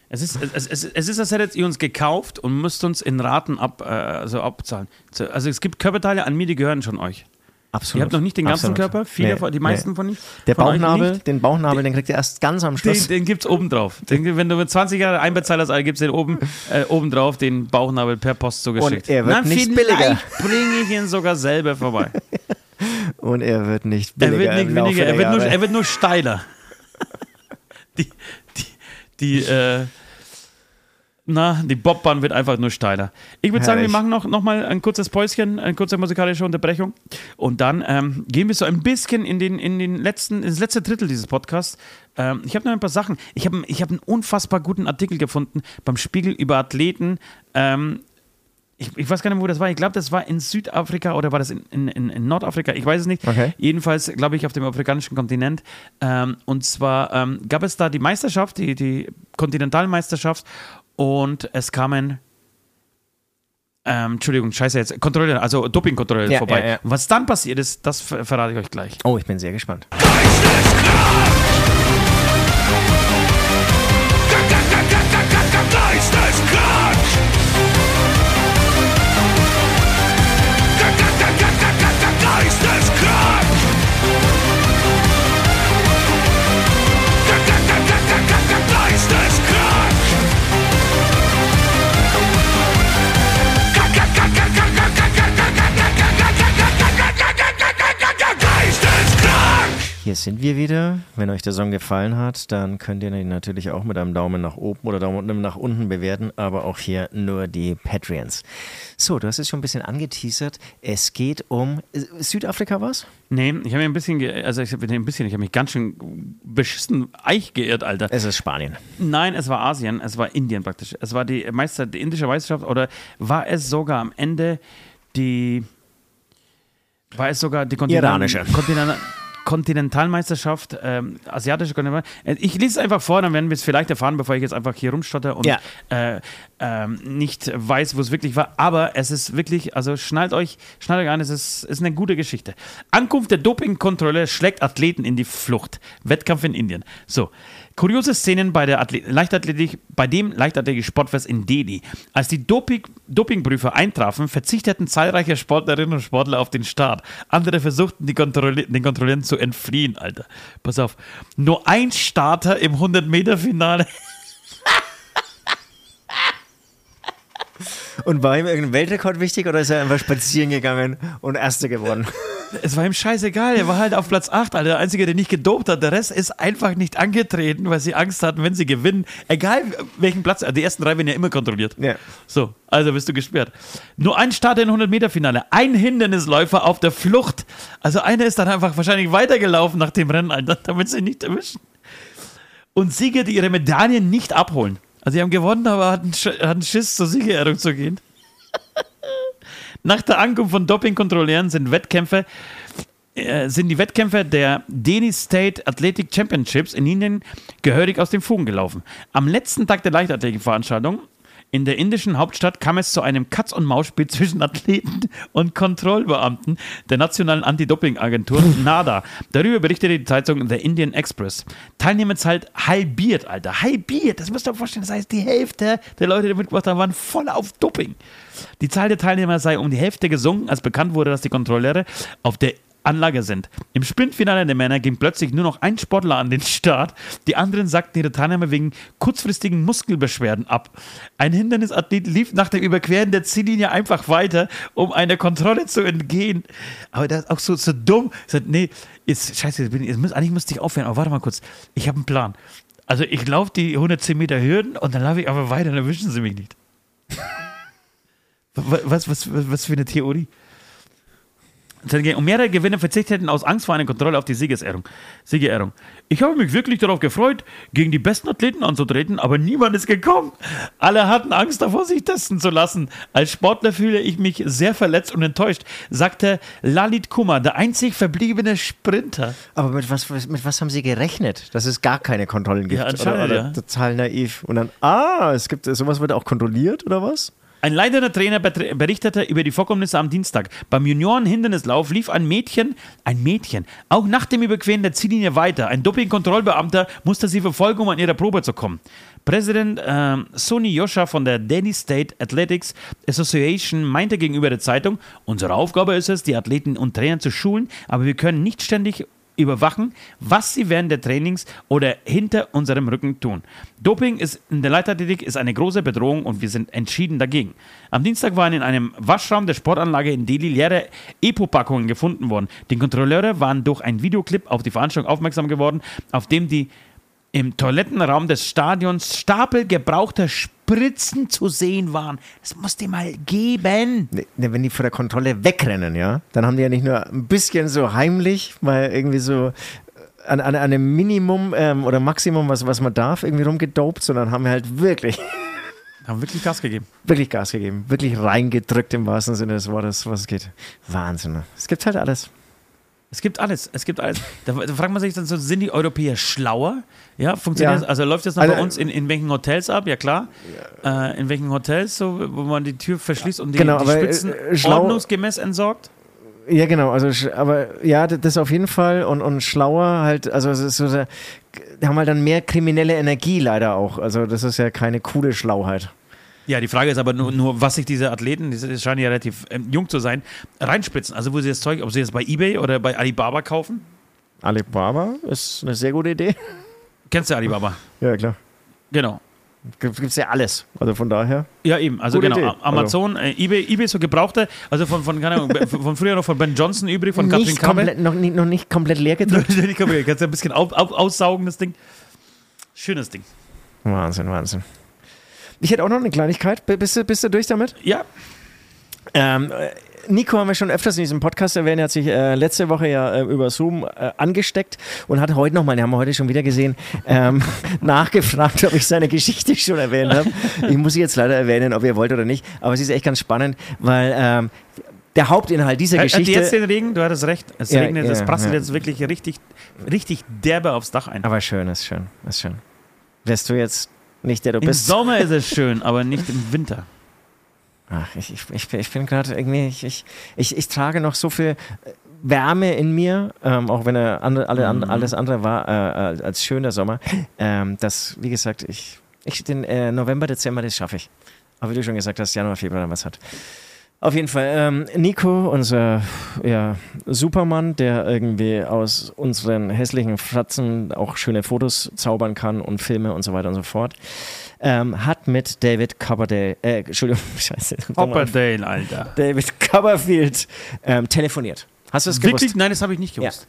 Es ist, es, es, es ist, als hättet ihr uns gekauft und müsst uns in Raten ab, äh, also abzahlen. Also es gibt Körperteile an mir, die gehören schon euch. Absolut. Ihr habt noch nicht den ganzen Absolut. Körper, viele, Nee, die meisten nee. von, nicht, Der von euch Bauchnabel, den Bauchnabel, den kriegt ihr erst ganz am Schluss. Den, den gibt's oben drauf. Den, wenn du mit 20 Jahren einbezahlt hast, gibt's den oben, äh, oben drauf, den Bauchnabel per Post zugeschickt. Und er wird Na, nicht billiger. bringe ich ihn sogar selber vorbei. Und er wird nicht Er billiger wird nicht weniger, der er wird, nur, er wird nur steiler. Die, die, die, äh, na, die Bobbahn wird einfach nur steiler. Ich würde sagen, wir machen noch, noch mal ein kurzes Päuschen, eine kurze musikalische Unterbrechung. Und dann ähm, gehen wir so ein bisschen in den, in den letzten, ins letzte Drittel dieses Podcasts. Ähm, ich habe noch ein paar Sachen. Ich habe ich hab einen unfassbar guten Artikel gefunden beim Spiegel über Athleten. Ähm, ich, ich weiß gar nicht, wo das war. Ich glaube, das war in Südafrika oder war das in, in, in in Nordafrika? Ich weiß es nicht. Okay. Jedenfalls, glaube ich, auf dem afrikanischen Kontinent. Ähm, und zwar ähm, gab es da die Meisterschaft, die, die Kontinentalmeisterschaft. Und es kamen, ähm, Entschuldigung, scheiße jetzt, Kontrolle, also Dopingkontrolle Ja, vorbei. ja, ja. Was dann passiert ist, das ver verrate ich euch gleich. Oh, ich bin sehr gespannt. Geisteskrank! Hier sind wir wieder. Wenn euch der Song gefallen hat, dann könnt ihr ihn natürlich auch mit einem Daumen nach oben oder Daumen nach unten bewerten, aber auch hier nur die Patreons. So, du hast es schon ein bisschen angeteasert. Es geht um äh, Südafrika was? Nee, ich habe mich ein bisschen, also ich habe ein bisschen, ich habe mich ganz schön beschissen Eich geirrt, Alter. Es ist Spanien. Nein, es war Asien, es war Indien praktisch. Es war die Meister, die indische Meisterschaft oder war es sogar am Ende die war es sogar die Kontinent- Iranische. Kontinent Kontinentalmeisterschaft, ähm, asiatische Kontinentalmeisterschaft. Ich lese es einfach vor, dann werden wir es vielleicht erfahren, bevor ich jetzt einfach hier rumstotter und Ja. äh, ähm, nicht weiß, wo es wirklich war. Aber es ist wirklich, also schnallt euch, schnallt euch an, es ist, ist eine gute Geschichte. Ankunft der Dopingkontrolle schlägt Athleten in die Flucht. Wettkampf in Indien. So. Kuriose Szenen bei der Athlet Leichtathletik, bei dem Leichtathletik-Sportfest in Delhi. Als die Doping Dopingprüfer eintrafen, verzichteten zahlreiche Sportlerinnen und Sportler auf den Start. Andere versuchten, Kontrolle den Kontrollen zu entfliehen, Alter. Pass auf. Nur ein Starter im 100-Meter-Finale Und war ihm irgendein Weltrekord wichtig oder ist er einfach spazieren gegangen und Erster geworden? Es war ihm scheißegal, er war halt auf Platz 8, Alter. Der Einzige, der nicht gedopt hat. Der Rest ist einfach nicht angetreten, weil sie Angst hatten, wenn sie gewinnen. Egal welchen Platz, die ersten drei werden ja immer kontrolliert. Ja. So, also bist du gesperrt. Nur ein Starter in 100-Meter-Finale, ein Hindernisläufer auf der Flucht. Also einer ist dann einfach wahrscheinlich weitergelaufen nach dem Rennen, Alter, damit sie nicht erwischen. Und Sieger, die ihre Medaillen nicht abholen. Also sie haben gewonnen, aber hatten, Sch- hatten Schiss, zur Siegerehrung zu gehen. Nach der Ankunft von Dopingkontrolleuren sind Wettkämpfe äh, sind die Wettkämpfe der Delhi State Athletic Championships in Indien gehörig aus den Fugen gelaufen. Am letzten Tag der Leichtathletikveranstaltung in der indischen Hauptstadt kam es zu einem Katz-und-Maus-Spiel zwischen Athleten und Kontrollbeamten der nationalen Anti-Doping-Agentur NADA. Darüber berichtete die Zeitung The Indian Express. Teilnehmerzahl halbiert, Alter. Halbiert. Das müsst ihr euch vorstellen. Das heißt, die Hälfte der Leute, die mitgemacht haben, waren voll auf Doping. Die Zahl der Teilnehmer sei um die Hälfte gesunken, als bekannt wurde, dass die Kontrolleure auf der Anlage sind. Im Sprintfinale der Männer ging plötzlich nur noch ein Sportler an den Start. Die anderen sagten ihre Teilnahme wegen kurzfristigen Muskelbeschwerden ab. Ein Hindernisathlet lief nach dem Überqueren der Ziellinie einfach weiter, um einer Kontrolle zu entgehen. Aber das ist auch so, so dumm. Sag, nee, jetzt, scheiße, jetzt bin ich, jetzt muss, eigentlich müsste ich aufhören. Aber warte mal kurz, ich habe einen Plan. Also ich laufe die 110 Meter Hürden und dann laufe ich aber weiter, dann erwischen sie mich nicht. was, was, was, was für eine Theorie? Und mehrere Gewinner verzichteten aus Angst vor einer Kontrolle auf die Siegesehrung. Siegerehrung. Ich habe mich wirklich darauf gefreut, gegen die besten Athleten anzutreten, aber niemand ist gekommen. Alle hatten Angst davor, sich testen zu lassen. Als Sportler fühle ich mich sehr verletzt und enttäuscht, sagte Lalit Kumar, der einzig verbliebene Sprinter. Aber mit was, mit was haben Sie gerechnet? Dass es gar keine Kontrollen gibt? Ja, anscheinend, oder, oder ja. total naiv. Und dann, ah, es gibt, sowas wird auch kontrolliert oder was? Ein leitender Trainer berichtete über die Vorkommnisse am Dienstag. Beim Junioren-Hindernislauf lief ein Mädchen, ein Mädchen, auch nach dem Überqueren der Ziellinie weiter. Ein Doping-Kontrollbeamter musste sie verfolgen, um an ihre Probe zu kommen. Präsident ähm, Sony Yosha von der Delhi State Athletics Association meinte gegenüber der Zeitung, unsere Aufgabe ist es, die Athleten und Trainer zu schulen, aber wir können nicht ständig überwachen, was sie während der Trainings oder hinter unserem Rücken tun. Doping ist in der Leichtathletik ist eine große Bedrohung und wir sind entschieden dagegen. Am Dienstag waren in einem Waschraum der Sportanlage in Delhi leere EPO-Packungen gefunden worden. Die Kontrolleure waren durch einen Videoclip auf die Veranstaltung aufmerksam geworden, auf dem die im Toilettenraum des Stadions Stapel gebrauchter Spritzen zu sehen waren. Das muss dir mal geben. Ne, ne, wenn die vor der Kontrolle wegrennen, ja, dann haben die ja nicht nur ein bisschen so heimlich, mal irgendwie so äh, an, an einem Minimum ähm, oder Maximum, was, was man darf, irgendwie rumgedopt, sondern haben halt wirklich, Haben wirklich Gas gegeben. wirklich Gas gegeben, wirklich reingedrückt im wahrsten Sinne des Wortes, was es geht. Wahnsinn. ne? Es gibt halt alles. Es gibt alles, es gibt alles. Da, da fragt man sich dann so, sind die Europäer schlauer? Ja, funktioniert Ja. Also läuft das noch Also, bei uns in, in welchen Hotels ab? Ja klar. Äh, in welchen Hotels, so, wo man die Tür verschließt und die, Genau, die aber, Spitzen äh, schlau- ordnungsgemäß entsorgt? Ja, genau. Also, aber ja, das auf jeden Fall und, und schlauer halt. Also, es ist so, die haben halt dann mehr kriminelle Energie leider auch. Also, das ist ja keine coole Schlauheit. Ja, die Frage ist aber nur, nur was sich diese Athleten, die scheinen ja relativ ähm, jung zu sein, reinspritzen. Also wo sie das Zeug, ob sie das bei Ebay oder bei Alibaba kaufen. Alibaba ist eine sehr gute Idee. Kennst du Alibaba? Ja, klar. Genau. Gibt es ja alles. Also von daher. Ja, eben. Also Gute genau. Idee. Amazon, äh, Ebay, Ebay so gebrauchte, also von, von, keine Ahnung, von früher noch von Ben Johnson übrig, von Katrin komplett, noch, nicht, noch nicht komplett leer gedrückt. Kannst du ein bisschen auf, auf, aussaugen, das Ding. Schönes Ding. Wahnsinn, Wahnsinn. Ich hätte auch noch eine Kleinigkeit. Bist du, bist du durch damit? Ja, Ähm, äh, Nico haben wir schon öfters in diesem Podcast erwähnt. Er hat sich äh, letzte Woche ja äh, über Zoom äh, angesteckt und hat heute nochmal, den haben wir heute schon wieder gesehen, ähm, nachgefragt, ob ich seine Geschichte schon erwähnt habe. Ich muss sie jetzt leider erwähnen, ob ihr wollt oder nicht. Aber es ist echt ganz spannend, weil ähm, der Hauptinhalt dieser Hat hat Geschichte. jetzt den Regen? Du hattest recht. Es Ja, regnet, es ja, prasselt ja. jetzt wirklich richtig, richtig derbe aufs Dach ein. aber schön, ist schön, ist schön. Wärst du jetzt nicht der du Im bist? Sommer ist es schön, aber nicht im Winter. Ach, ich, ich, ich, bin- ich bin gerade irgendwie, ich, ich, ich, ich trage noch so viel äh, Wärme in mir, ähm, auch wenn er alle, Mhm. alles andere war äh, als schöner Sommer, ähm, dass, wie gesagt, ich, ich den äh, November, Dezember, das schaffe ich. Aber wie du schon gesagt hast, Januar, Februar dann was hat. Auf jeden Fall, ähm, Nico, unser ja, Supermann, der irgendwie aus unseren hässlichen Fratzen auch schöne Fotos zaubern kann und Filme und so weiter und so fort, ähm, hat mit David Coverdale, äh, Entschuldigung, scheiße, Hopperdale, Alter. David Copperfield ähm, telefoniert. Hast du es gewusst? Wirklich? Nein, das habe ich nicht gewusst.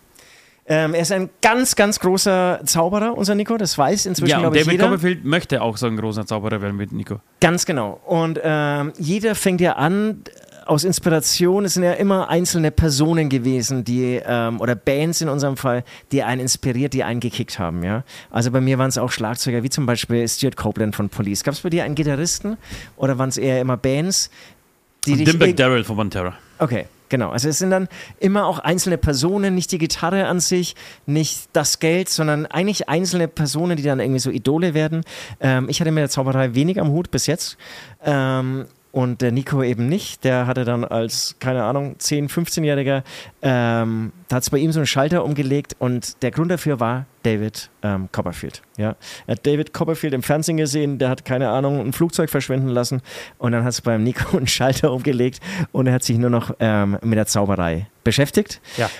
Ähm, er ist ein ganz, ganz großer Zauberer, unser Nico. Das weiß inzwischen, Ja, glaube ich, David jeder. Copperfield möchte auch so ein großer Zauberer werden mit Nico. Ganz genau. Und ähm, jeder fängt ja an, aus Inspiration, es sind ja immer einzelne Personen gewesen, die, ähm, oder Bands in unserem Fall, die einen inspiriert, die einen gekickt haben, ja. Also bei mir waren es auch Schlagzeuger, wie zum Beispiel Stuart Copeland von Police. Gab es bei dir einen Gitarristen oder waren es eher immer Bands, die Dimbeck irg- Darrell von Pantera. Okay, genau. Also es sind dann immer auch einzelne Personen, nicht die Gitarre an sich, nicht das Geld, sondern eigentlich einzelne Personen, die dann irgendwie so Idole werden. Ähm, ich hatte mit der Zauberei wenig am Hut bis jetzt. Ähm, und der Nico eben nicht. Der hatte dann als, keine Ahnung, 10-, 15-Jähriger, ähm, da hat es bei ihm so einen Schalter umgelegt und der Grund dafür war David ähm, Copperfield. Ja. Er hat David Copperfield im Fernsehen gesehen, der hat, keine Ahnung, ein Flugzeug verschwinden lassen und dann hat es beim Nico einen Schalter umgelegt und er hat sich nur noch ähm, mit der Zauberei beschäftigt. Ja.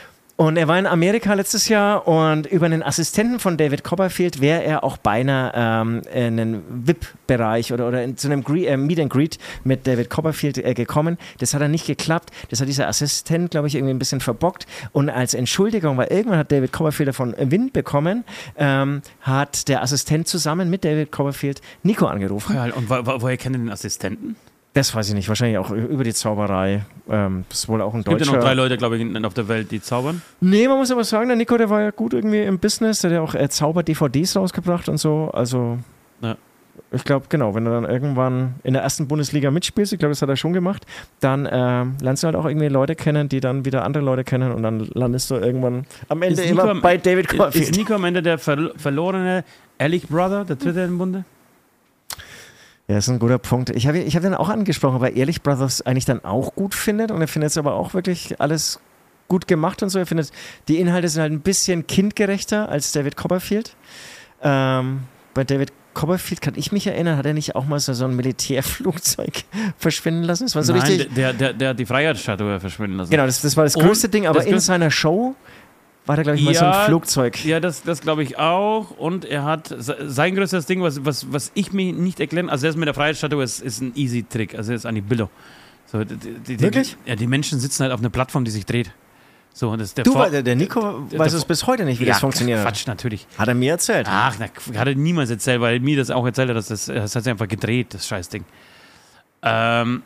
Und er war in Amerika letztes Jahr und über einen Assistenten von David Copperfield wäre er auch beinahe ähm, in einen VIP-Bereich oder, oder in, zu einem Gre äh, Meet and Greet mit David Copperfield äh, gekommen. Das hat dann nicht geklappt. Das hat dieser Assistent, glaube ich, irgendwie ein bisschen verbockt. Und als Entschuldigung, weil irgendwann hat David Copperfield davon Wind bekommen, ähm, hat der Assistent zusammen mit David Copperfield Nico angerufen. Ja, und wo, wo, woher kennt ihr den Assistenten? Das weiß ich nicht, wahrscheinlich auch über die Zauberei. Ähm, das ist wohl auch ein Es gibt ja deutscher. noch drei Leute, glaube ich, auf der Welt, die zaubern. Nee, man muss aber sagen, der Nico, der war ja gut irgendwie im Business, der hat ja auch äh, Zauber-DVDs rausgebracht und so. Also, Ja. ich glaube, genau, wenn du dann irgendwann in der ersten Bundesliga mitspielst, ich glaube, das hat er schon gemacht, dann ähm, lernst du halt auch irgendwie Leute kennen, die dann wieder andere Leute kennen und dann landest du irgendwann am Ende Ist immer am- bei David Ist Copperfield. Nico am Ende der ver verlorene Ehrlich Brother, der dritte im Bunde? Ja, das ist ein guter Punkt. Ich habe ich hab den auch angesprochen, weil Ehrlich Brothers eigentlich dann auch gut findet und er findet es aber auch wirklich alles gut gemacht und so. Er findet, die Inhalte sind halt ein bisschen kindgerechter als David Copperfield. Ähm, bei David Copperfield kann ich mich erinnern, hat er nicht auch mal so, so ein Militärflugzeug verschwinden lassen? Das war so Nein, richtig. der, der, der hat die Freiheitsstatue verschwinden lassen. Genau, das, das war das Und größte Ding, aber das in seiner Show war da, glaube ich, mal so ein Ja, Flugzeug. Ja, das, das glaube ich auch. Und er hat se- sein größtes Ding, was, was, was ich mir nicht erklären, also das mit der Freiheitsstatue ist, ist ein easy Trick. Also das ist eigentlich Billo. So, die, die, die, Wirklich? Ja, die Menschen sitzen halt auf einer Plattform, die sich dreht. So, und das der Du, Vor- der, der Nico der- weiß es bis heute nicht, wie ja, das funktioniert. Quatsch, natürlich. Hat er mir erzählt. Ach, na, hat er niemals erzählt, weil er mir das auch erzählt hat, dass das, das hat sich einfach gedreht, das Scheißding. Ähm,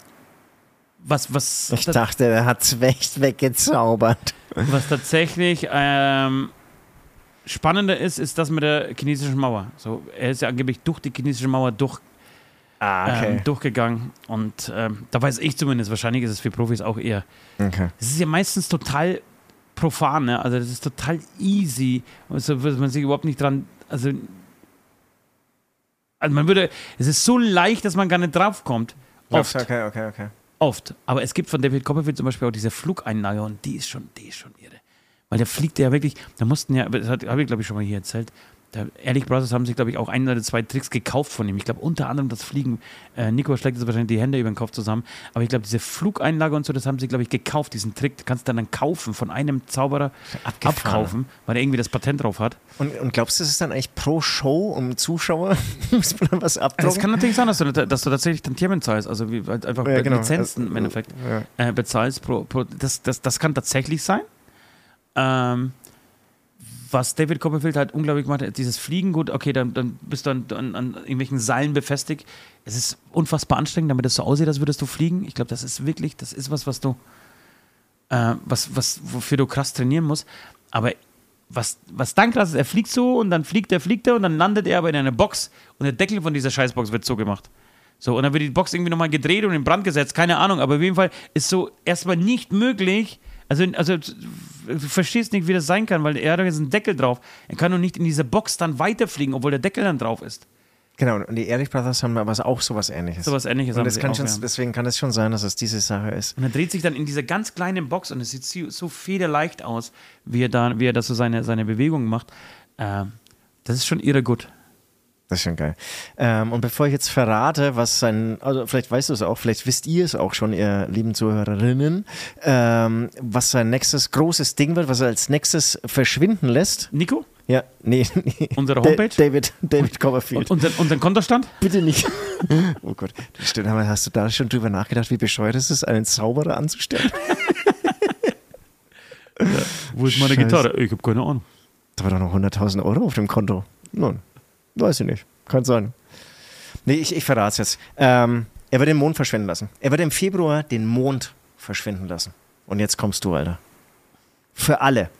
was, was, Ich dachte, er hat es echt weggezaubert. was tatsächlich ähm, spannender ist, ist das mit der chinesischen Mauer. So, er ist ja angeblich durch die chinesische Mauer durch, Ah, ähm, durchgegangen und ähm, da weiß ich zumindest, wahrscheinlich ist es für Profis auch eher. okay. Es ist ja meistens total profan, ne? also das ist total easy, also würde man sich überhaupt nicht dran, also also man würde, es ist so leicht, dass man gar nicht draufkommt. Oft, Okay, okay, okay. Oft. Aber es gibt von David Copperfield zum Beispiel auch diese Flugeinlage und die ist schon, die ist schon irre. Weil der fliegt ja wirklich, da mussten ja, das habe ich glaube ich schon mal hier erzählt, da, Ehrlich Brothers haben sich, glaube ich, auch ein oder zwei Tricks gekauft von ihm. Ich glaube, unter anderem das Fliegen. Äh, Nico schlägt jetzt wahrscheinlich die Hände über den Kopf zusammen. Aber ich glaube, diese Flugeinlage und so, das haben sie, glaube ich, gekauft, diesen Trick. Du kannst dann, dann kaufen, von einem Zauberer Abgefahren. abkaufen, weil er irgendwie das Patent drauf hat. Und, und glaubst du, das ist dann eigentlich pro Show um Zuschauer? Muss man dann was abdrucken? kann natürlich sein, dass du, dass du tatsächlich dann Tiermen zahlst, also wie, halt einfach Ja, genau. Lizenzen im Endeffekt. Ja. äh, bezahlst pro, pro das, das, das kann tatsächlich sein. Ähm, was David Copperfield halt unglaublich gemacht hat, dieses Fliegen, gut, okay, dann, dann bist du an, an, an irgendwelchen Seilen befestigt. Es ist unfassbar anstrengend, damit es so aussieht, als würdest du fliegen. Ich glaube, das ist wirklich, das ist was, was du, äh, was, was, wofür du krass trainieren musst. Aber was, was dann krass ist, er fliegt so und dann fliegt er, fliegt er und dann landet er aber in einer Box und der Deckel von dieser Scheißbox wird so gemacht. So, und dann wird die Box irgendwie nochmal gedreht und in Brand gesetzt, keine Ahnung, aber auf jeden Fall ist so erstmal nicht möglich. Also, also du verstehst nicht, wie das sein kann, weil er hat jetzt einen Deckel drauf. Er kann doch nicht in diese Box dann weiterfliegen, obwohl der Deckel dann drauf ist. Genau, und die Ehrlich Brothers haben aber auch sowas ähnliches. So was ähnliches und haben das kann auch, schon, ja. deswegen kann es schon sein, dass es diese Sache ist. Und er dreht sich dann in dieser ganz kleinen Box und es sieht so, federleicht aus, wie er da, wie er das so seine, seine Bewegungen macht. Ähm, das ist schon irre gut. Das ist schon geil. Ähm, und bevor ich jetzt verrate, was sein, also vielleicht weißt du es auch, vielleicht wisst ihr es auch schon, ihr lieben Zuhörerinnen, ähm, was sein nächstes großes Ding wird, was er als nächstes verschwinden lässt. Nico, Ja, nee, nee. Unsere Da- Homepage? David, David Copperfield. und, unseren Kontostand? Bitte nicht. oh Gott. Stimmt, hast du da schon drüber nachgedacht, wie bescheuert es ist, einen Zauberer anzustellen? Wo ist meine Scheiße. Gitarre? Ich habe keine Ahnung. Da war doch noch 100.000 Euro auf dem Konto. Nun, weiß ich nicht. Kann sein. Nee, ich, ich verrate es jetzt. Ähm, er wird den Mond verschwinden lassen. Er wird im Februar den Mond verschwinden lassen. Und jetzt kommst du, Alter. Für alle.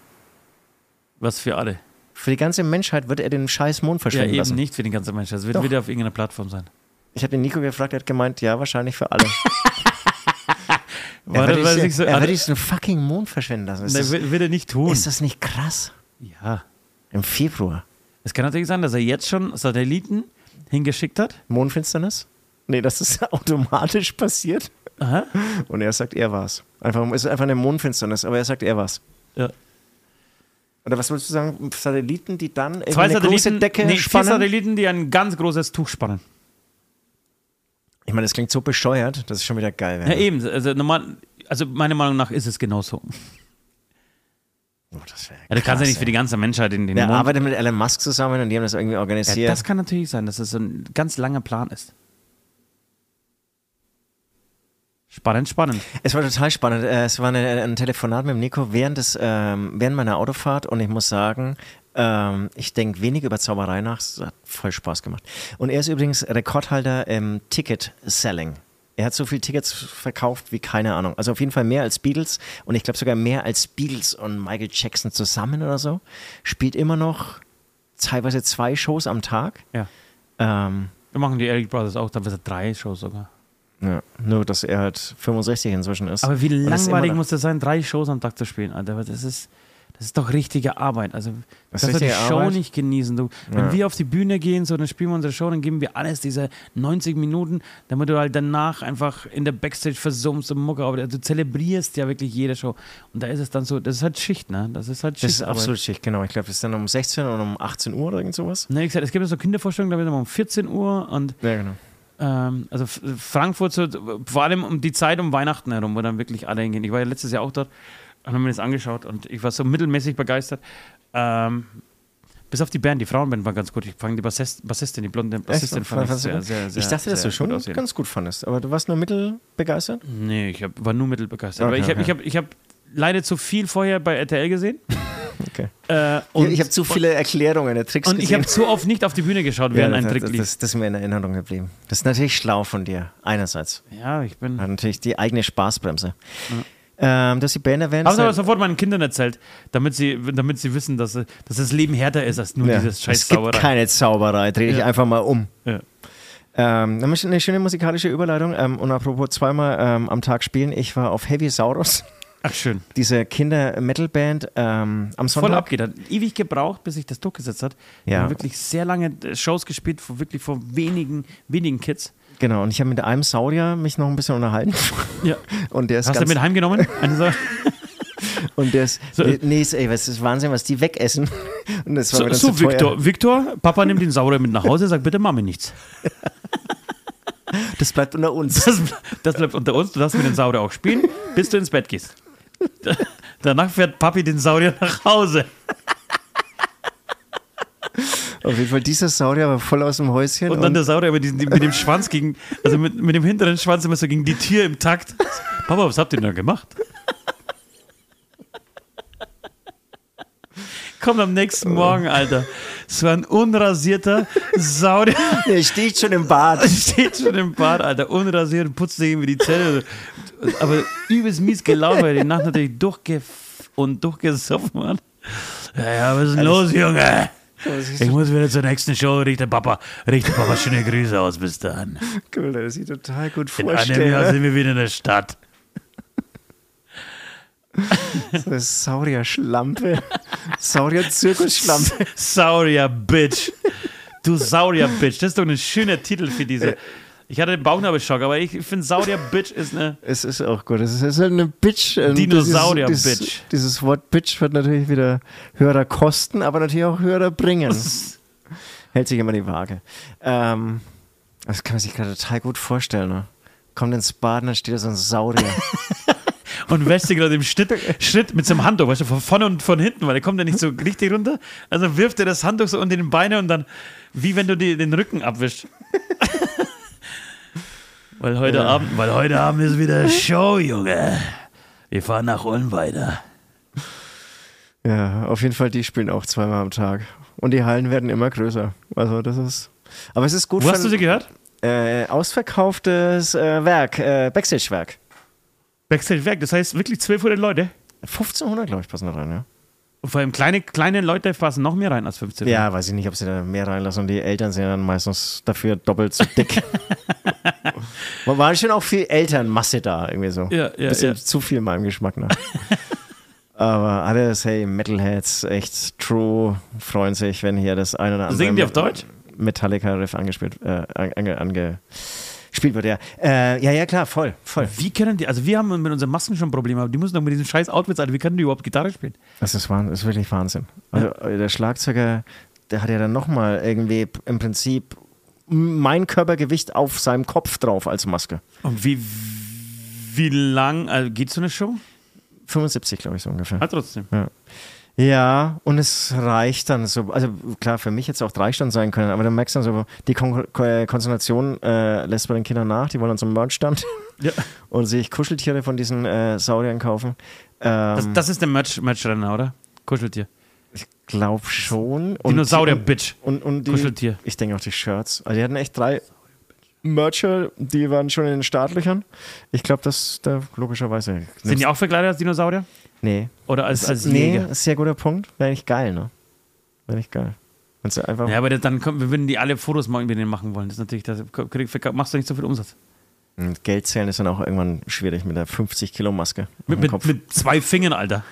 Was für alle. Für die ganze Menschheit wird er den scheiß Mond Ja, verschwinden eben lassen. nicht für den ganzen Menschen. Das wird Doch. wieder auf irgendeiner Plattform sein. Ich habe den Nico gefragt, er hat gemeint, ja, wahrscheinlich für alle. War er nicht so- er wird diesen fucking Mond verschwinden lassen. Ist, Nee, das, will er nicht tun. ist das nicht krass? ja. Im Februar. Es kann natürlich sein, dass er jetzt schon Satelliten hingeschickt hat. Mondfinsternis? Nee, das automatisch passiert. Aha. Und er sagt, er war's. Einfach, es ist einfach eine Mondfinsternis, aber er sagt, er war's. Ja. Oder was willst du sagen? Satelliten, die dann Zwei eine große Decke nee, spannen? Satelliten, die ein ganz großes Tuch spannen. Ich meine, das klingt so bescheuert, dass es schon wieder geil wäre. Ja, eben. Also, normal, also meiner Meinung nach ist es genauso. Oh, das wäre Ja, du kannst ja nicht für die ganze Menschheit in den Der Mond. arbeitet mit Elon Musk zusammen und die haben das irgendwie organisiert. Ja, das kann natürlich sein, dass es so ein ganz langer Plan ist. Spannend, spannend. Es war total spannend. Äh, Es war eine, ein Telefonat mit dem Nico während, des, ähm, während meiner Autofahrt und ich muss sagen, ähm, ich denke wenig über Zauberei nach. Es hat voll Spaß gemacht. Und er ist übrigens Rekordhalter im Ticket-Selling. Er hat so viele Tickets verkauft wie keine Ahnung. Also auf jeden Fall mehr als Beatles und ich glaube sogar mehr als Beatles und Michael Jackson zusammen oder so. Spielt immer noch teilweise zwei Shows am Tag. Ja. Ähm, Wir machen die Eric Brothers auch, teilweise drei Shows sogar. ja, nur, dass er halt 65 inzwischen ist. Aber wie langweilig muss das sein, drei Shows am Tag zu spielen, Alter. Das ist, das ist doch richtige Arbeit. Also, Das das ist du die Show Arbeit? nicht genießen. Du, wenn Ja. wir auf die Bühne gehen, so dann spielen wir unsere Show, dann geben wir alles, diese 90 Minuten, damit du halt danach einfach in der Backstage versummst und Mucke. Aber du zelebrierst ja wirklich jede Show. Und da ist es dann so, das ist halt Schicht, ne? Das ist halt Schicht. Das ist absolut schick, genau. Ich glaube, das ist dann um 16 oder um 18 Uhr oder irgend sowas. Ne, wie gesagt, es gibt ja so Kindervorstellungen, da wird immer um 14 Uhr und Ja, genau. ähm, also Frankfurt, vor allem um die Zeit um Weihnachten herum, wo dann wirklich alle hingehen. Ich war ja letztes Jahr auch dort, habe mir das angeschaut und ich war so mittelmäßig begeistert. Ähm, bis auf die Band, die Frauenband war ganz gut. Ich fand die Bassist, Bassistin, die blonde Bassistin, Echt? fand ich sehr, sehr, sehr ich dachte, dass du schon gut ganz gut fandest, aber du warst nur mittelbegeistert? Nee, ich hab, war nur mittelbegeistert. Aber Okay, ich habe okay. ich hab, ich hab leider zu viel vorher bei RTL gesehen. Okay. Äh, und, ich habe zu viele Erklärungen, der Tricks und ich gesehen. habe zu oft nicht auf die Bühne geschaut, ja, während ein das, Trick das, lief. das, das ist mir in Erinnerung geblieben. Das ist natürlich schlau von dir, einerseits. Ja, ich bin. Hat natürlich die eigene Spaßbremse. Ähm, du hast die Band erwähnt. Habe es aber sofort meinen Kindern erzählt, damit sie, damit sie wissen, dass, dass das Leben härter ist als nur ja, dieses scheiß es gibt keine Zauberei, dreh dich Ja. einfach mal um. Ja. Ähm, eine schöne musikalische Überleitung. Ähm, und apropos zweimal ähm, am Tag spielen, ich war auf Heavy Saurus, Ach schön. diese Kinder-Metal-Band, ähm, am Voll Sonntag. abgeht. Hat ewig gebraucht, bis sich das durchgesetzt hat. Wir Ja. haben wirklich sehr lange äh, Shows gespielt, vor, wirklich vor wenigen, wenigen Kids. Genau, und ich habe mit einem Saurier mich noch ein bisschen unterhalten. Ja. Und der ist Hast du mit heimgenommen? Und der ist, So. nee, ist, ey, was ist Wahnsinn, was die wegessen. Und das war so, mir dann so. Victor. Victor, Papa nimmt den Saurier mit nach Hause, sagt bitte Mami nichts. Das bleibt unter uns. Das, das bleibt unter uns. Du darfst mit dem Saurier auch spielen, bis du ins Bett gehst. Danach fährt Papi den Saurier nach Hause. Auf jeden Fall, dieser Saurier war voll aus dem Häuschen. Und dann der Saurier mit, diesem, mit dem Schwanz gegen, also mit, mit dem hinteren Schwanz immer so gegen die Tür im Takt. Papa, was habt ihr denn da gemacht? Kommt am nächsten Morgen, Alter. So ein unrasierter Saurier. der steht schon im Bad. Steht schon im Bad, Alter, unrasiert und putzt sich irgendwie die Zähne. Aber übelst mies gelaunt, weil er die Nacht natürlich durchge und durchgesoffen hat. Ja, ja, was ist denn los, Junge? Ich muss wieder zur nächsten Show. Richte Papa, richte Papa schöne Grüße aus. Bis dann. Cool, das sieht total gut In einem Jahr vorstellen. sind wir wieder in der Stadt. Das ist Saurier-Schlampe. Saurier-Zirkus-Schlampe. Saurier Bitch. Du Saurier Bitch. Das ist doch ein schöner Titel für diese. Ich hatte den Bauchnabelschock, aber ich finde Saurier Bitch ist eine. Es ist auch gut. Es ist halt eine Bitch. Dinosaurier-Bitch. Dieses, dieses Wort Bitch wird natürlich wieder höherer kosten, aber natürlich auch höherer bringen. Hält sich immer die Waage. Ähm, das kann man sich gerade total gut vorstellen. Ne? Kommt ins Bad und dann steht da so ein Saurier. Und wäscht sich gerade im Schritt, Schritt mit seinem Handtuch, weißt du, von vorne und von hinten, weil er kommt ja nicht so richtig runter. Also wirft er das Handtuch so unter den Beine und dann, wie wenn du dir den Rücken abwischst. weil heute Ja. Abend, weil heute Abend ist wieder Show, Junge. Wir fahren nach Ulm weiter. ja, auf jeden Fall, die spielen auch zweimal am Tag. Und die Hallen werden immer größer. Also das ist. Aber es ist gut Wo hast du sie gehört? äh, ausverkauftes äh, Werk, äh, Backstage-Werk. Backstage weg, das heißt wirklich 1200 Leute. 1500, glaube ich, passen da rein, ja. Und vor allem kleine, kleine Leute passen noch mehr rein als 15. Ja, weiß ich nicht, ob sie da mehr reinlassen. Und die Eltern sind dann meistens dafür doppelt so dick. Man war schon auch viel Elternmasse da, irgendwie so. Ja, ja, Bisschen ja. zu viel meinem Geschmack nach. Aber alles, hey, Metalheads, echt true, freuen sich, wenn hier das eine oder andere Singen die auf Deutsch? Metallica-Riff angespielt, äh, ange, ange, gespielt wird, ja. Äh, ja, ja, klar, voll, voll. Wie können die, also wir haben mit unseren Masken schon Probleme, aber die müssen doch mit diesen scheiß Outfits, Alter, wie können die überhaupt Gitarre spielen? Das ist, Wahnsinn, das ist wirklich Wahnsinn. Also äh, der Schlagzeuger, der hat ja dann nochmal irgendwie im Prinzip mein Körpergewicht auf seinem Kopf drauf als Maske. Und wie, wie lang also geht so eine Show? 75, glaube ich, so ungefähr. Ah, trotzdem. Ja, und es reicht dann so, also klar, für mich jetzt auch drei Stunden sein können, aber dann merkst du dann so, die Kon Kon Konzentration äh, lässt bei den Kindern nach, die wollen dann zum Merchstand Ja. und sich Kuscheltiere von diesen äh, Sauriern kaufen. Ähm, Das, das ist der Merch- Merch-Renner, oder? Kuscheltier. ich glaube schon. Und- Dinosaurier-Bitch. Und, und die, Kuscheltier. Ich denke auch die Shirts. Also die hatten echt drei, Mercher, die waren schon in den Startlöchern. Ich glaube, dass da logischerweise. Sind die auch verkleidet als Dinosaurier? Nee. Oder als, als nee, Jäger? ist sehr guter Punkt. Wäre nicht geil, ne? Wäre nicht geil. Du einfach. Ja, aber dann kommt, wir würden die alle Fotos machen, mit denen machen wollen. Das ist natürlich, das machst du nicht so viel Umsatz. Und Geld zählen ist dann auch irgendwann schwierig mit der 50-Kilo-Maske. auf Mit, dem mit, Kopf. mit zwei Fingern, Alter.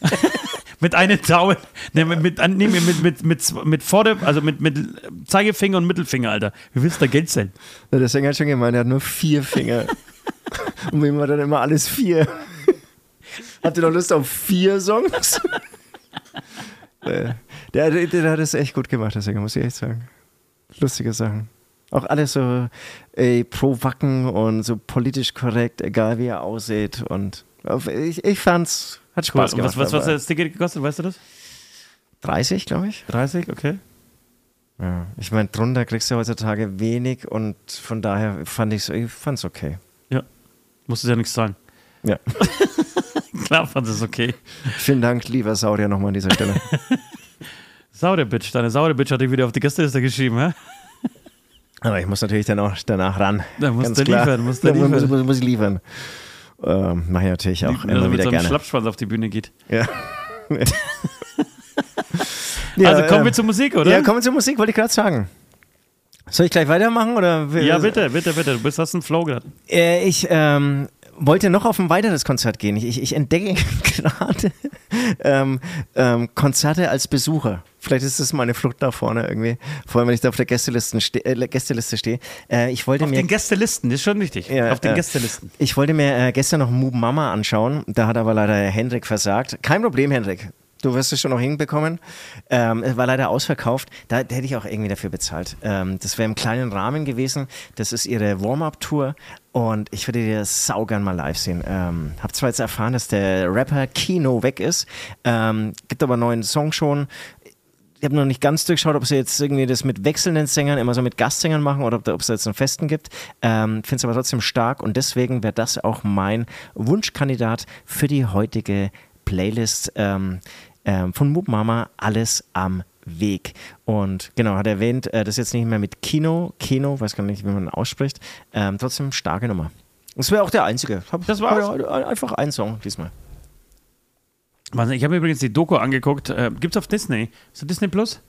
mit einem Daumen. Nee, mit, mit, nee, mit, mit, mit, mit Vorder-, also mit, mit Zeigefinger und Mittelfinger, Alter. Wie willst du da Geld zählen? Ja, der Sänger hat schon gemeint, er hat nur vier Finger. Und wem war dann immer alles vier? Habt ihr noch Lust auf vier Songs? Äh, der, der, der hat es echt gut gemacht, der Sänger, muss ich echt sagen. Lustige Sachen. Auch alles so ey, pro Wacken und so politisch korrekt, egal wie er aussieht. Und ich, ich fand's, hat Spaß Und was, gemacht. was, was aber hat das Ticket gekostet, weißt du das? 30, glaube ich. 30, okay. Ja, ich meine, drunter kriegst du heutzutage wenig und von daher fand ich fand's okay. Ja. Musste ja nichts zahlen. Ja. Klar fand es okay. Vielen Dank, lieber Saurier, nochmal an dieser Stelle. Saure Bitch, deine saure Bitch hat dich wieder auf die Gästeliste geschrieben, hä? Aber ich muss natürlich dann auch danach ran. Da musst Ganz du klar. liefern, musst du Da muss, liefern. muss, muss ich liefern. Ähm, Mache ich natürlich auch er immer mit wieder so gerne. Schlappschwanz auf die Bühne geht. Ja. also kommen wir äh, zur Musik, oder? Ja, kommen wir zur Musik, wollte ich gerade sagen. Soll ich gleich weitermachen? Oder Ja, bitte, bitte, bitte. Du bist, hast einen Flow gerade. Äh, ich ähm, wollte noch auf ein weiteres Konzert gehen. Ich, ich, ich entdecke gerade ähm, ähm, Konzerte als Besucher. Vielleicht ist das meine Flucht da vorne irgendwie. Vor allem, wenn ich da auf der Gästelisten ste äh, Gästeliste stehe. Äh, ich wollte Auf mir den Gästelisten, das ist schon wichtig. Ja, auf den ja. Gästelisten. Ich wollte mir äh, gestern noch Moob Mama anschauen, da hat aber leider Hendrik versagt. Kein Problem, Hendrik. Du wirst es schon noch hinbekommen. Ähm, es war leider ausverkauft. Da, da hätte ich auch irgendwie dafür bezahlt. Ähm, das wäre im kleinen Rahmen gewesen. Das ist ihre Warm-Up-Tour und ich würde dir das saugern mal live sehen. Ähm, hab zwar jetzt erfahren, dass der Rapper Kino weg ist, ähm, gibt aber einen neuen Song schon ich habe noch nicht ganz durchschaut, ob sie jetzt irgendwie das mit wechselnden Sängern, immer so mit Gastsängern machen oder ob es jetzt einen festen gibt. Ähm, Finde es aber trotzdem stark und deswegen wäre das auch mein Wunschkandidat für die heutige Playlist ähm, ähm, von Moop Mama, alles am Weg. Und genau, hat erwähnt, äh, das ist jetzt nicht mehr mit Kino, Kino, weiß gar nicht, wie man ausspricht. Ähm, trotzdem starke Nummer. Das wäre auch der einzige. Hab, Das hab ja Einfach ein Song diesmal. Wahnsinn, Ich habe mir übrigens die Doku angeguckt. Äh, gibt's auf Disney? Ist das Disney Plus?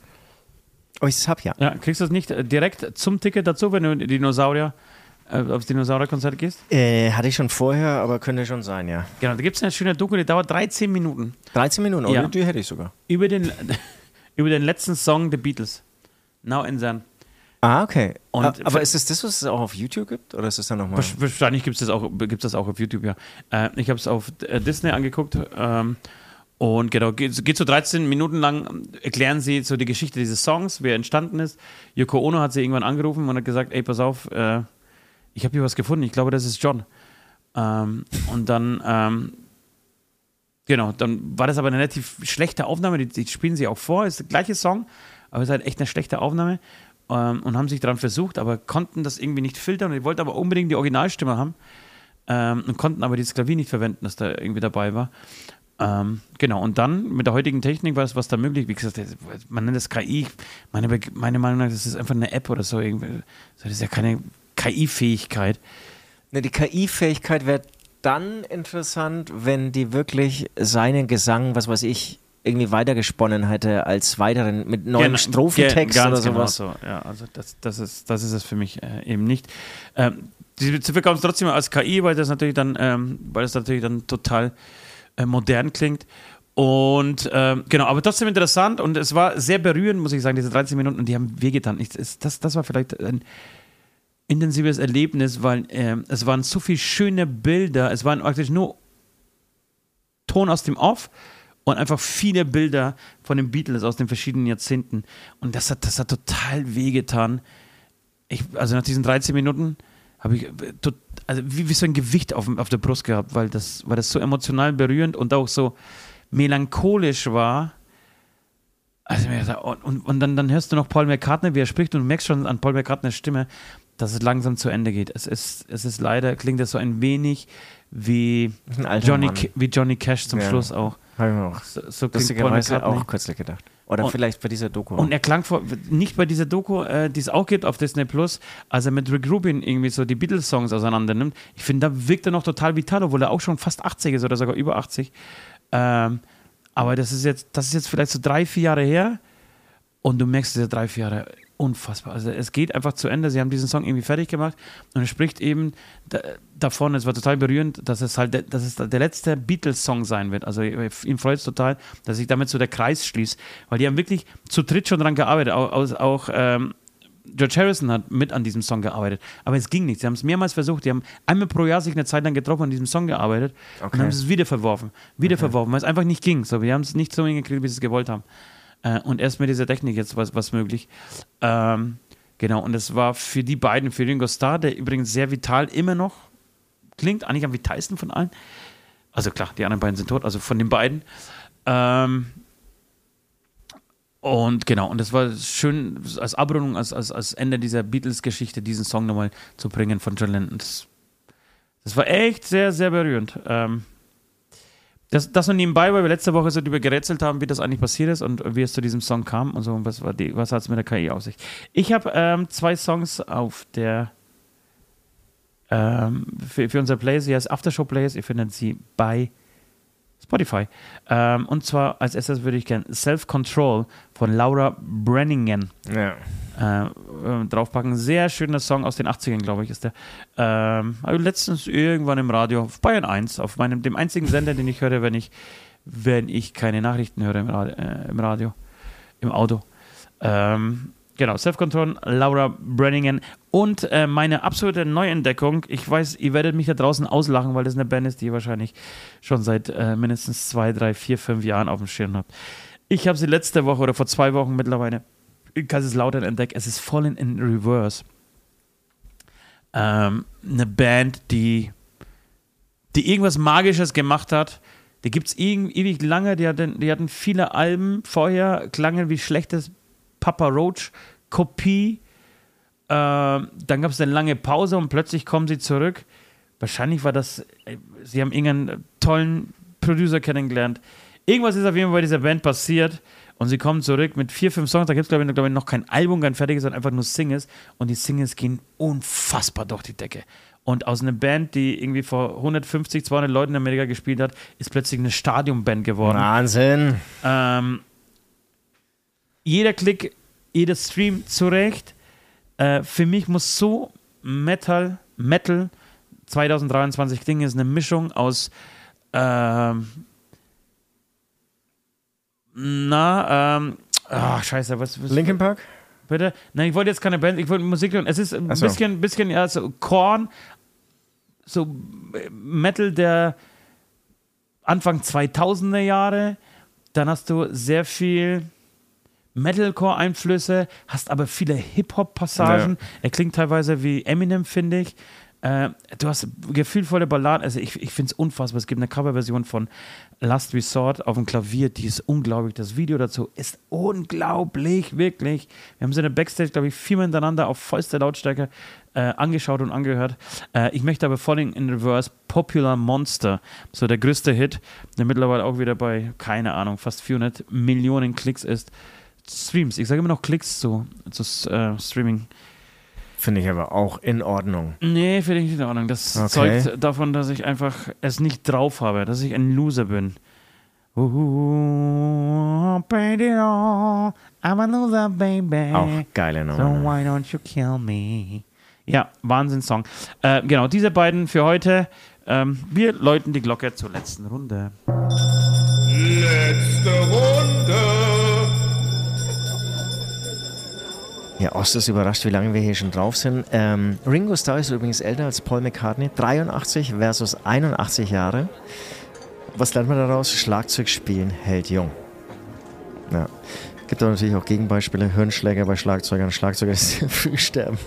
Oh, ich hab ja. Ja, kriegst du das nicht äh, direkt zum Ticket dazu, wenn du in Dinosaurier, äh, aufs Dinosaurierkonzert gehst? Äh, hatte ich schon vorher, aber könnte schon sein, ja. Genau, da gibt es eine schöne Doku, die dauert 13 Minuten. 13 Minuten, oh, Ja. die, die hätte ich sogar. Über den, über den letzten Song der Beatles. Now and Then. Ah, okay. Und Ah, aber ist es das, was es auch auf YouTube gibt? Oder ist es dann nochmal? Wahrscheinlich gibt es das, auch- gibt's das auch auf YouTube, ja. Äh, ich habe es auf äh, Disney angeguckt. Ähm, und genau, geht, so 13 Minuten lang, erklären sie so die Geschichte dieses Songs, wie er entstanden ist. Yoko Ono hat sie irgendwann angerufen und hat gesagt, ey, pass auf, äh, ich habe hier was gefunden, ich glaube, das ist John. Ähm, und dann, ähm, genau, dann war das aber eine relativ schlechte Aufnahme, die, die spielen sie auch vor, ist der gleiche Song, aber es ist halt echt eine schlechte Aufnahme. Ähm, und haben sich daran versucht, aber konnten das irgendwie nicht filtern die wollten aber unbedingt die Originalstimme haben ähm, und konnten aber dieses Klavier nicht verwenden, das da irgendwie dabei war. Ähm, genau, und dann mit der heutigen Technik war es was da möglich. Wie gesagt, man nennt das KI. Meine, meine Meinung nach, das ist einfach eine App oder so. Das ist ja keine KI-Fähigkeit. Ne, die KI-Fähigkeit wäre dann interessant, wenn die wirklich seinen Gesang, was weiß ich, irgendwie weitergesponnen hätte als weiteren mit neuen Gen- Strophentext ge- oder genau sowas. so. Ja, also das, das, ist, das ist es für mich äh, eben nicht. Ähm, sie verkaufen es trotzdem als KI, weil das natürlich dann, ähm, weil das natürlich dann total äh, modern klingt. Und ähm, genau, aber trotzdem interessant und es war sehr berührend, muss ich sagen, diese 13 Minuten die haben wehgetan. Ich, das, das war vielleicht ein intensives Erlebnis, weil ähm, es waren so viele schöne Bilder, es waren praktisch nur Ton aus dem Off und einfach viele Bilder von den Beatles aus den verschiedenen Jahrzehnten. Und das hat, das hat total wehgetan. Ich, also nach diesen 13 Minuten habe ich äh, tot, also wie, wie so ein Gewicht auf, auf der Brust gehabt, weil das, weil das so emotional berührend und auch so melancholisch war. Also mir gedacht, und, und, und dann, dann hörst du noch Paul McCartney, wie er spricht, und du merkst schon an Paul McCartneys Stimme, dass es langsam zu Ende geht. Es ist, es ist leider, klingt das so ein wenig wie Ein Johnny, Mann. Wie Johnny Cash zum Ja. Schluss auch. Hab ich mir auch So, so klingt Paul McCartney. auch kürzlich gedacht. Oder Und- vielleicht bei dieser Doku. Und er klang vor, nicht bei dieser Doku, äh, die es auch gibt auf Disney Plus, als er mit Rick Rubin irgendwie so die Beatles-Songs auseinander nimmt. Ich finde, da wirkt er noch total vital, obwohl er auch schon fast 80 ist oder sogar über 80. Ähm, aber das ist jetzt, das ist jetzt vielleicht so drei, vier Jahre her. Und du merkst diese drei, vier Jahre unfassbar. Also es geht einfach zu Ende. Sie haben diesen Song irgendwie fertig gemacht und er spricht eben da, davon, es war total berührend, dass es halt, der- dass es der letzte Beatles-Song sein wird. Also ihm freut es total, dass sich damit so der Kreis schließt, weil die haben wirklich zu dritt schon dran gearbeitet. Auch, auch ähm, George Harrison hat mit an diesem Song gearbeitet, aber es ging nicht. Sie haben es mehrmals versucht. Die haben einmal pro Jahr sich eine Zeit lang getroffen und an diesem Song gearbeitet und Okay. haben es wieder verworfen, wieder verworfen, weil es einfach nicht ging. So, wir haben es nicht so hingekriegt, wie sie es gewollt haben. Äh, und erst mit dieser Technik jetzt was, was möglich. Ähm, genau, und es war für die beiden, für Ringo Starr, der übrigens sehr vital immer noch klingt, eigentlich am vitalsten von allen. Also klar, die anderen beiden sind tot, also von den beiden. Ähm, und genau, und das war schön als Abrundung, als, als, als Ende dieser Beatles-Geschichte, diesen Song nochmal zu bringen von John Lennon. Das, das war echt sehr, sehr berührend. Ähm, das, das nur nebenbei, weil wir letzte Woche so darüber gerätselt haben, wie das eigentlich passiert ist und wie es zu diesem Song kam und so. Und was, was hat es mit der KI auf sich? Ich habe ähm, zwei Songs auf der ähm, für, für unser Plays, die heißt Aftershow Plays. Ihr findet sie bei Spotify. Ähm, und zwar als erstes würde ich gerne Self-Control von Laura Brenningen ja. äh, äh, draufpacken. Sehr schöner Song aus den 80ern, glaube ich, ist der. Ähm, ich letztens irgendwann im Radio auf Bayern 1, auf meinem, dem einzigen Sender, den ich höre, wenn ich, wenn ich keine Nachrichten höre im Radio, äh, im, Radio im Auto. Ähm, genau, Self-Control, Laura Brenningen und äh, meine absolute Neuentdeckung. Ich weiß, ihr werdet mich da draußen auslachen, weil das eine Band ist, die ihr wahrscheinlich schon seit äh, mindestens zwei, drei, vier, fünf Jahren auf dem Schirm habt. Ich habe sie letzte Woche oder vor zwei Wochen mittlerweile in Kaiserslautern entdeckt. Es ist Fallen in Reverse. Ähm, eine Band, die, die irgendwas Magisches gemacht hat. Die gibt es ewig lange. Die hatten, die hatten viele Alben vorher, klangen wie schlechtes Papa Roach Kopie. Ähm, dann gab es eine lange Pause und plötzlich kommen sie zurück. Wahrscheinlich war das, äh, sie haben irgendeinen tollen Producer kennengelernt. Irgendwas ist auf jeden Fall bei dieser Band passiert und sie kommen zurück mit vier, fünf Songs. Da gibt es, glaube ich, glaub ich, noch kein Album, kein fertiges, sondern einfach nur Singles. Und die Singles gehen unfassbar durch die Decke. Und aus einer Band, die irgendwie vor 150, 200 Leuten in Amerika gespielt hat, ist plötzlich eine Stadionband geworden. Wahnsinn. Ähm, jeder Klick, jeder Stream zurecht. Äh, für mich muss so Metal, Metal 2023 klingen, ist eine Mischung aus ähm, na, ähm, ach, scheiße, was, was Linkin Park? Bitte? Nein, ich wollte jetzt keine Band, ich wollte Musik hören. Es ist ein so. bisschen, bisschen, ja, so Korn, so Metal der Anfang 2000er Jahre. Dann hast du sehr viel Metalcore-Einflüsse, hast aber viele Hip-Hop-Passagen. Er klingt teilweise wie Eminem, finde ich. Äh, du hast gefühlvolle Balladen. Also ich, ich finde es unfassbar. Es gibt eine Coverversion von Last Resort auf dem Klavier, die ist unglaublich. Das Video dazu ist unglaublich, wirklich. Wir haben sie in der Backstage, glaube ich, viermal hintereinander auf vollster Lautstärke äh, angeschaut und angehört. Äh, ich möchte aber Falling in Reverse Popular Monster, so der größte Hit, der mittlerweile auch wieder bei, keine Ahnung, fast 400 Millionen Klicks ist. Streams, ich sage immer noch Klicks zu, zu äh, Streaming. Finde ich aber auch in Ordnung. Nee, finde ich nicht in Ordnung. Das Okay. zeugt davon, dass ich einfach es nicht drauf habe, dass ich ein Loser bin. Ooh, baby, I'm a loser, baby. Auch geile So Nummer. why don't you kill me? Ja, Wahnsinnssong. Äh, genau, diese beiden für heute. Ähm, wir läuten die Glocke zur letzten Runde. Letzte Runde. Ja, Ost ist überrascht, wie lange wir hier schon drauf sind. Ähm, Ringo Starr ist übrigens älter als Paul McCartney. 83 versus 81 Jahre. Was lernt man daraus? Schlagzeug spielen hält jung. Ja. Gibt aber natürlich auch Gegenbeispiele. Hirnschläger bei Schlagzeugern. Schlagzeuger, sehr früh sterben.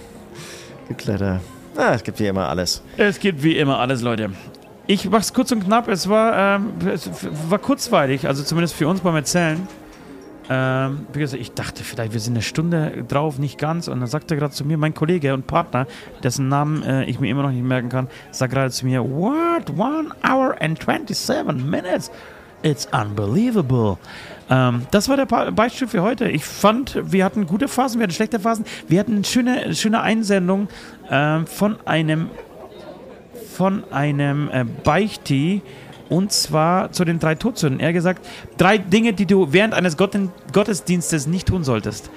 Gibt leider... Ah, es gibt wie immer alles. Es gibt wie immer alles, Leute. Ich mach's kurz und knapp. Es war, ähm, es war kurzweilig, also zumindest für uns beim Erzählen. Ähm, wie gesagt, ich dachte vielleicht, wir sind eine Stunde drauf, nicht ganz. Und dann sagte gerade zu mir mein Kollege und Partner, dessen Namen äh, ich mir immer noch nicht merken kann, sagt gerade zu mir, what? One hour and 27 minutes? It's unbelievable. Ähm, das war der Ba- Beispiel für heute. Ich fand, wir hatten gute Phasen, wir hatten schlechte Phasen. Wir hatten eine schöne, schöne Einsendung ähm, von einem von einem äh, Beichti und zwar zu den drei Todsünden. Er hat gesagt, drei Dinge, die du während eines Gottesdienstes nicht tun solltest.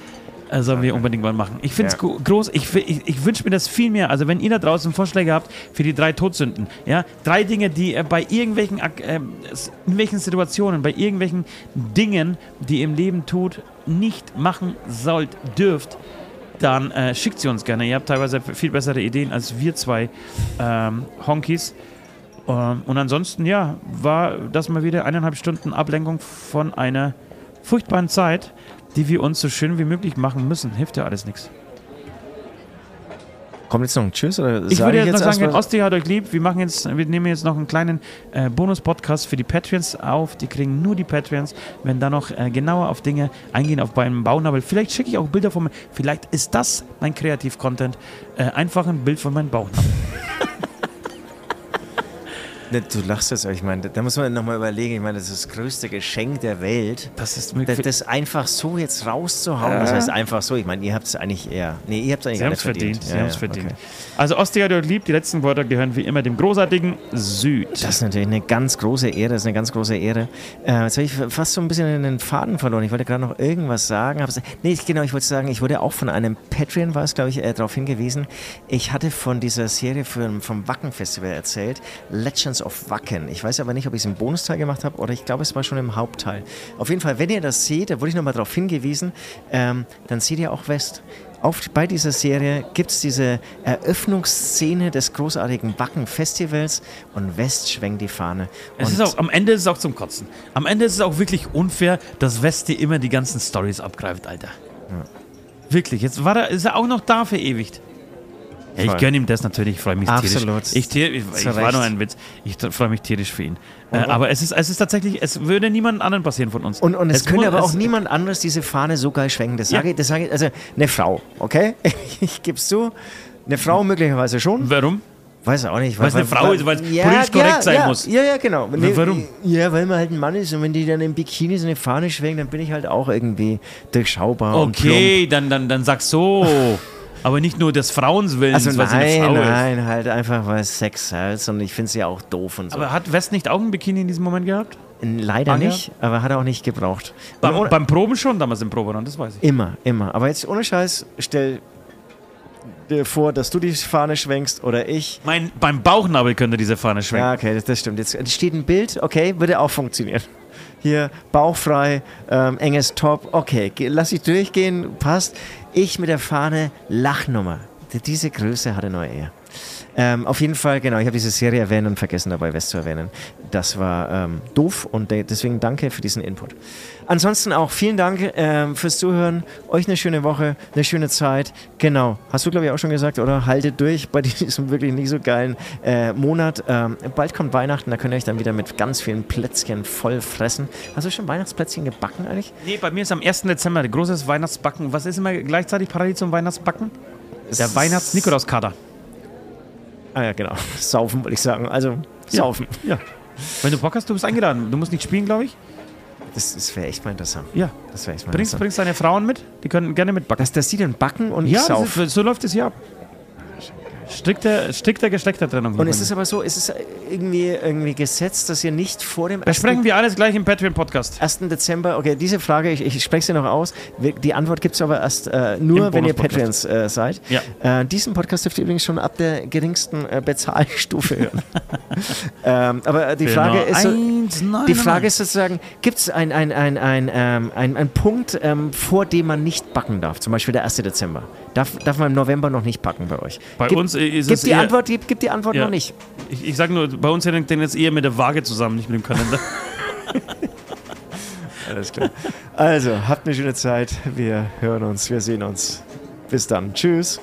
Äh, sollen wir unbedingt mal machen. Ich finde es Ja. groß. Ich, ich, ich wünsche mir das viel mehr. Also, wenn ihr da draußen Vorschläge habt für die drei Todsünden, ja, drei Dinge, die ihr bei irgendwelchen, Ak- ähm, s- in welchen Situationen, bei irgendwelchen Dingen, die ihr im Leben tut, nicht machen sollt, dürft, dann äh, schickt sie uns gerne. Ihr habt teilweise viel bessere Ideen als wir zwei ähm, Honkies. Ähm, und ansonsten, ja, war das mal wieder eineinhalb Stunden Ablenkung von einer furchtbaren Zeit, die wir uns so schön wie möglich machen müssen. Hilft ja alles nichts. Kommt jetzt noch ein Tschüss? Oder Ich würde jetzt noch sagen, Osti hat euch lieb. Wir, machen jetzt, wir nehmen jetzt noch einen kleinen äh, Bonus-Podcast für die Patreons auf. Die kriegen nur die Patreons. Wenn da noch äh, genauer auf Dinge eingehen, auf meinem Bauchnabel. Vielleicht schicke ich auch Bilder von mir. Vielleicht ist das mein Kreativ-Content. Äh, einfach ein Bild von meinem Bauchnabel. Ne, Du lachst jetzt, aber ich meine, da muss man nochmal überlegen. Ich meine, das ist das größte Geschenk der Welt. Das ist Das, das einfach so jetzt rauszuhauen, das heißt einfach so. Ich meine, ihr habt es eigentlich eher. Nee, ihr habt es eigentlich Sie haben es verdient. Sie Ja, haben es ja, verdient. okay. Also Osti hat euch lieb. Die letzten Worte gehören wie immer dem großartigen Süd. Das ist natürlich eine ganz große Ehre. Das ist eine ganz große Ehre. Äh, jetzt habe ich fast so ein bisschen den Faden verloren. Ich wollte gerade noch irgendwas sagen. hab's- Nee, genau, ich wollte sagen, ich wurde auch von einem Patreon, war es, glaube ich, äh, darauf hingewiesen. Ich hatte von dieser Serie für, vom Wacken-Festival erzählt, Legends of Wacken. Ich weiß aber nicht, ob ich es im Bonusteil gemacht habe oder ich glaube, es war schon im Hauptteil. Auf jeden Fall, wenn ihr das seht, da wurde ich nochmal darauf hingewiesen, ähm, dann seht ihr auch West. Auf, bei dieser Serie gibt es diese Eröffnungsszene des großartigen Wacken-Festivals und West schwenkt die Fahne. Es ist auch, am Ende ist es auch zum Kotzen. Am Ende ist es auch wirklich unfair, dass Westi immer die ganzen Stories abgreift, Alter. Wirklich. Jetzt war er, ist er auch noch da verewigt. Ja, ich gönne ihm das natürlich, ich freue mich Absolut. tierisch. Ich, ich, ich war nur ein Witz. Ich freue mich tierisch für ihn. Äh, aber es ist, es ist tatsächlich, es würde niemand anderen passieren von uns. Und, und es, könnte mu- aber auch es- niemand anderes diese Fahne so geil schwenken. Das sage Ja. ich, das sage ich, also eine Frau, okay? Ich gebe es zu. Eine Frau möglicherweise schon. Warum? Weiß auch nicht. Weil es eine Frau ist, weil es politisch korrekt sein ja, muss. Ja, ja, genau. Nee, warum? Ja, weil man halt ein Mann ist und wenn die dann im Bikini so eine Fahne schwenken, dann bin ich halt auch irgendwie durchschaubar. Okay, dann, dann, dann sag so. aber nicht nur des Frauenswillens, Also weil sie eine nein, Frau ist. nein, halt einfach, weil es Sex heißt und ich finde es ja auch doof und so. Aber hat West nicht auch ein Bikini in diesem Moment gehabt? Leider Anja? nicht, aber hat er auch nicht gebraucht. Beim, ohne- beim Proben schon, damals im Proberaum, das weiß ich. Immer, immer. Aber jetzt ohne Scheiß, stell dir vor, dass du die Fahne schwenkst oder ich. Mein, beim Bauchnabel könnte diese Fahne schwenken. Ja, okay, das, das stimmt. Jetzt steht ein Bild, okay, würde auch funktionieren. Hier, bauchfrei, ähm, enges Top, okay, lass ich durchgehen, passt. Ich mit der Fahne, Lachnummer. Diese Größe hatte nur er. Ähm, auf jeden Fall, genau, ich habe diese Serie erwähnt und vergessen dabei West zu erwähnen. Das war ähm, doof und de deswegen danke für diesen Input. Ansonsten auch vielen Dank ähm, fürs Zuhören. Euch eine schöne Woche, eine schöne Zeit. Genau, hast du glaube ich auch schon gesagt, oder? Haltet durch bei diesem wirklich nicht so geilen äh, Monat. Ähm, bald kommt Weihnachten, da könnt ihr euch dann wieder mit ganz vielen Plätzchen voll fressen. Hast du schon Weihnachtsplätzchen gebacken eigentlich? Nee, bei mir ist am 1. Dezember großes Weihnachtsbacken. Was ist immer gleichzeitig parallel zum Weihnachtsbacken? Der Weihnachts-Nikolauskater. Ah ja, genau. Saufen wollte ich sagen. Also, saufen. Ja. Wenn du Bock hast, du bist eingeladen. Du musst nicht spielen, glaube ich. Das, das wäre echt mal interessant. Ja. Das wäre echt mal Bringst, interessant. bringst deine Frauen mit? Die können gerne mitbacken. Dass, dass die dann backen und ja, ich sauf. so, so läuft es hier ab. Strikte, strikte Geschlechtertrennung. Und es ist aber so, es ist irgendwie, irgendwie gesetzt, dass ihr nicht vor dem Besprechen wir alles gleich im Patreon-Podcast. 1. Dezember, okay, diese Frage, ich, ich spreche sie noch aus. Die Antwort gibt es aber erst äh, nur, Im wenn ihr. Patreons äh, seid. Ja. Äh, diesen Podcast dürft ihr übrigens schon ab der geringsten äh, Bezahlstufe hören. ähm, aber die Frage, ist so, die Frage ist sozusagen, gibt es ein, ein, ein, ein, ähm, ein, ein Punkt, ähm, vor dem man nicht backen darf? Zum Beispiel der 1. Dezember. Darf, darf man im November noch nicht backen bei euch? Bei Gib- uns ist Gib es die eher- Antwort, gib, gib die Antwort Ja. noch nicht. Ich, ich sage nur, bei uns hängt den jetzt eher mit der Waage zusammen, nicht mit dem Kalender. Alles klar. Also, habt eine schöne Zeit. Wir hören uns, wir sehen uns. Bis dann. Tschüss.